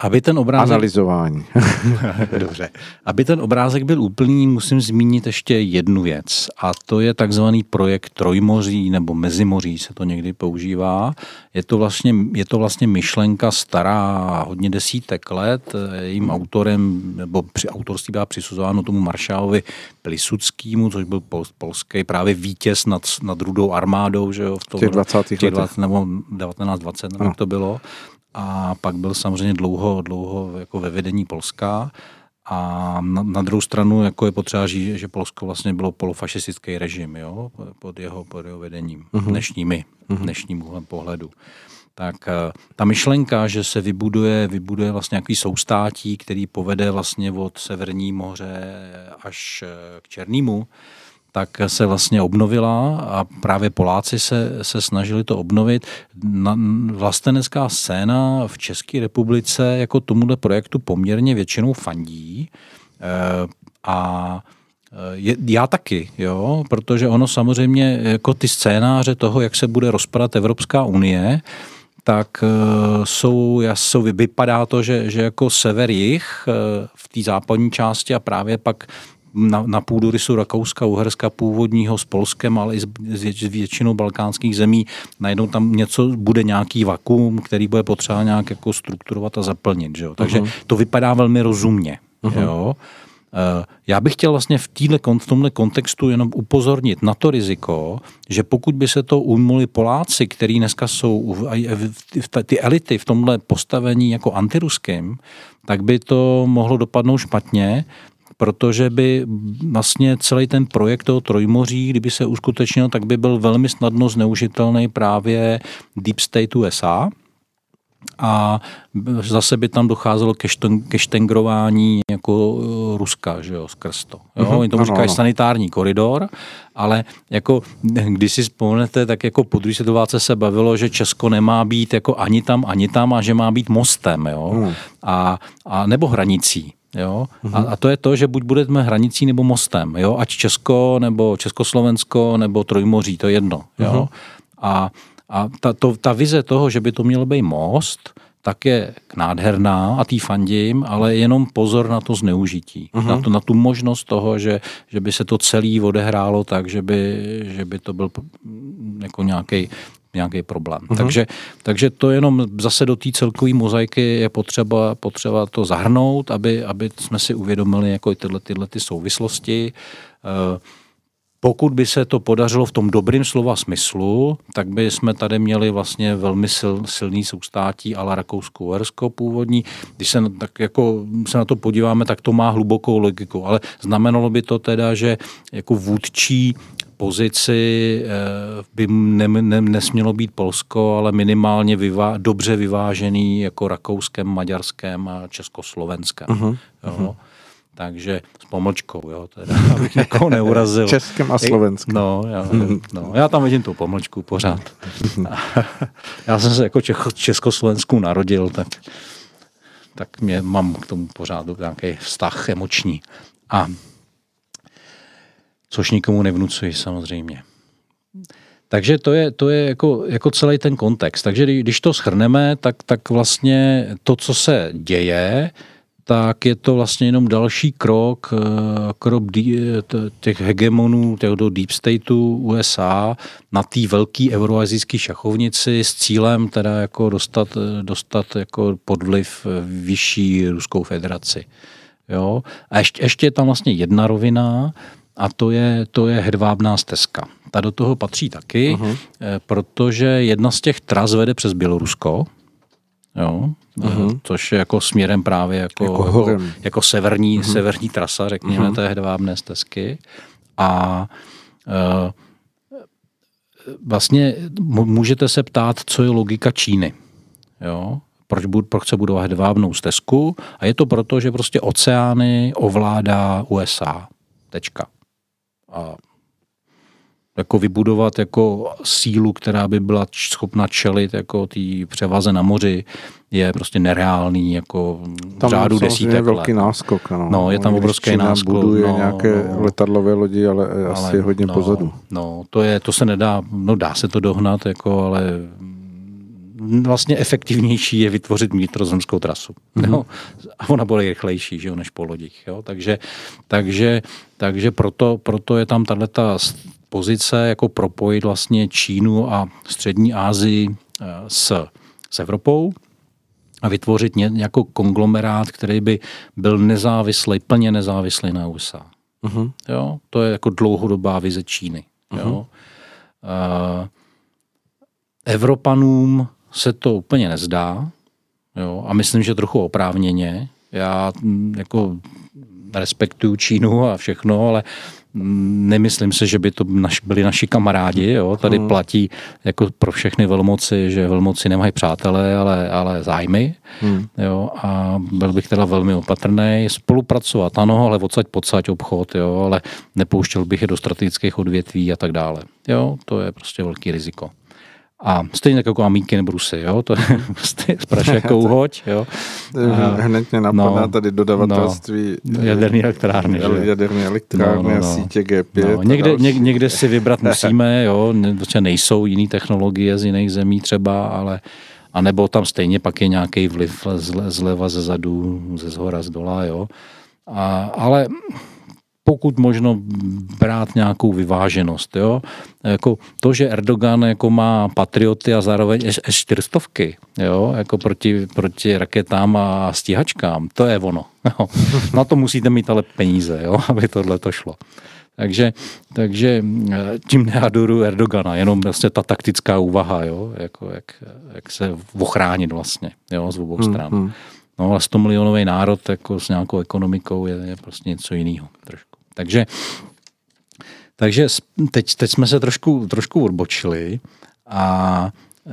aby ten obrázek... Analyzování. Dobře. Aby ten obrázek byl úplný, musím zmínit ještě jednu věc. A to je takzvaný projekt Trojmoří nebo Mezimoří se to někdy používá. Je to vlastně, je to vlastně myšlenka stará hodně desítek let. Jejím autorem, nebo při autorství byla přisuzováno tomu maršálovi Plisuckému, což byl pol, polský právě vítěz nad, nad rudou armádou, že jo, v tom, těch 20. těch 20, nebo 1920, nebo jak to bylo a pak byl samozřejmě dlouho, dlouho jako ve vedení Polska. A na, na druhou stranu jako je potřeba říct, že Polsko vlastně bylo polofašistický režim jo, pod, jeho, pod jeho vedením, uh-huh. dnešními, uh-huh. dnešním úhlem pohledu. Tak eh, ta myšlenka, že se vybuduje, vybuduje vlastně nějaký soustátí, který povede vlastně od Severní moře až eh, k Černému, tak se vlastně obnovila a právě Poláci se, se snažili to obnovit. Na, vlastenecká scéna v České republice jako tomuhle projektu poměrně většinou fandí e, a eh, je, já taky, jo, protože ono samozřejmě jako ty scénáře toho, jak se bude rozpadat Evropská unie, tak uh, jsou, jsou, vypadá to, že, že jako sever jich v té západní části a právě pak na, na půdorysu Rakouska, Uherska původního s Polskem, ale i s, s většinou balkánských zemí, najednou tam něco bude nějaký vakuum, který bude potřeba nějak jako strukturovat a zaplnit. Že jo? Takže uh-huh. to vypadá velmi rozumně. Uh-huh. Jo? Eh, já bych chtěl vlastně v, týhle, v tomhle kontextu jenom upozornit na to riziko, že pokud by se to ujmuli Poláci, který dneska jsou ty elity v tomhle postavení jako antiruským, tak by to mohlo dopadnout špatně, protože by vlastně celý ten projekt toho Trojmoří, kdyby se uskutečnil, tak by byl velmi snadno zneužitelný právě Deep State USA, a zase by tam docházelo ke, šteng, ke štengrování jako eh, Ruska, že jo, skrz to. Jo? Mm-hmm. Oni tomu říkají sanitární koridor, ale jako, když si vzpomenete, tak jako po druhé světové se bavilo, že Česko nemá být jako ani tam, ani tam a že má být mostem, jo, mm. a, a nebo hranicí. Jo? A, mhm. a to je to, že buď budeme hranicí nebo mostem, jo? ať Česko, nebo Československo, nebo Trojmoří, to je jedno. Jo? Mm-hmm. A a ta, to, ta vize toho, že by to měl být most, tak je nádherná a tý fandím, ale jenom pozor na to zneužití. Uh-huh. Na, to, na tu možnost toho, že, že by se to celé odehrálo tak, že by, že by to byl jako nějaký nějaký problém. Uh-huh. Takže, takže to jenom zase do té celkové mozaiky je potřeba, potřeba to zahrnout, aby, aby jsme si uvědomili jako tyhle, tyhle ty souvislosti. Uh, pokud by se to podařilo v tom dobrým slova smyslu, tak by jsme tady měli vlastně velmi sil, silný soustátí ale Rakousko-Uhersko původní. Když se, tak jako se na to podíváme, tak to má hlubokou logiku, ale znamenalo by to teda, že jako vůdčí pozici eh, by ne, ne, nesmělo být Polsko, ale minimálně vyvá, dobře vyvážený jako rakouském, maďarském a československém. Uh-huh. Jo. Uh-huh. Takže s pomlčkou, jo, teda, abych někoho neurazil. Českém a slovenském. No, já, no, já tam vidím tu pomlčku pořád. já jsem se jako Čecho, Československu narodil, tak, tak mě mám k tomu pořád nějaký vztah emoční. A což nikomu nevnucuji samozřejmě. Takže to je, to je jako, jako celý ten kontext. Takže když to schrneme, tak, tak vlastně to, co se děje, tak je to vlastně jenom další krok, eh, krok těch hegemonů, toho deep stateu USA na té velké euroazijské šachovnici s cílem teda jako dostat, dostat jako pod vliv vyšší Ruskou federaci. Jo? A ještě, ještě je tam vlastně jedna rovina, a to je, to je hedvábná stezka. Ta do toho patří taky, uh-huh. protože jedna z těch tras vede přes Bělorusko, jo, uh-huh. což je jako směrem právě jako, jako, jako, jako severní, uh-huh. severní trasa, řekněme, uh-huh. té hedvábné stezky. A uh, vlastně můžete se ptát, co je logika Číny. Jo? Proč, bud, proč se budovat hedvábnou stezku? A je to proto, že prostě oceány ovládá USA. Tečka. A jako vybudovat jako sílu, která by byla schopna čelit jako té převaze na moři, je prostě nereálný, jako tam řádu desítek je velký náskok. No. no je tam obrovský náskok. buduje no, nějaké no, letadlové lodi, ale, ale asi je hodně no, pozadu. No, to, je, to se nedá, no dá se to dohnat, jako, ale vlastně efektivnější je vytvořit vnitrozemskou trasu. Mm-hmm. Jo? A ona bude rychlejší že jo, než po lodích. Jo? Takže, takže, takže proto, proto je tam tato pozice jako propojit vlastně Čínu a střední Asii eh, s, s Evropou a vytvořit ně, jako konglomerát, který by byl nezávislý, plně nezávislý na USA. Uh-huh. Jo? To je jako dlouhodobá vize Číny. Uh-huh. Jo? Uh, Evropanům se to úplně nezdá jo? a myslím, že trochu oprávněně. Já mm, jako respektuju Čínu a všechno, ale Nemyslím si, že by to naš, byli naši kamarádi. Jo? Tady hmm. platí jako pro všechny velmoci, že velmoci nemají přátelé, ale, ale zájmy. Hmm. Jo? A byl bych teda velmi opatrný. Spolupracovat, ano, ale odsaď podsaď obchod, jo? ale nepouštěl bych je do strategických odvětví a tak dále. Jo? To je prostě velký riziko. A stejně tak jako amíky nebo rusy, jo, to je prostě spraš jako uhoď, jo. A, Hned mě napadá no, tady dodavatelství no, jaderný elektrárny, že? Jaderný elektrárny no, no, no. a sítě G5. No, někde, ně, někde si vybrat musíme, jo, ne, nejsou jiné technologie z jiných zemí třeba, ale a nebo tam stejně pak je nějaký vliv zle, zleva, ze zadu, ze zhora, z dola, jo. A, ale pokud možno brát nějakou vyváženost. Jo? Jako to, že Erdogan jako má patrioty a zároveň S-400, jo? Jako proti, proti raketám a stíhačkám, to je ono. Jo? Na to musíte mít ale peníze, jo? aby tohle to šlo. Takže, takže eh, tím neadoru Erdogana, jenom vlastně ta taktická úvaha, jo? Jako, jak, jak se ochránit vlastně jo? z obou hmm, stran. Hmm, hmm. No ale 100 milionový národ jako s nějakou ekonomikou je, je prostě něco jiného trošku. Takže, takže teď, teď jsme se trošku, trošku odbočili a e,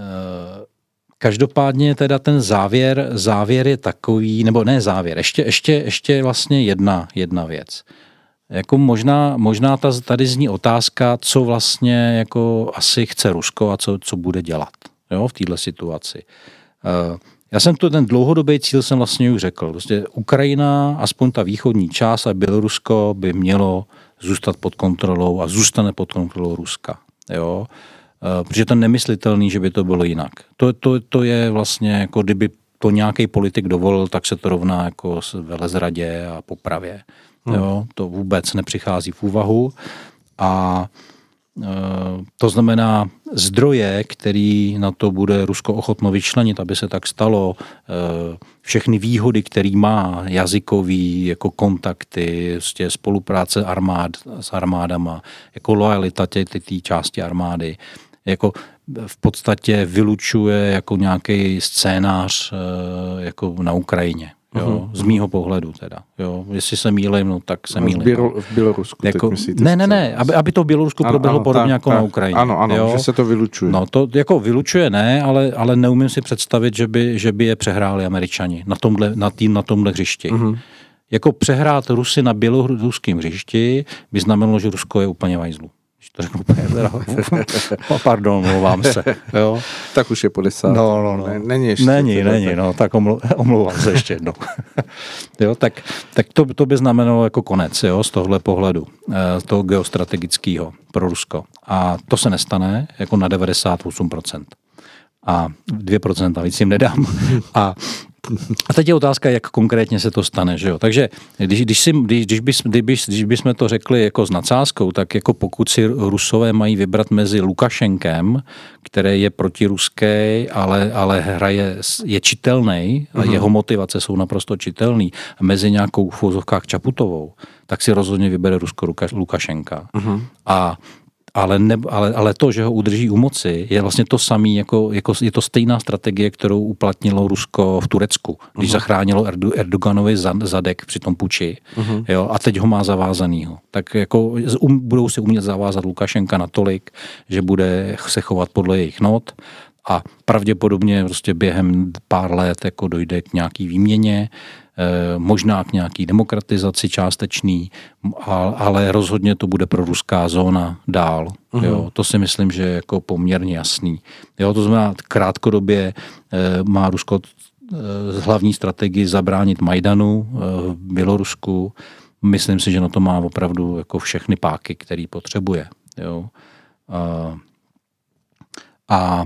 každopádně teda ten závěr, závěr je takový, nebo ne závěr, ještě, ještě, ještě vlastně jedna, jedna věc. Jako možná, možná ta, tady zní otázka, co vlastně jako asi chce Rusko a co, co bude dělat jo, v této situaci. Uh, já jsem to ten dlouhodobý cíl jsem vlastně už řekl. Prostě Ukrajina, aspoň ta východní část a Bělorusko by mělo zůstat pod kontrolou a zůstane pod kontrolou Ruska. Jo? Eh, protože to je nemyslitelný, že by to bylo jinak. To, to, to je vlastně jako kdyby to nějaký politik dovolil, tak se to rovná jako velezradě a popravě. Hmm. Jo? To vůbec nepřichází v úvahu. A Eh, to znamená zdroje, který na to bude Rusko ochotno vyčlenit, aby se tak stalo, eh, všechny výhody, který má, jazykový, jako kontakty, prostě spolupráce armád s armádama, jako lojalita té části armády, jako v podstatě vylučuje jako nějaký scénář eh, jako na Ukrajině. Jo, uh-huh. z mýho pohledu teda. Jo, jestli se mýlím, no tak se mýlím. V, Bělo, v Bělorusku jako, myslíte, Ne, ne, ne, aby, aby to v Bělorusku ano, proběhlo ano, podobně tak, jako tak, na Ukrajině. Ano, ano, jo? že se to vylučuje. No to jako vylučuje ne, ale, ale neumím si představit, že by, že by je přehráli američani na tomhle, na tým, na tomhle hřišti. Uh-huh. Jako přehrát Rusy na běloruském hřišti by znamenalo, že Rusko je úplně vajzlu to řeknu úplně teda, pardon, mluvám se. Jo. Tak už je po desát. No, no, no. Není ještě. Není, není, tak. no, tak omlu, omlouvám se ještě jednou. jo, tak, tak to, to by znamenalo jako konec, jo, z tohle pohledu, z eh, toho geostrategického pro Rusko. A to se nestane jako na 98% a 2% víc jim nedám. A a teď je otázka, jak konkrétně se to stane. Že jo? Takže když, když, si, když, když, bys, když, když bychom to řekli jako s nadsázkou, tak jako pokud si Rusové mají vybrat mezi Lukašenkem, který je protiruský, ale, ale hraje, je čitelný a mm-hmm. jeho motivace jsou naprosto čitelný, a mezi nějakou v Čaputovou, tak si rozhodně vybere Rusko Lukašenka. Mm-hmm. A ale, ne, ale, ale to, že ho udrží u moci, je vlastně to samé, jako, jako, je to stejná strategie, kterou uplatnilo Rusko v Turecku, když uh-huh. zachránilo Erdo, Erdoganovi zadek při tom puči uh-huh. jo, a teď ho má zavázanýho. Tak jako um, budou si umět zavázat Lukašenka natolik, že bude se chovat podle jejich not a pravděpodobně prostě během pár let jako dojde k nějaký výměně, možná k nějaký demokratizaci částečný, ale rozhodně to bude pro ruská zóna dál. Uh-huh. Jo, to si myslím, že je jako poměrně jasný. Jo, to znamená, krátkodobě eh, má Rusko eh, hlavní strategii zabránit Majdanu v Bělorusku. Myslím si, že na to má opravdu jako všechny páky, který potřebuje. Jo. A, a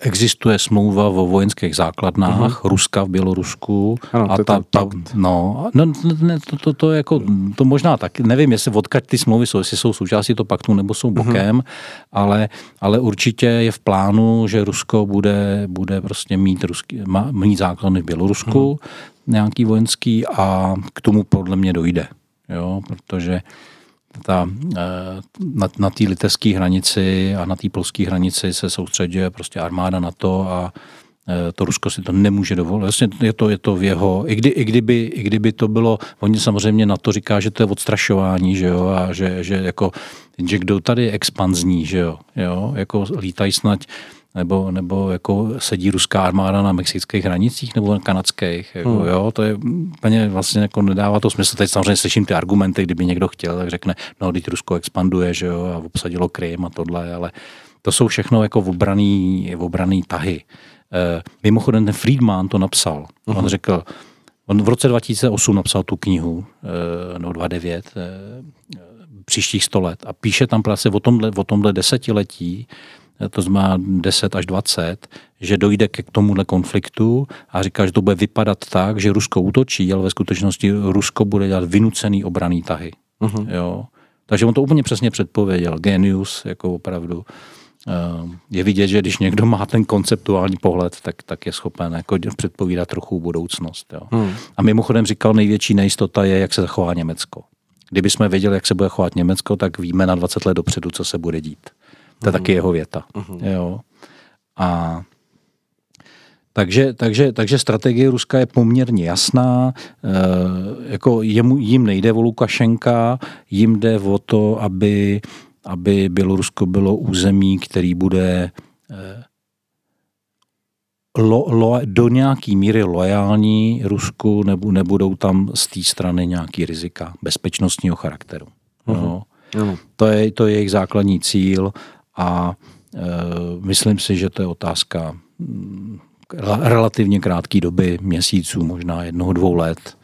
existuje smlouva o vojenských základnách uh-huh. Ruska v Bělorusku. Ano, a ta, ta, no, no ne, to, to, to, jako, to možná tak, nevím, jestli odkud ty smlouvy jsou, jestli jsou součástí toho paktu nebo jsou mhm. bokem, uh-huh. ale, ale určitě je v plánu, že Rusko bude, bude prostě mít, ruský, má, mít základny v Bělorusku, uh-huh. nějaký vojenský a k tomu podle mě dojde. Jo, protože ta, eh, na, na té litevské hranici a na té polské hranici se soustředuje prostě armáda na to a eh, to Rusko si to nemůže dovolit. Vlastně je to, je to v jeho, i, kdy, i, kdyby, i kdyby to bylo, oni samozřejmě na to říká, že to je odstrašování, že jo, a že, že jako, že kdo tady je expanzní, že jo, jo, jako lítají snad nebo, nebo jako sedí ruská armáda na mexických hranicích nebo na kanadských. Jako, hmm. jo, to je úplně vlastně jako nedává to smysl. Teď samozřejmě slyším ty argumenty, kdyby někdo chtěl, tak řekne, no, teď Rusko expanduje, že jo, a obsadilo Krym a tohle, ale to jsou všechno jako obraný, obraný tahy. E, mimochodem ten Friedman to napsal. Uh-huh. On hmm. řekl, on v roce 2008 napsal tu knihu, e, no 29, e, příštích 100 let a píše tam vlastně o tomhle, o tomhle desetiletí, to znamená 10 až 20, že dojde k tomuhle konfliktu a říká, že to bude vypadat tak, že Rusko útočí, ale ve skutečnosti Rusko bude dělat vynucený obraný tahy. Uh-huh. Jo. Takže on to úplně přesně předpověděl. Genius, jako opravdu. Eh, je vidět, že když někdo má ten konceptuální pohled, tak, tak je schopen jako předpovídat trochu budoucnost. Jo. Hmm. A mimochodem říkal, největší nejistota je, jak se zachová Německo. Kdyby jsme věděli, jak se bude chovat Německo, tak víme na 20 let dopředu, co se bude dít. To je taky jeho věta. Uh-huh. Jo. A takže, takže, takže strategie Ruska je poměrně jasná. E, jako jemu, jim nejde o Lukašenka, jim jde o to, aby, aby Bělorusko bylo území, který bude e, lo, lo, do nějaký míry loajální Rusku, nebo nebudou tam z té strany nějaký rizika bezpečnostního charakteru. Uh-huh. No. Uh-huh. To, je, to je jejich základní cíl a e, myslím si, že to je otázka mm, relativně krátké doby, měsíců, možná jednoho, dvou let,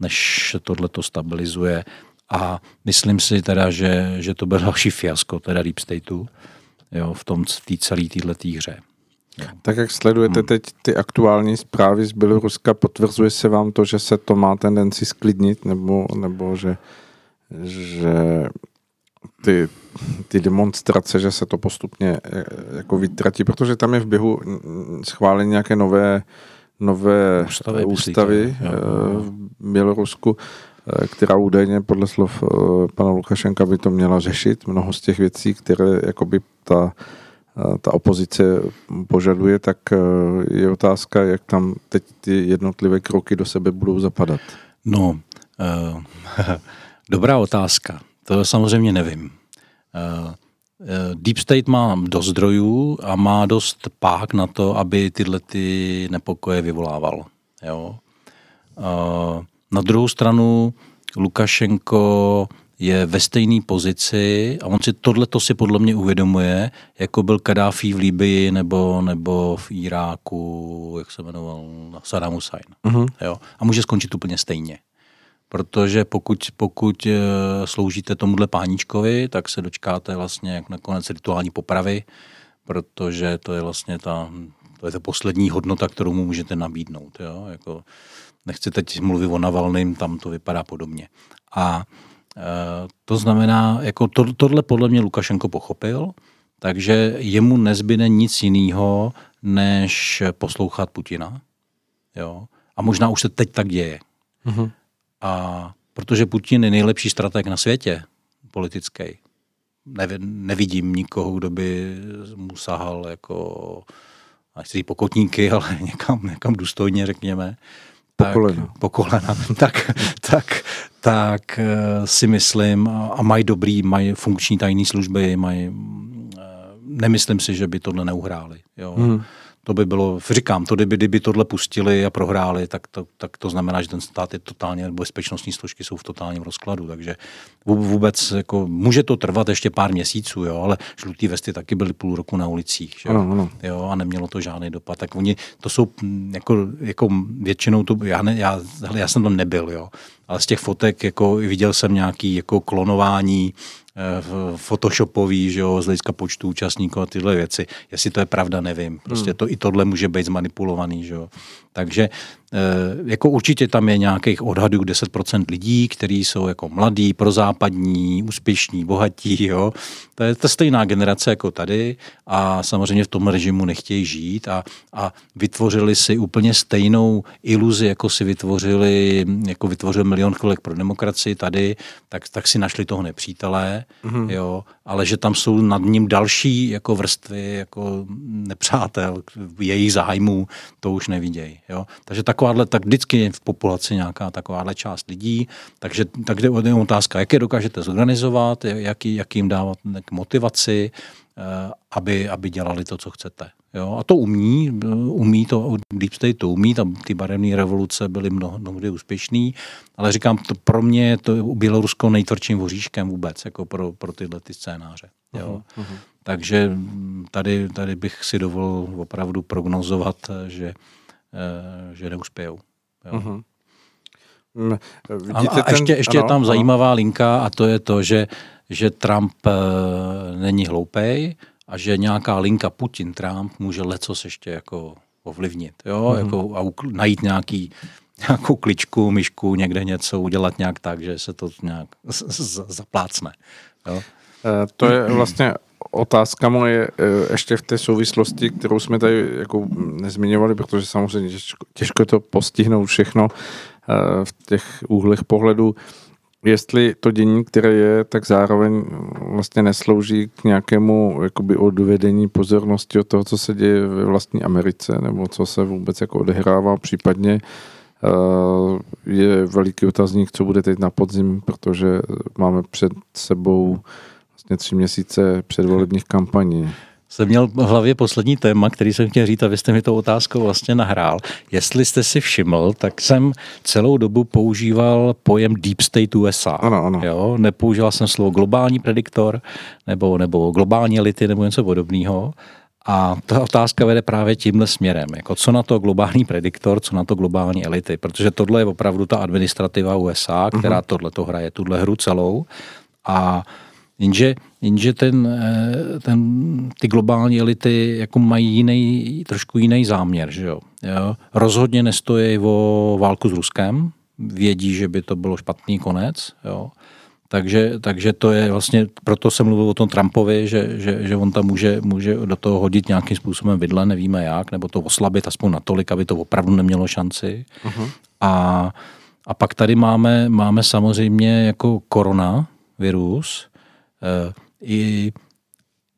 než tohle to stabilizuje. A myslím si teda, že, že to byl další fiasko, teda Deep Stateu, jo, v tom v té celé této hře. Tak jak sledujete hmm. teď ty aktuální zprávy z Běloruska, potvrzuje se vám to, že se to má tendenci sklidnit, nebo, nebo že, že ty, ty demonstrace, že se to postupně eh, jako vytratí, protože tam je v běhu schválení nějaké nové, nové ústavy, ústavy eh, v Bělorusku, eh, která údajně podle slov pana Lukašenka by to měla řešit. Mnoho z těch věcí, které jakoby ta, ta opozice požaduje, tak je otázka, jak tam teď ty jednotlivé kroky do sebe budou zapadat. No, uh, dobrá otázka. To samozřejmě nevím. Eh, eh, Deep State má dost zdrojů a má dost pák na to, aby tyhle ty nepokoje vyvolával. Jo? Eh, na druhou stranu Lukašenko je ve stejné pozici a on si tohle si podle mě uvědomuje, jako byl Kadáfi v Líbii nebo, nebo v Iráku, jak se jmenoval, Saddam Hussein. Uh-huh. Jo? A může skončit úplně stejně protože pokud, pokud eh, sloužíte tomuhle páničkovi, tak se dočkáte vlastně jak nakonec rituální popravy, protože to je vlastně ta, to je ta poslední hodnota, kterou mu můžete nabídnout. Jo? Jako, nechci teď mluvit o Navalným, tam to vypadá podobně. A e, to znamená, jako to, tohle podle mě Lukašenko pochopil, takže jemu nezbyde nic jiného, než poslouchat Putina. Jo? A možná už se teď tak děje. Mm-hmm. A protože Putin je nejlepší strateg na světě, politický, nevidím nikoho, kdo by mu sahal jako, nechci pokotníky, ale někam, někam důstojně, řekněme. Tak, po kolena. Po kolena. tak, tak, tak eh, si myslím, a mají dobrý, mají funkční tajné služby, mají, eh, nemyslím si, že by tohle neuhráli. Jo. Hmm to by bylo, říkám, to kdyby, kdyby tohle pustili a prohráli, tak to, tak to znamená, že ten stát je totálně, bezpečnostní složky jsou v totálním rozkladu, takže vůbec jako, může to trvat ještě pár měsíců, jo, ale žlutý vesty taky byly půl roku na ulicích, že? Ano, ano. Jo, a nemělo to žádný dopad, tak oni, to jsou jako, jako většinou, to, já, ne, já, já jsem tam nebyl, jo, ale z těch fotek jako viděl jsem nějaký jako klonování photoshopový, že jo, z hlediska počtu účastníků a tyhle věci. Jestli to je pravda, nevím. Prostě hmm. to, i tohle může být zmanipulovaný, že jo. Takže eh, jako určitě tam je nějakých odhadů 10% lidí, kteří jsou jako mladí, prozápadní, úspěšní, bohatí, jo. To je ta stejná generace jako tady a samozřejmě v tom režimu nechtějí žít a, a vytvořili si úplně stejnou iluzi, jako si vytvořili, jako vytvořil milion chvilek pro demokracii tady, tak, tak si našli toho nepřítele, mm-hmm. jo, ale že tam jsou nad ním další jako vrstvy, jako nepřátel, jejich zájmů, to už nevidějí. Jo? Takže takováhle, tak vždycky je v populaci nějaká takováhle část lidí, takže tak jde o otázka, jak je dokážete zorganizovat, jak, jak jim dávat motivaci, eh, aby, aby dělali to, co chcete. Jo? A to umí, umí to, Deep State to umí, tam ty barevné revoluce byly mnoho, mnohdy úspěšný, ale říkám, to pro mě je to Bělorusko nejtvrdším voříškem vůbec, jako pro, pro tyhle ty scénáře. Jo? Uh-huh. Takže tady, tady bych si dovolil opravdu prognozovat, že Eh, že neuspějou. Jo. Uh-huh. a, a ten, ještě, ještě ano, je tam ano. zajímavá linka a to je to, že, že Trump e, není hloupej a že nějaká linka Putin-Trump může lecos ještě jako ovlivnit. Jo? Uh-huh. Jako, a ukl, najít nějaký, nějakou kličku, myšku, někde něco udělat nějak tak, že se to nějak z, z, zaplácne. Jo? To je vlastně otázka moje eh, ještě v té souvislosti, kterou jsme tady jako nezmiňovali, protože samozřejmě těžko, těžko to postihnout všechno eh, v těch úhlech pohledu. Jestli to dění, které je, tak zároveň vlastně neslouží k nějakému jakoby odvedení pozornosti od toho, co se děje ve vlastní Americe, nebo co se vůbec jako odehrává, případně eh, je veliký otazník, co bude teď na podzim, protože máme před sebou vlastně tři měsíce předvolebních kampaní. Jsem měl v hlavě poslední téma, který jsem chtěl říct a vy jste mi tou otázkou vlastně nahrál. Jestli jste si všiml, tak jsem celou dobu používal pojem Deep State USA. Ano, ano. Jo? Nepoužíval jsem slovo globální prediktor nebo, nebo globální elity nebo něco podobného. A ta otázka vede právě tímhle směrem. Jako co na to globální prediktor, co na to globální elity. Protože tohle je opravdu ta administrativa USA, která uh-huh. tohle to hraje, tuhle hru celou. A Jenže, jenže ten, eh, ten, ty globální elity jako mají jiný, trošku jiný záměr. Že jo? Jo? Rozhodně nestojí o válku s Ruskem, vědí, že by to bylo špatný konec. Jo? Takže, takže to je vlastně, proto jsem mluvil o tom Trumpovi, že, že, že on tam může, může do toho hodit nějakým způsobem vidle, nevíme jak, nebo to oslabit aspoň natolik, aby to opravdu nemělo šanci. Uh-huh. A, a pak tady máme, máme samozřejmě jako koronavirus, Eh, i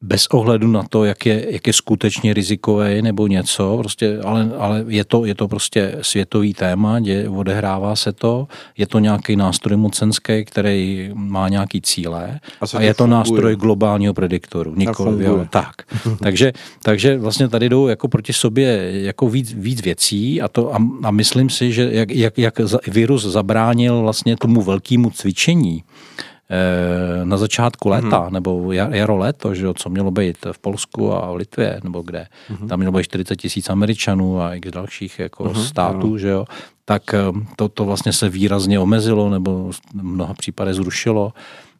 bez ohledu na to, jak je, jak je skutečně rizikové nebo něco, prostě, ale, ale je, to, je to prostě světový téma, dě, odehrává se to, je to nějaký nástroj mocenský, který má nějaký cíle a, a je to funguje. nástroj globálního prediktoru. Nikoli, jo, tak. takže, takže vlastně tady jdou jako proti sobě jako víc, víc věcí a, to, a, a myslím si, že jak, jak, jak virus zabránil vlastně tomu velkému cvičení, na začátku léta, mm-hmm. nebo jaro léto, že jo, co mělo být v Polsku a v Litvě, nebo kde, mm-hmm. tam mělo být 40 tisíc Američanů a i dalších jako mm-hmm. států, ano. že jo, tak eh, to, to vlastně se výrazně omezilo, nebo v mnoha případech zrušilo,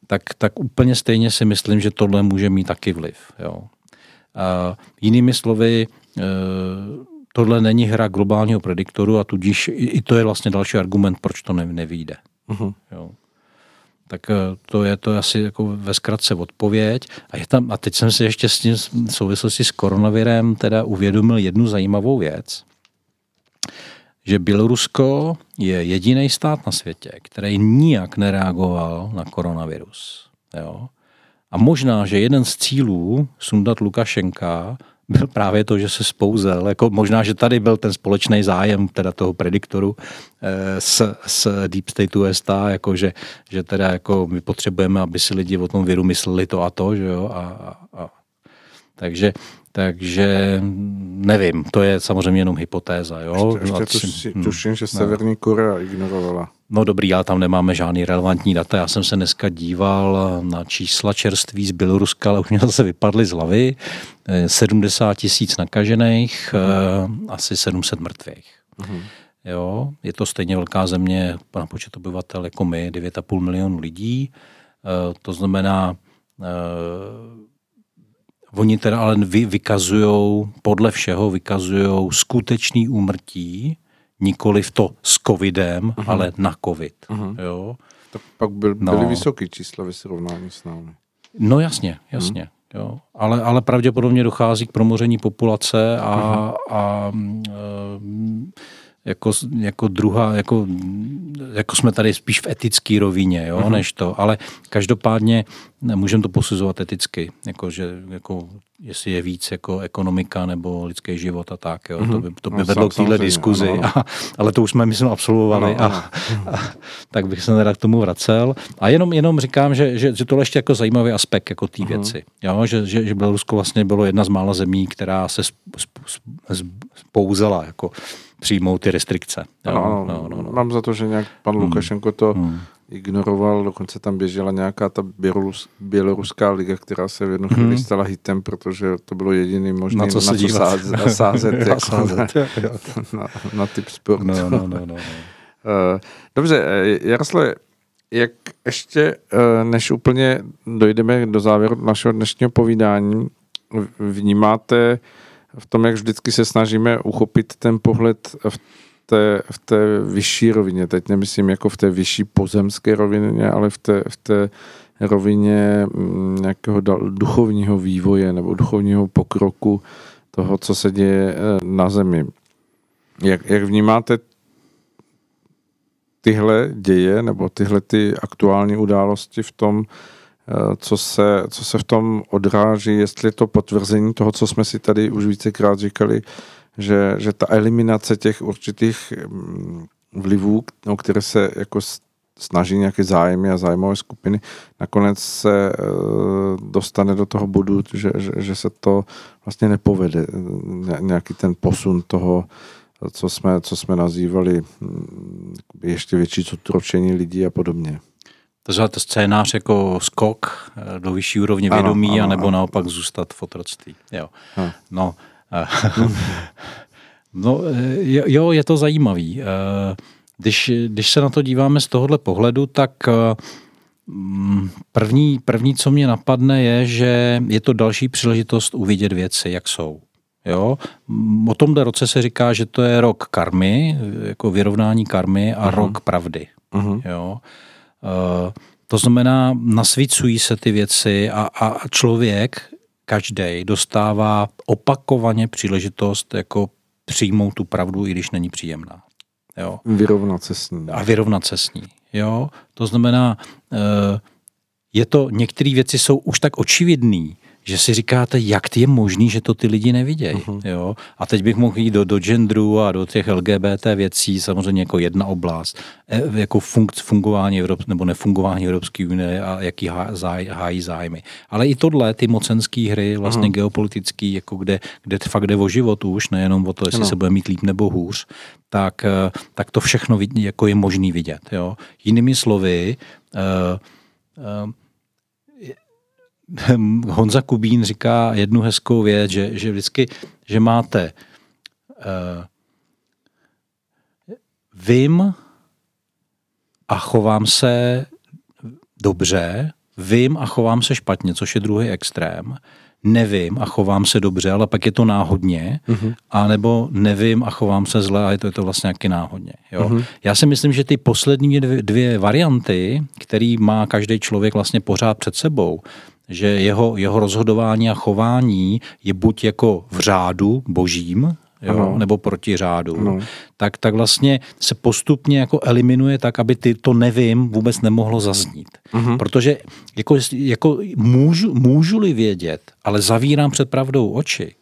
tak, tak úplně stejně si myslím, že tohle může mít taky vliv, jo. A jinými slovy, eh, tohle není hra globálního prediktoru a tudíž i to je vlastně další argument, proč to nevyjde. Mm-hmm. Jo. Tak eh, to je to asi jako ve zkratce odpověď. A, je tam, a teď jsem si ještě s tím v souvislosti s koronavirem teda uvědomil jednu zajímavou věc, že Bělorusko je jediný stát na světě, který nijak nereagoval na koronavirus. Jo? A možná, že jeden z cílů sundat Lukašenka byl právě to, že se spouzel. Jako možná, že tady byl ten společný zájem teda toho prediktoru eh, s, s Deep State USA, jako že, že teda jako my potřebujeme, aby si lidi o tom viru mysleli to a to, že jo, a, a, a takže takže nevím, to je samozřejmě jenom hypotéza. Jo? Ještě, ještě tuši, hm. tuším, že Severní Korea ignorovala. No dobrý, ale tam nemáme žádný relevantní data. Já jsem se dneska díval na čísla čerství z Běloruska, ale už mě zase vypadly z hlavy. 70 tisíc nakažených, uh-huh. asi 700 mrtvých. Uh-huh. Jo, je to stejně velká země na počet obyvatel jako my, 9,5 milionů lidí. Uh, to znamená, Oni teda ale vy, vykazují, podle všeho vykazují skutečný úmrtí, nikoli v to s covidem, uh-huh. ale na covid. Uh-huh. Jo? Tak pak byl, byly no. vysoké čísla ve srovnání s námi. No jasně, jasně. Uh-huh. Jo. Ale, ale pravděpodobně dochází k promoření populace a, uh-huh. a uh, jako, jako druhá, jako, jako jsme tady spíš v etické rovině, jo, uh-huh. než to. Ale každopádně můžeme to posuzovat eticky, jako, že, jako, jestli je víc jako ekonomika nebo lidský život a tak. Jo. Uh-huh. To by, to by no, vedlo k téhle diskuzi, ano, ano. A, ale to už jsme, myslím, absolvovali. Ano, ano. A, a, tak bych se nerad k tomu vracel. A jenom, jenom říkám, že, že, že tohle ještě jako zajímavý aspekt jako té uh-huh. věci. Jo, že, že, že Bělorusko vlastně bylo jedna z mála zemí, která se spouzela jako přijmout ty restrikce. Jo, no, no, no, no. Mám za to, že nějak pan hmm. Lukašenko to hmm. ignoroval, dokonce tam běžela nějaká ta bělorus, běloruská liga, která se v jednu chvíli hmm. stala hitem, protože to bylo jediný možný, na co, se na co sázet, na sázet, jako sázet. Na, na, na typ sportu. No, no, no, no, no. Eh, dobře, eh, Jaroslav, jak ještě, eh, než úplně dojdeme do závěru našeho dnešního povídání, vnímáte v tom, jak vždycky se snažíme uchopit ten pohled v té, v té vyšší rovině. Teď nemyslím jako v té vyšší pozemské rovině, ale v té, v té rovině mm, nějakého duchovního vývoje nebo duchovního pokroku toho, co se děje eh, na zemi. Jak, jak vnímáte tyhle děje nebo tyhle ty aktuální události v tom, co se, co se v tom odráží, jestli je to potvrzení toho, co jsme si tady už vícekrát říkali, že, že ta eliminace těch určitých mm, vlivů, no, které se jako snaží nějaké zájmy a zájmové skupiny, nakonec se dostane do toho bodu, že, že, že se to vlastně nepovede, nějaký ten posun toho, co jsme, co jsme nazývali hm, ještě větší zotročení lidí a podobně. To je scénář jako skok eh, do vyšší úrovně ano, vědomí, ano, anebo ano. naopak zůstat v otroctví. Jo. No, eh, no, eh, jo, je to zajímavý. Když, když se na to díváme z tohohle pohledu, tak mm, první, první, co mě napadne, je, že je to další příležitost uvidět věci, jak jsou. Jo? O tomhle roce se říká, že to je rok karmy, jako vyrovnání karmy a uh-huh. rok pravdy. Uh-huh. Jo? Uh, to znamená, nasvícují se ty věci a, a člověk, každý dostává opakovaně příležitost jako přijmout tu pravdu, i když není příjemná. Jo? Vyrovnat se s ní. A vyrovnat se s ní. Jo? To znamená, uh, je to, některé věci jsou už tak očividné, že si říkáte, jak je možný, že to ty lidi nevidějí. Uh-huh. Jo? A teď bych mohl jít do, do genderu a do těch LGBT věcí, samozřejmě jako jedna oblast, e, jako funk, fungování Evrop, nebo nefungování Evropské unie a jaký hájí, hájí zájmy. Ale i tohle, ty mocenské hry, vlastně uh-huh. geopolitický, jako kde, kde fakt jde o život už, nejenom o to, jestli no. se bude mít líp nebo hůř, tak, e, tak to všechno jako je možný vidět. Jo? Jinými slovy, uh, uh, Honza Kubín říká jednu hezkou věc, že, že vždycky, že máte uh, vím a chovám se dobře, vím a chovám se špatně, což je druhý extrém, nevím a chovám se dobře, ale pak je to náhodně, uh-huh. a nebo nevím a chovám se zle a je to, je to vlastně nějaký náhodně. Jo? Uh-huh. Já si myslím, že ty poslední dvě, dvě varianty, který má každý člověk vlastně pořád před sebou, že jeho, jeho rozhodování a chování je buď jako v řádu božím, jo, nebo proti řádu, ano. tak, tak vlastně se postupně jako eliminuje tak, aby ty to nevím vůbec nemohlo zaznít. Uh-huh. Protože jako, jako můžu, můžu-li vědět, ale zavírám před pravdou oči,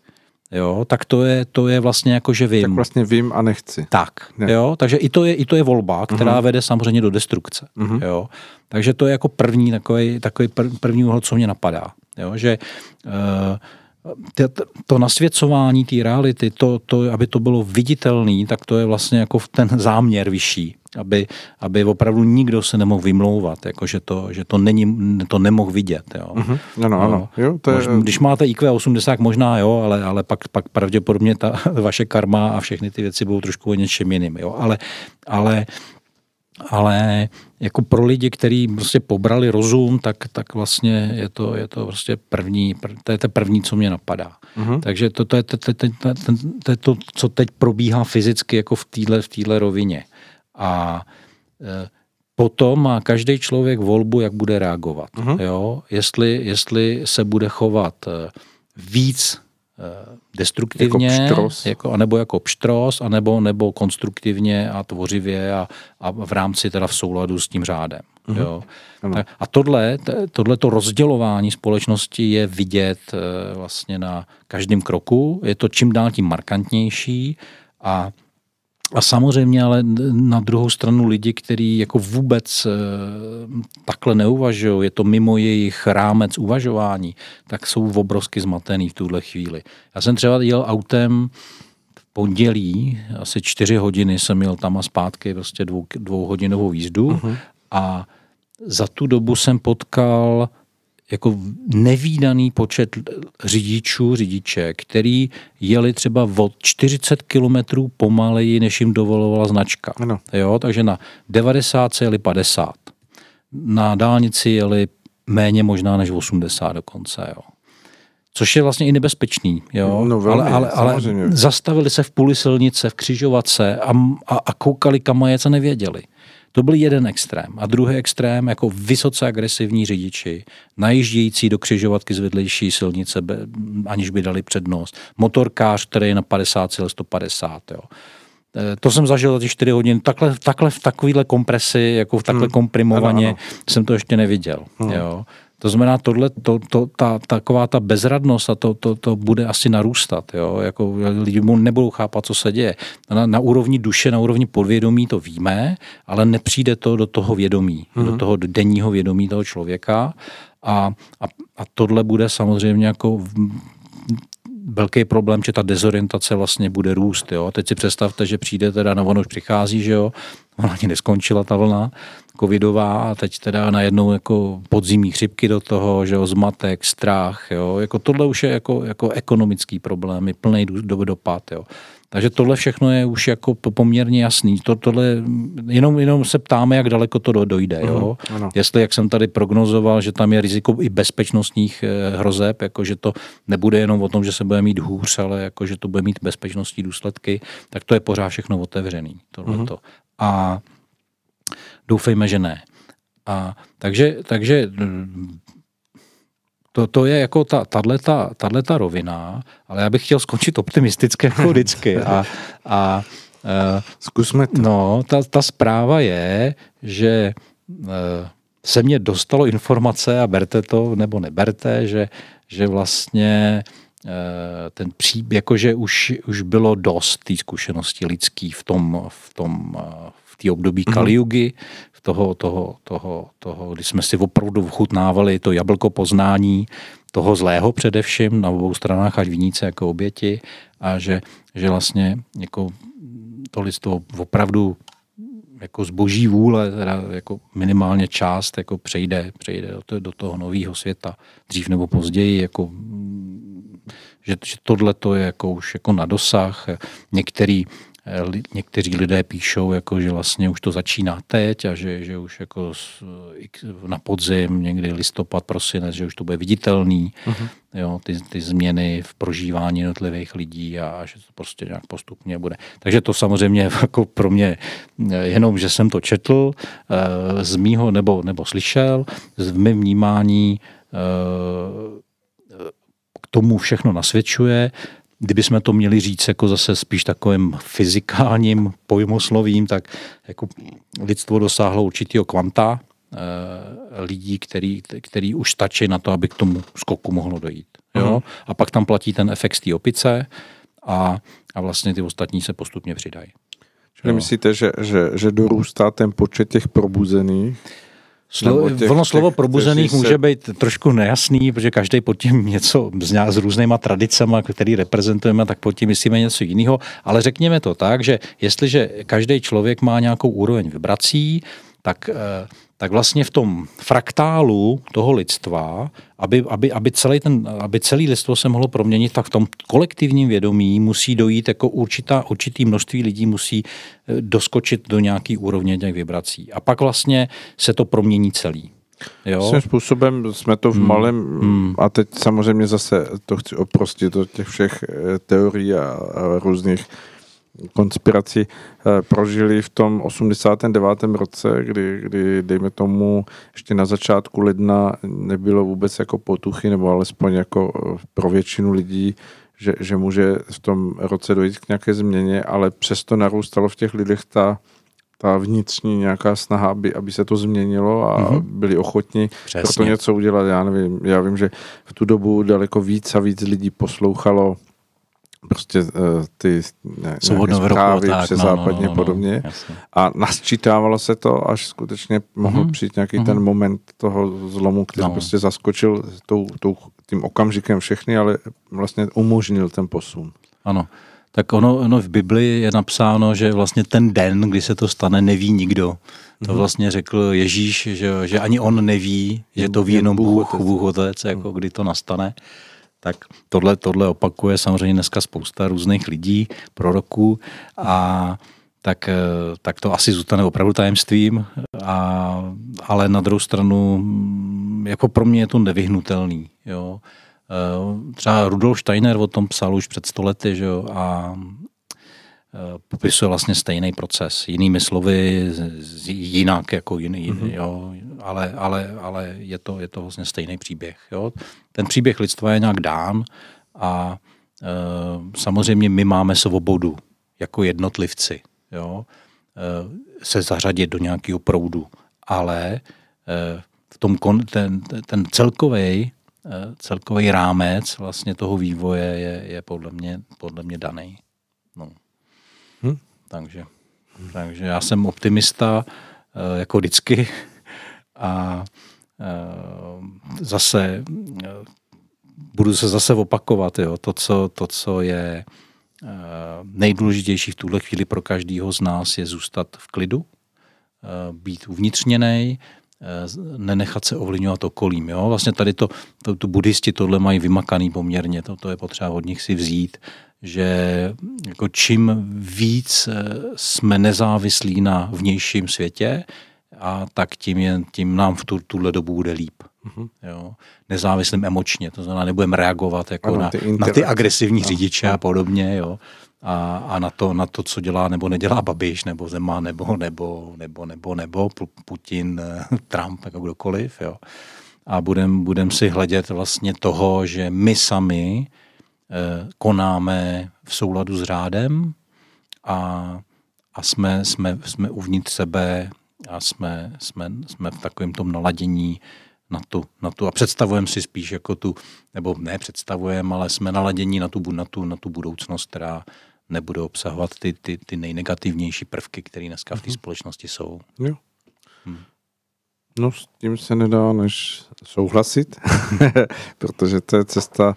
jo, tak to je, to je vlastně jako, že vím. Tak vlastně vím a nechci. Tak, ne. jo, takže i to je, i to je volba, která uh-huh. vede samozřejmě do destrukce, uh-huh. jo. Takže to je jako první takový, takový první úhel, co mě napadá, jo, že uh, to nasvěcování té reality, to, to, aby to bylo viditelné, tak to je vlastně jako ten záměr vyšší aby, aby opravdu nikdo se nemohl vymlouvat, jako že, to, že to, není, to nemohl vidět. Jo. Uh-huh. Ano, ano. Jo, to je... Když máte IQ 80, možná jo, ale, ale pak, pak pravděpodobně ta vaše karma a všechny ty věci budou trošku o něčem jiným. Jo. Ale, ale ale jako pro lidi, kteří prostě pobrali rozum, tak, tak vlastně je to, je to prostě první, to je to první, co mě napadá. Uh-huh. Takže to, to, je, to, to, to, to, to je to, co teď probíhá fyzicky jako v téhle v týhle rovině. A e, potom má každý člověk volbu, jak bude reagovat. Uh-huh. Jo? Jestli, jestli se bude chovat e, víc e, destruktivně, jako pštros. jako, anebo jako pštros, anebo nebo konstruktivně a tvořivě a, a v rámci teda v souladu s tím řádem. Uh-huh. Jo. Tak, a tohle, tohle to rozdělování společnosti je vidět vlastně na každém kroku. Je to čím dál tím markantnější a a samozřejmě ale na druhou stranu lidi, kteří jako vůbec e, takhle neuvažují, je to mimo jejich rámec uvažování, tak jsou obrovsky zmatený v tuhle chvíli. Já jsem třeba jel autem v pondělí, asi čtyři hodiny jsem jel tam a zpátky, prostě dvou, dvouhodinovou jízdu uh-huh. a za tu dobu jsem potkal jako nevýdaný počet řidičů, řidiče, který jeli třeba o 40 kilometrů pomaleji, než jim dovolovala značka. Ano. Jo, takže na 90 jeli 50. Na dálnici jeli méně možná než 80 dokonce. Jo. Což je vlastně i nebezpečný. Jo? No velmi, ale, ale, ale zastavili se v půli silnice, v křižovatce a, a, a koukali kam a nevěděli. To byl jeden extrém. A druhý extrém, jako vysoce agresivní řidiči, najíždějící do křižovatky z vedlejší silnice, aniž by dali přednost. Motorkář, který je na 50 cíl 150. Jo. E, to jsem zažil za ty 4 hodiny. Takhle, takhle v takovéhle kompresi, jako v takhle hmm. komprimovaně, ano, ano. jsem to ještě neviděl. Hmm. Jo. To znamená, tohle, to, to, ta, taková ta bezradnost a to, to, to bude asi narůstat. Jo? Jako lidi mu nebudou chápat, co se děje. Na, na úrovni duše, na úrovni podvědomí to víme, ale nepřijde to do toho vědomí, mm-hmm. do mhm. toho denního vědomí toho člověka. A, a, a tohle bude samozřejmě jako velký problém, že ta dezorientace vlastně bude růst. Jo? Teď si představte, že přijde teda, no ono už přichází, že jo, ona ani neskončila ta vlna covidová a teď teda najednou jako podzimní chřipky do toho, že jo, zmatek, strach, jo, jako tohle už je jako, jako ekonomický problém, je plný dopad, jo. Takže tohle všechno je už jako poměrně jasný. To, tohle, jenom, jenom se ptáme, jak daleko to dojde. Jo? Mm, Jestli, jak jsem tady prognozoval, že tam je riziko i bezpečnostních eh, hrozeb, jako že to nebude jenom o tom, že se bude mít hůř, ale jako že to bude mít bezpečnostní důsledky, tak to je pořád všechno otevřený. Tohleto. Mm. A doufejme, že ne. A takže, takže to, to je jako ta, tato, tato rovina, ale já bych chtěl skončit optimisticky jako vždycky. A, a uh, Zkusme to. No, ta, ta zpráva je, že uh, se mně dostalo informace a berte to nebo neberte, že, že vlastně ten příběh, jakože už, už bylo dost té zkušenosti lidský v tom, v tom uh, v té období mm-hmm. Kaliugy, toho, toho, toho, toho, kdy jsme si opravdu vchutnávali to jablko poznání, toho zlého především na obou stranách až viníce jako oběti a že, že vlastně jako to lidstvo opravdu jako z boží vůle, teda jako minimálně část jako přejde, přejde do, do toho nového světa, dřív nebo později, jako, že, že tohle to je jako už jako na dosah. Některý Eh, někteří lidé píšou, jako, že vlastně už to začíná teď a že, že už jako na podzim, někdy listopad, prosinec, že už to bude viditelný, uh-huh. jo, ty, ty změny v prožívání jednotlivých lidí a, a že to prostě nějak postupně bude. Takže to samozřejmě jako pro mě eh, jenom, že jsem to četl eh, z mýho nebo, nebo slyšel, z mým vnímání tomu všechno nasvědčuje. Kdyby jsme to měli říct jako zase spíš takovým fyzikálním pojmoslovím, tak jako lidstvo dosáhlo určitého kvanta e, lidí, který, který už stačí na to, aby k tomu skoku mohlo dojít. Jo? Uh-huh. A pak tam platí ten efekt té opice a, a vlastně ty ostatní se postupně přidají. Čili myslíte, že, že, že dorůstá ten počet těch probuzených? Slo, těch, ono slovo probuzených se... může být trošku nejasný, protože každý pod tím něco s, s různýma tradicemi, který reprezentujeme, tak pod tím myslíme něco jiného. Ale řekněme to tak, že jestliže každý člověk má nějakou úroveň vibrací, tak, eh, tak vlastně v tom fraktálu toho lidstva, aby, aby, aby, celý ten, aby celý lidstvo se mohlo proměnit, tak v tom kolektivním vědomí musí dojít jako určitá, určitý množství lidí musí eh, doskočit do nějaký úrovně těch vibrací. A pak vlastně se to promění celý. Jo? Svým způsobem jsme to v hmm. malém, hmm. a teď samozřejmě zase to chci oprostit do těch všech eh, teorií a, a různých konspiraci eh, prožili v tom 89. roce, kdy, kdy, dejme tomu, ještě na začátku ledna nebylo vůbec jako potuchy, nebo alespoň jako eh, pro většinu lidí, že, že může v tom roce dojít k nějaké změně, ale přesto narůstalo v těch lidech ta, ta vnitřní nějaká snaha, aby, aby se to změnilo a mm-hmm. byli ochotni pro to něco udělat. Já nevím, já vím, že v tu dobu daleko víc a víc lidí poslouchalo prostě uh, ty ne, zprávy tak, přes no, západně no, no, podobně. No, a nasčítávalo se to, až skutečně mohl mm-hmm. přijít nějaký mm-hmm. ten moment toho zlomu, který no. prostě zaskočil tou, tou, tím okamžikem všechny, ale vlastně umožnil ten posun. Ano. Tak ono, ono v Bibli je napsáno, že vlastně ten den, kdy se to stane, neví nikdo. To mhm. vlastně řekl Ježíš, že, že ani on neví, že to ví jenom Bůh, Bůh Otec, jako kdy to nastane tak tohle, tohle opakuje samozřejmě dneska spousta různých lidí, proroků a tak, eh, tak to asi zůstane opravdu tajemstvím, a, ale na druhou stranu mm, jako pro mě je to nevyhnutelný. Jo. Eh, třeba Rudolf Steiner o tom psal už před stolety že jo, a popisuje vlastně stejný proces. Jinými slovy, jinak jako jiný, mm-hmm. jo, ale, ale, ale je, to, je to vlastně stejný příběh. Jo. Ten příběh lidstva je nějak dán a e, samozřejmě my máme svobodu jako jednotlivci jo, e, se zařadit do nějakého proudu, ale e, v tom kon, ten, ten celkový celkový rámec vlastně toho vývoje je, je podle, mě, podle mě daný. No. Hm? Takže, takže já jsem optimista jako vždycky a zase budu se zase opakovat, jo, to, co, to, co je nejdůležitější v tuhle chvíli pro každého z nás, je zůstat v klidu, být uvnitřněný, nenechat se ovlivňovat okolím. Jo? Vlastně tady to, to, tu buddhisti tohle mají vymakaný poměrně, to, to je potřeba od nich si vzít, že jako čím víc jsme nezávislí na vnějším světě, a tak tím, je, tím nám v tu, tuhle dobu bude líp. Mm-hmm. Jo. Nezávislým emočně, to znamená, nebudeme reagovat jako ano, na, ty na ty agresivní no. řidiče a podobně. Jo. A, a na, to, na to, co dělá nebo nedělá Babiš, nebo Zema, nebo, nebo, nebo, nebo, nebo Putin, Trump, jako kdokoliv. Jo. A budeme budem si hledět vlastně toho, že my sami eh, konáme v souladu s řádem a, a jsme, jsme, jsme uvnitř sebe a jsme, jsme, jsme v takovém tom naladění na tu, na tu a představujeme si spíš jako tu, nebo ne představujeme, ale jsme naladění na tu, na tu, na tu budoucnost, která nebude obsahovat ty, ty, ty nejnegativnější prvky, které dneska v té mhm. společnosti jsou. Jo. Hmm. No s tím se nedá než souhlasit, protože to je cesta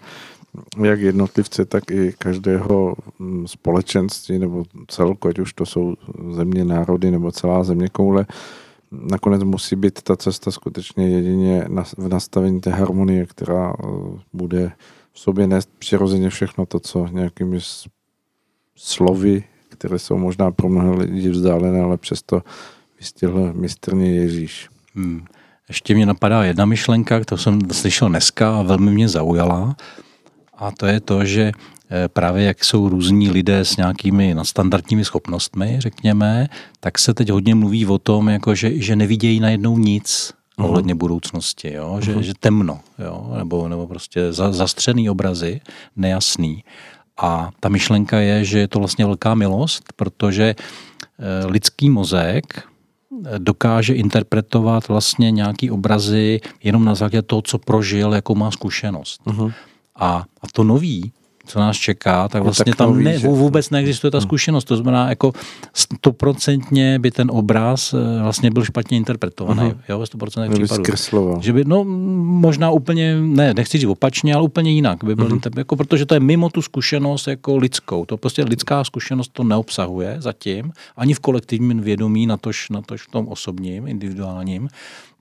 jak jednotlivce, tak i každého mm, společenství nebo celku, ať už to jsou země, národy nebo celá země koule, nakonec musí být ta cesta skutečně jedině v nastavení té harmonie, která eh, bude v sobě nést přirozeně všechno to, co nějakými slovy, které jsou možná pro mnohé lidi vzdálené, ale přesto vystihl mistrně Ježíš. Hmm. Ještě mě napadá jedna myšlenka, kterou jsem slyšel dneska a velmi mě zaujala. A to je to, že eh, právě jak jsou různí lidé s nějakými nadstandardními schopnostmi, řekněme, tak se teď hodně mluví o tom, jako že, že nevidějí najednou nic uh-huh. ohledně budoucnosti, jo? Že, uh-huh. že temno, jo? Nebo, nebo prostě za, zastřený obrazy, nejasný. A ta myšlenka je, že je to vlastně velká milost, protože eh, lidský mozek eh, dokáže interpretovat vlastně nějaký obrazy jenom na základě toho, co prožil, jakou má zkušenost. Uh-huh. A, a to nový, co nás čeká, tak vlastně tak tam nový, ne, vůbec neexistuje ta hmm. zkušenost. To znamená, jako stoprocentně by ten obraz eh, vlastně byl špatně interpretovaný. Uh-huh. Jo, ve 100% případů. Že by, no, možná úplně, ne, nechci říct opačně, ale úplně jinak by byl uh-huh. inter, jako, protože to je mimo tu zkušenost jako lidskou. To prostě lidská zkušenost to neobsahuje zatím, ani v kolektivním vědomí, natož, natož v tom osobním, individuálním.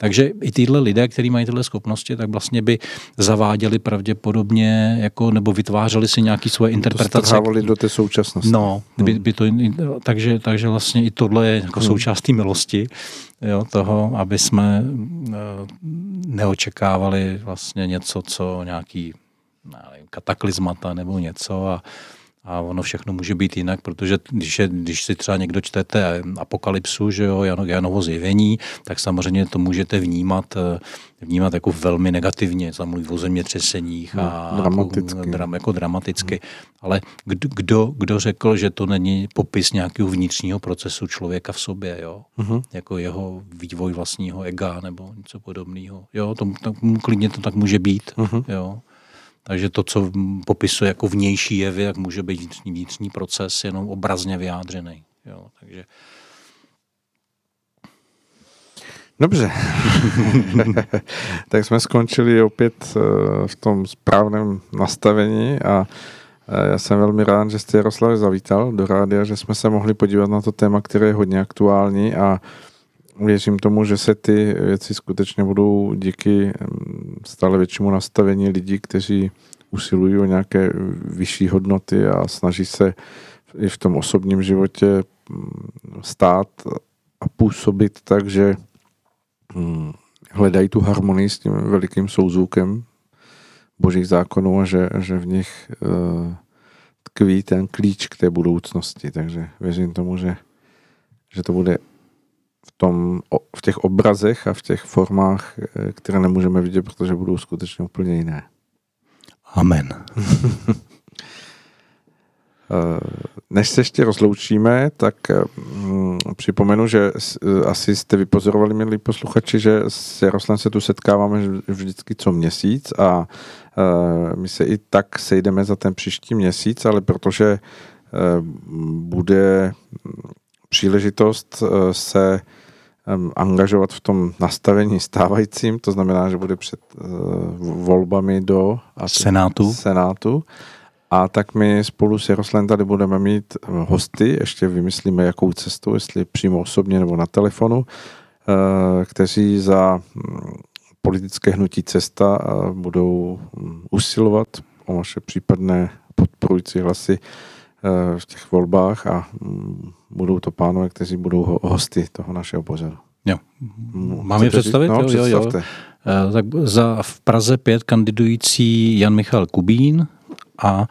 Takže i tyhle lidé, kteří mají tyhle schopnosti, tak vlastně by zaváděli pravděpodobně, jako, nebo vytvářeli si nějaký svoje interpretace. do té současnosti. No, hmm. by, by to, takže, takže vlastně i tohle je jako hmm. součást té milosti, jo, toho, aby jsme eh, neočekávali vlastně něco, co nějaký nevím, kataklizmata nebo něco a a ono všechno může být jinak, protože když, je, když si třeba někdo čtete apokalypsu, že jo, Jano, Janovo zjevení, tak samozřejmě to můžete vnímat, eh, vnímat jako velmi negativně, tam mluví o zemětřeseních a no, dramaticky. Jako, dram, jako dramaticky. Hmm. Ale kdo, kdo, kdo řekl, že to není popis nějakého vnitřního procesu člověka v sobě, jo? Hmm. Jako jeho vývoj vlastního ega nebo něco podobného. Jo, to, to, klidně to tak může být, hmm. jo. Takže to, co popisuje jako vnější jevy, jak může být vnitřní, vnitřní proces jenom obrazně vyjádřený. Jo, takže... Dobře. tak jsme skončili opět eh, v tom správném nastavení a eh, já jsem velmi rád, že jste Jaroslav zavítal do rádia, že jsme se mohli podívat na to téma, které je hodně aktuální a věřím tomu, že se ty věci skutečně budou díky mm, stále většímu nastavení lidí, kteří usilují o nějaké vyšší hodnoty a snaží se i v tom osobním životě mm, stát a působit tak, že mm, hledají tu harmonii s tím velikým souzvukem božích zákonů a že, že v nich uh, tkví ten klíč k té budoucnosti. Takže věřím tomu, že, že to bude tom, v těch obrazech a v těch formách, eh, které nemůžeme vidět, protože budou skutečně úplně jiné. Amen. Eh, než se ještě rozloučíme, tak hm, připomenu, že asi jste vypozorovali, milí posluchači, že s Jaroslavem se tu setkáváme vždycky co měsíc a my se i tak sejdeme za ten příští měsíc, ale protože bude příležitost e, se angažovat v tom nastavení stávajícím, to znamená, že bude před volbami do Senátu. Senátu a tak my spolu s Jaroslavem tady budeme mít eh, hosty, ještě vymyslíme jakou cestu, jestli přímo osobně nebo na telefonu, eh, kteří za hm, politické hnutí cesta eh, budou hm, usilovat o vaše případné podporující hlasy v těch volbách a hm, budou to pánové, kteří budou hosty toho našeho pořadu. Jo. Mám je představit? No, jo, jo, jo. Tak za v Praze pět kandidující Jan Michal Kubín, a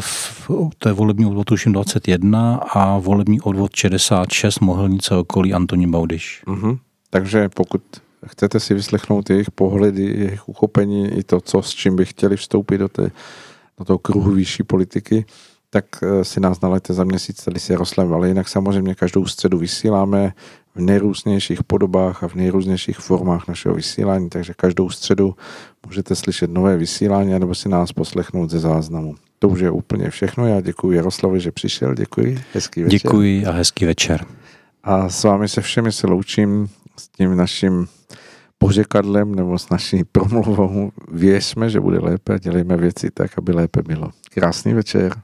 v, to je volební odvod tuším 21 a volební odvod 66 Mohelnice okolí Antonín Baudiš. Mm-hmm. Takže pokud chcete si vyslechnout jejich pohledy, jejich uchopení i to, co s čím by chtěli vstoupit do, té, do toho kruhu vyšší politiky, tak eh, si nás nalejte za měsíc tady s Jaroslavem, ale jinak samozřejmě každou středu vysíláme v nejrůznějších podobách a v nejrůznějších formách našeho vysílání, takže každou středu můžete slyšet nové vysílání nebo si nás poslechnout ze záznamu. To už je úplně všechno. Já děkuji Jaroslavi, že přišel. Děkuji. Hezký večer. Děkuji a hezký večer. A s vámi se všemi se loučím s tím naším pořekadlem nebo s naší promluvou. Věřme, že bude lépe a dělejme věci tak, aby lépe bylo. Krásný večer.